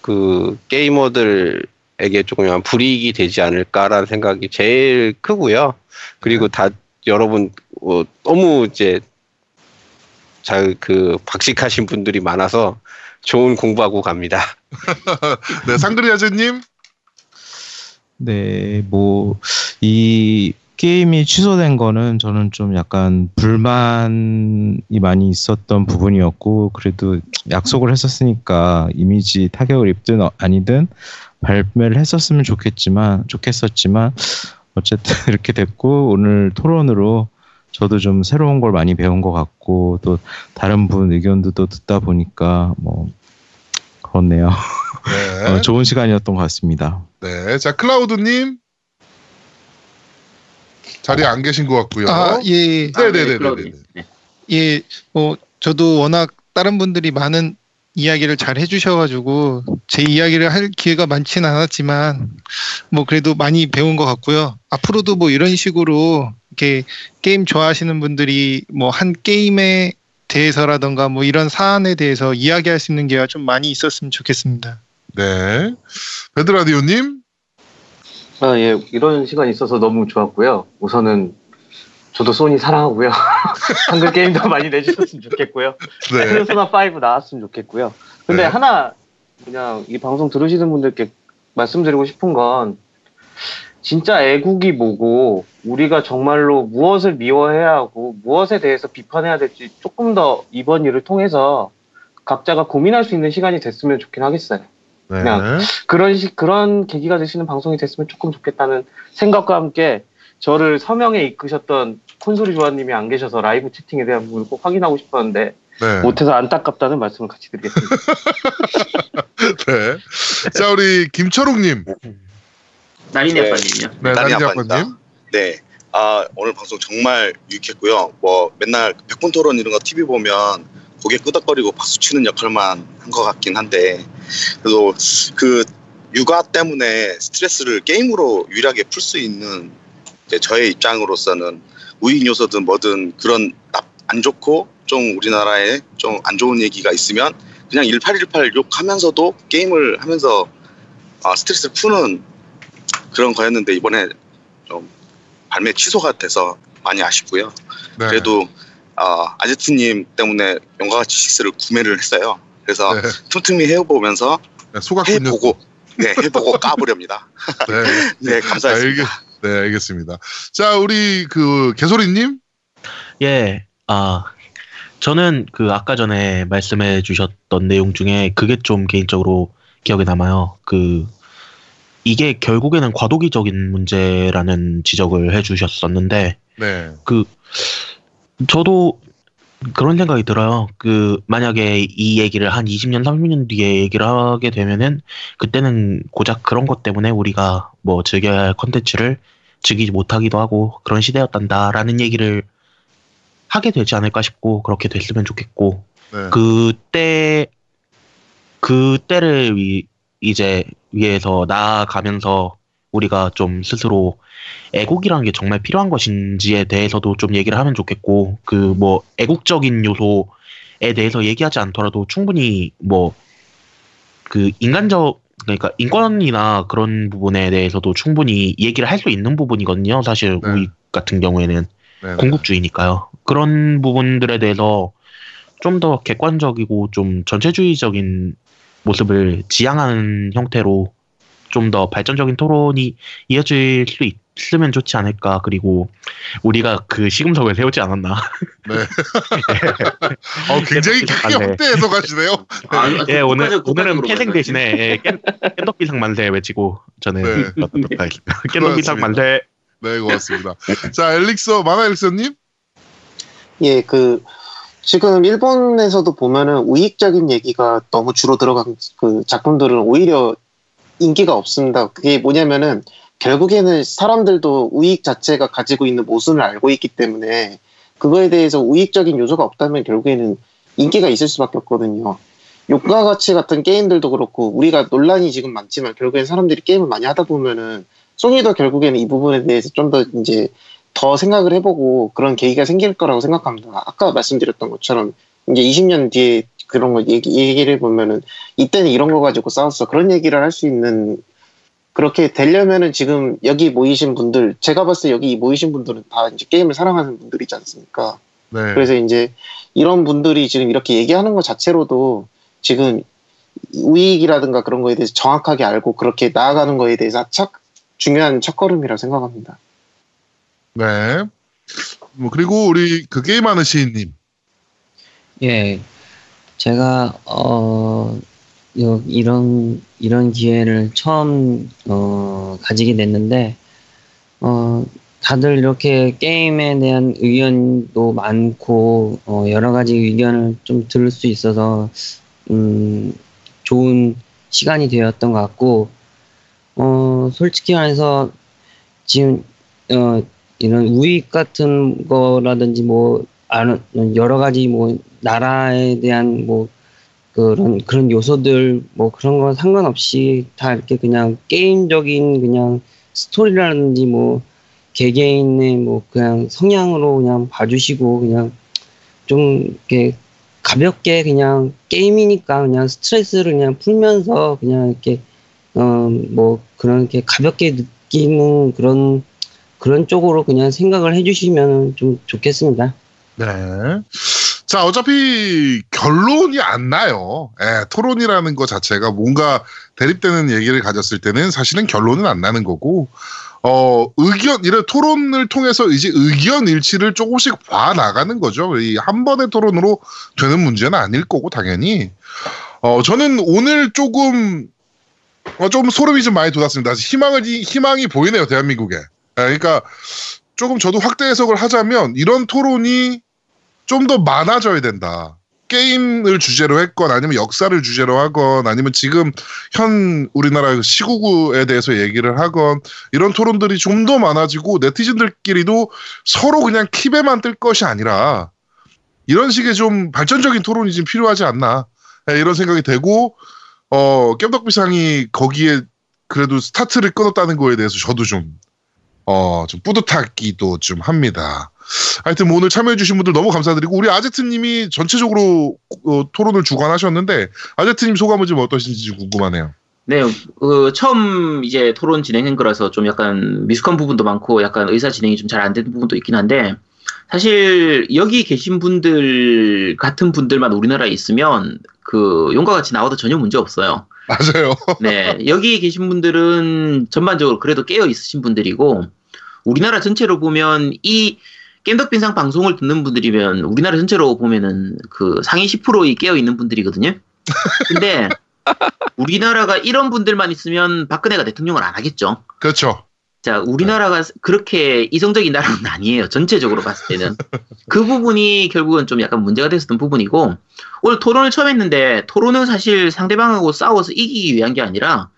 그 게이머들에게 조금 불이익이 되지 않을까라는 생각이 제일 크고요. 그리고 다 여러분 어, 너무 이제 잘 그 박식하신 분들이 많아서 좋은 공부하고 갑니다. 네, 상그리아즈님. 네, 뭐, 이 게임이 취소된 거는 저는 좀 약간 불만이 많이 있었던 부분이었고, 그래도 약속을 했었으니까 이미지 타격을 입든 어- 아니든 발매를 했었으면 좋겠지만, 좋겠었지만, 어쨌든 이렇게 됐고, 오늘 토론으로 저도 좀 새로운 걸 많이 배운 것 같고, 또 다른 분 의견도 또 듣다 보니까, 뭐, 그렇네요. 네. 어, 좋은 시간이었던 것 같습니다. 네. 자, 클라우드님. 자리에 안 계신 것 같고요. 아, 예. 네네네네. 클라우드님. 네. 예, 뭐 저도 워낙 다른 분들이 많은 이야기를 잘 해주셔가지고 제 이야기를 할 기회가 많지는 않았지만 뭐 그래도 많이 배운 것 같고요. 앞으로도 뭐 이런 식으로 이렇게 게임 좋아하시는 분들이 뭐 한 게임에 대해서라던가 뭐 이런 사안에 대해서 이야기할 수 있는 기회가 좀 많이 있었으면 좋겠습니다. 네. 배드라디오님. 아, 예, 이런 시간이 있어서 너무 좋았고요. 우선은 저도 소니 사랑하고요. 한글 게임도 많이 내주셨으면 좋겠고요. 네. 페르소나 5 나왔으면 좋겠고요. 근데 네. 하나 그냥 이 방송 들으시는 분들께 말씀드리고 싶은 건 진짜 애국이 뭐고 우리가 정말로 무엇을 미워해야 하고 무엇에 대해서 비판해야 될지 조금 더 이번 일을 통해서 각자가 고민할 수 있는 시간이 됐으면 좋긴 하겠어요. 네. 그냥 그런 식 그런 계기가 되시는 방송이 됐으면 조금 좋겠다는 생각과 함께 저를 서명에 이끄셨던 콘솔이 조아님이 안 계셔서 라이브 채팅에 대한 부분을 꼭 확인하고 싶었는데 네. 못해서 안타깝다는 말씀을 같이 드리겠습니다. 네. 자, 우리 김철욱님. 나린이 네. 아빠님요. 네, 나린이. 아빠님. 네. 아, 오늘 방송 정말 유익했고요. 뭐 맨날 백분 토론 이런 거 TV 보면 고개 끄덕거리고 박수 치는 역할만 한 것 같긴 한데 그래도 그 육아 때문에 스트레스를 게임으로 유일하게 풀 수 있는 이제 저의 입장으로서는 우익 요소든 뭐든 그런 나- 안 좋고 좀 우리나라에 좀 안 좋은 얘기가 있으면 그냥 1818 욕하면서도 게임을 하면서 아, 스트레스를 푸는 그런 거였는데 이번에 좀 발매 취소가 돼서 많이 아쉽고요. 네. 그래도 어, 아제트님 때문에 용과 같이 식스를 구매를 했어요. 그래서 네. 틈틈이 해보면서 네. 해보고 네 해보고 까보렵니다. 네. 네 감사합니다. 알겠, 네, 알겠습니다. 자, 우리 그 개소리님. 예, 아, 저는 그 아까 전에 말씀해 주셨던 내용 중에 그게 좀 개인적으로 기억에 남아요. 그, 이게 결국에는 과도기적인 문제라는 지적을 해 주셨었는데, 네. 그, 저도 그런 생각이 들어요. 그, 만약에 이 얘기를 한 20년, 30년 뒤에 얘기를 하게 되면은, 그때는 고작 그런 것 때문에 우리가 뭐 즐겨야 할 컨텐츠를 즐기지 못하기도 하고 그런 시대였단다라는 얘기를 하게 되지 않을까 싶고, 그렇게 됐으면 좋겠고, 네. 그때, 그때를 위, 이제 위해서 나아가면서 우리가 좀 스스로 애국이라는 게 정말 필요한 것인지에 대해서도 좀 얘기를 하면 좋겠고, 그 뭐 애국적인 요소에 대해서 얘기하지 않더라도 충분히 뭐 그 인간적 그러니까 인권이나 그런 부분에 대해서도 충분히 얘기를 할 수 있는 부분이거든요. 사실 네. 우리 같은 경우에는 네. 공국주의니까요. 그런 부분들에 대해서 좀 더 객관적이고 좀 전체주의적인 모습을 지향하는 형태로 좀 더 발전적인 토론이 이어질 수 있으면 좋지 않을까. 그리고 우리가 그 시금석을 세우지 않았나. 네. 어, 굉장히 크게 네. 확대 해석하시네요. 아, 예, 오늘 국가적- 오늘은 말씀하시죠. 대신에 예, 깻, 깻덕비상 만세 외치고 저는 네. 깻덕비상. 만세. 네, 고맙습니다. 자, 엘릭서, 마나 엘릭서님. 예, 그 지금 일본에서도 보면은 우익적인 얘기가 너무 주로 들어간 그 작품들은 오히려 인기가 없습니다. 그게 뭐냐면은 결국에는 사람들도 우익 자체가 가지고 있는 모순을 알고 있기 때문에 그거에 대해서 우익적인 요소가 없다면 결국에는 인기가 있을 수밖에 없거든요. 욕과 가치 같은 게임들도 그렇고 우리가 논란이 지금 많지만 결국엔 사람들이 게임을 많이 하다 보면은 소니도 결국에는 이 부분에 대해서 좀 더 이제 더 생각을 해보고 그런 계기가 생길 거라고 생각합니다. 아까 말씀드렸던 것처럼 이제 20년 뒤에 그런 거 얘기, 얘기를 해보면은 이때는 이런 거 가지고 싸웠어. 그런 얘기를 할 수 있는 그렇게 되려면은 지금 여기 모이신 분들, 제가 봤을 때 여기 모이신 분들은 다 이제 게임을 사랑하는 분들이지 않습니까? 네. 그래서 이제 이런 분들이 지금 이렇게 얘기하는 것 자체로도 지금 우익이라든가 그런 거에 대해서 정확하게 알고 그렇게 나아가는 거에 대해서 첫 중요한 첫걸음이라고 생각합니다. 네. 뭐, 그리고 우리 그 게임하는 시인님. 예, 제가 어 요- 이런 이런 기회를 처음 어 가지게 됐는데 어 다들 이렇게 게임에 대한 의견도 많고 어 여러 가지 의견을 좀 들을 수 있어서 음 좋은 시간이 되었던 것 같고 어 솔직히 말해서 지금 어 이런 우익 같은 거라든지 뭐 아는 여러 가지 뭐 나라에 대한 뭐 그런 그런 요소들 뭐 그런 거 상관없이 다 이렇게 그냥 게임적인 그냥 스토리라든지 뭐 개개인의 뭐 그냥 성향으로 그냥 봐주시고 그냥 좀 이렇게 가볍게 그냥 게임이니까 그냥 스트레스를 그냥 풀면서 그냥 이렇게 어 뭐 그런 게 가볍게 느끼는 그런 그런 쪽으로 그냥 생각을 해주시면 좀 좋겠습니다. 네. 자, 어차피 결론이 안 나요. 예, 토론이라는 것 자체가 뭔가 대립되는 얘기를 가졌을 때는 사실은 결론은 안 나는 거고, 어, 의견, 이런 토론을 통해서 이제 의견 일치를 조금씩 봐 나가는 거죠. 이 한 번의 토론으로 되는 문제는 아닐 거고, 당연히. 어, 저는 오늘 조금, 어, 좀 소름이 좀 많이 돋았습니다. 희망을, 희망이 보이네요, 대한민국에. 예, 그러니까 조금 저도 확대 해석을 하자면 이런 토론이 좀 더 많아져야 된다. 게임을 주제로 했건 아니면 역사를 주제로 하건 아니면 지금 현 우리나라 시국에 대해서 얘기를 하건 이런 토론들이 좀 더 많아지고 네티즌들끼리도 서로 그냥 킵에만 뜰 것이 아니라 이런 식의 좀 발전적인 토론이 좀 필요하지 않나 예, 이런 생각이 되고 어 깸덕비상이 거기에 그래도 스타트를 끊었다는 거에 대해서 저도 좀 어, 좀 뿌듯하기도 좀 합니다. 하여튼 뭐 오늘 참여해주신 분들 너무 감사드리고 우리 아제트님이 전체적으로 어, 토론을 주관하셨는데 아제트님 소감은 좀 어떠신지 좀 궁금하네요. 네, 그 처음 이제 토론 진행한 거라서 좀 약간 미숙한 부분도 많고 약간 의사 진행이 좀 잘 안 되는 부분도 있긴 한데 사실 여기 계신 분들 같은 분들만 우리나라에 있으면 그 용과 같이 나와도 전혀 문제 없어요. 맞아요. 네, 여기 계신 분들은 전반적으로 그래도 깨어 있으신 분들이고 우리나라 전체로 보면 이 겜덕빈상 방송을 듣는 분들이면 우리나라 전체로 보면은 그 상위 10%이 깨어 있는 분들이거든요. 근데 우리나라가 이런 분들만 있으면 박근혜가 대통령을 안 하겠죠. 그렇죠. 자, 우리나라가 그렇게 이성적인 나라는 아니에요. 전체적으로 봤을 때는. 그 부분이 결국은 좀 약간 문제가 됐었던 부분이고, 오늘 토론을 처음 했는데, 토론은 사실 상대방하고 싸워서 이기기 위한 게 아니라,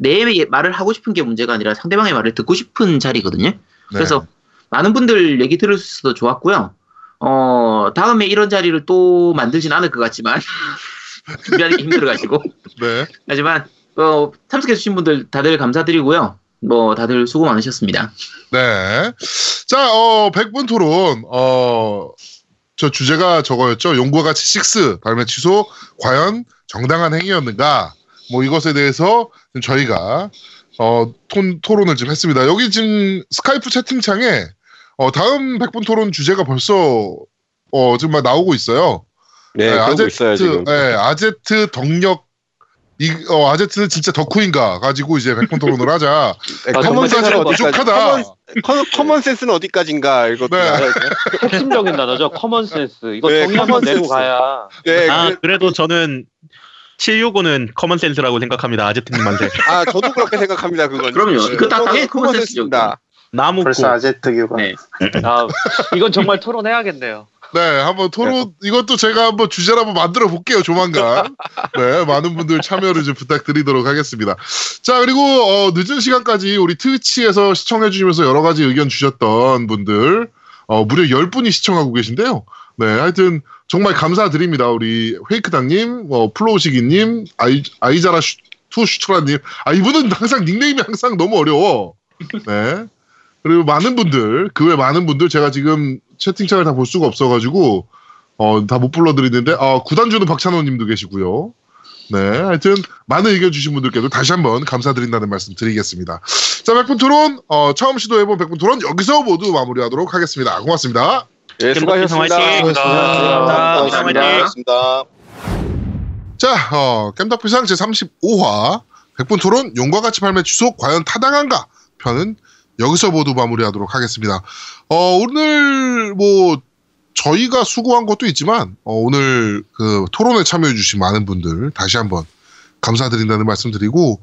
내 말을 하고 싶은 게 문제가 아니라 상대방의 말을 듣고 싶은 자리거든요. 그래서 많은 분들 얘기 들을 수 있어서 좋았고요. 어, 다음에 이런 자리를 또 만들진 않을 것 같지만, 준비하기 힘들어가지고. 네. 하지만, 어, 참석해주신 분들 다들 감사드리고요. 뭐, 다들 수고 많으셨습니다. 네. 자, 어, 100분 토론, 어, 저 주제가 저거였죠. 용과 같이 6 발매 취소, 과연 정당한 행위였는가? 뭐 이것에 대해서 좀 저희가, 어, 톤, 토론을 좀 했습니다. 여기 지금 스카이프 채팅창에, 어, 다음 100분 토론 주제가 벌써, 어, 지금 막 나오고 있어요. 네, 그러고 있어요 지금. 네, 아제트 덕력 이 어, 아제트는 진짜 덕후인가 가지고 이제 백분 토론을 하자. 네, 아, common sense는? 부족하다. common, com- common sense는 어디까지인가 이것도 네. 알아야 돼요. 핵심적인 단어죠. common sense. 이거 네, 정의 한번 common 내고. 가야. 네, 아, 그래- 그래도 저는 765는 common sense라고 생각합니다. 아제트님한테. 아 저도 그렇게 생각합니다. 그건. 그럼요. 이거 다 당연히 common common sense입니다. 나무꾼. 벌써 아제트 교가 네. 아, 이건 정말 토론해야겠네요. 네, 한번 토론 이것도 제가 한번 주제를 한번 만들어 볼게요 조만간. 네, 많은 분들 참여를 좀 부탁드리도록 하겠습니다. 자 그리고 어, 늦은 시간까지 우리 트위치에서 시청해 주시면서 여러 가지 의견 주셨던 분들 어, 무려 10분이 시청하고 계신데요. 네, 하여튼 정말 감사드립니다. 우리 페이크당님, 어, 플로우시기님, 아이, 아이자라 슈, 투 슈트라님. 아, 이분은 항상 닉네임이 항상 너무 어려워. 네. 그리고 많은 분들, 그 외 많은 분들, 제가 지금 채팅창을 다 볼 수가 없어가지고, 어, 다 못 불러드리는데, 어, 구단주는 박찬호 님도 계시고요. 네. 하여튼, 많은 의견 주신 분들께도 다시 한번 감사드린다는 말씀 드리겠습니다. 자, 백분 토론, 어, 처음 시도해본 백분 토론 여기서 모두 마무리하도록 하겠습니다. 고맙습니다. 예, 수고하셨습니다. 화이팅! 감사합니다. 수고하셨습니다. 자, 어, 겜덕비상 제35화 백분 토론 용과 같이 발매 취소 과연 타당한가 편은 여기서 모두 마무리하도록 하겠습니다. 어, 오늘 뭐 저희가 수고한 것도 있지만 어, 오늘 그 토론에 참여해 주신 많은 분들 다시 한번 감사드린다는 말씀드리고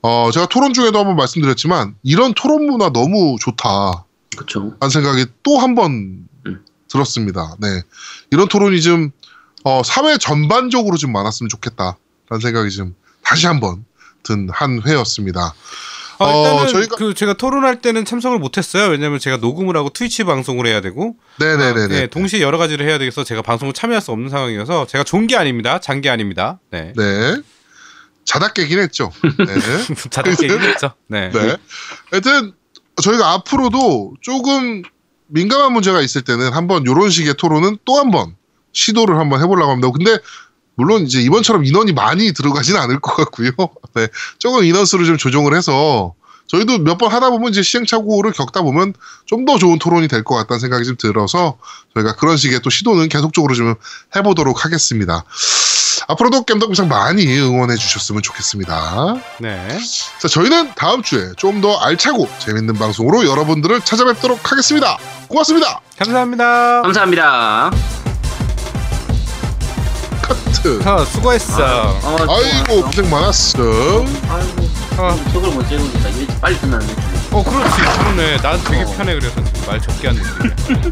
어, 제가 토론 중에도 한번 말씀드렸지만 이런 토론 문화 너무 좋다. 그쵸. 라는 생각이 또 한번 음. 들었습니다. 네. 이런 토론이 좀, 어, 사회 전반적으로 좀 많았으면 좋겠다라는 생각이 좀 다시 한번 든 한 회였습니다. 아, 어, 일단은 저희가- 그 제가 토론할 때는 참석을 못했어요. 왜냐면 제가 녹음을 하고 트위치 방송을 해야 되고, 네네네네. 네, 동시에 여러 가지를 해야 되겠어 제가 방송을 참여할 수 없는 상황이어서 제가 좋은 게 아닙니다. 잔게 아닙니다. 네. 네. 자다 깨긴 했죠. 네. 자답게 얘기했죠. 네. 네. 하여튼, 저희가 앞으로도 조금 민감한 문제가 있을 때는 한번 이런 식의 토론은 또 한번 시도를 한번 해보려고 합니다. 근데 물론 이제 이번처럼 인원이 많이 들어가진 않을 것 같고요. 네. 조금 인원수를 좀 조정을 해서 저희도 몇 번 하다 보면 이제 시행착오를 겪다 보면 좀 더 좋은 토론이 될 것 같다는 생각이 좀 들어서 저희가 그런 식의 또 시도는 계속적으로 좀 해보도록 하겠습니다. 앞으로도 겜덕비상 많이 응원해 주셨으면 좋겠습니다. 네. 자, 저희는 다음 주에 좀 더 알차고 재밌는 방송으로 여러분들을 찾아뵙도록 하겠습니다. 고맙습니다. 감사합니다. 감사합니다. 카트. 어, 수고했어. 어, 아이고 고생 많았어. 아이고. 어, 저걸 못 찍으니까 이게 빨리 끝나네. 어, 그렇지. 그러네. 난 되게 어. 편해 그래서 지금 말 적게 하는 느낌이야.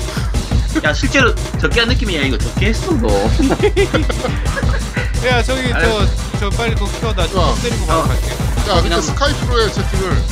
야, 실제로 적게 한 느낌이 아니고 적게 했어, 너. 야, 저기 저 저 빨리 그거 켜. 나 어. 좀 때리고 바로 어. 갈게. 야, 근데 스카이프로의 채팅을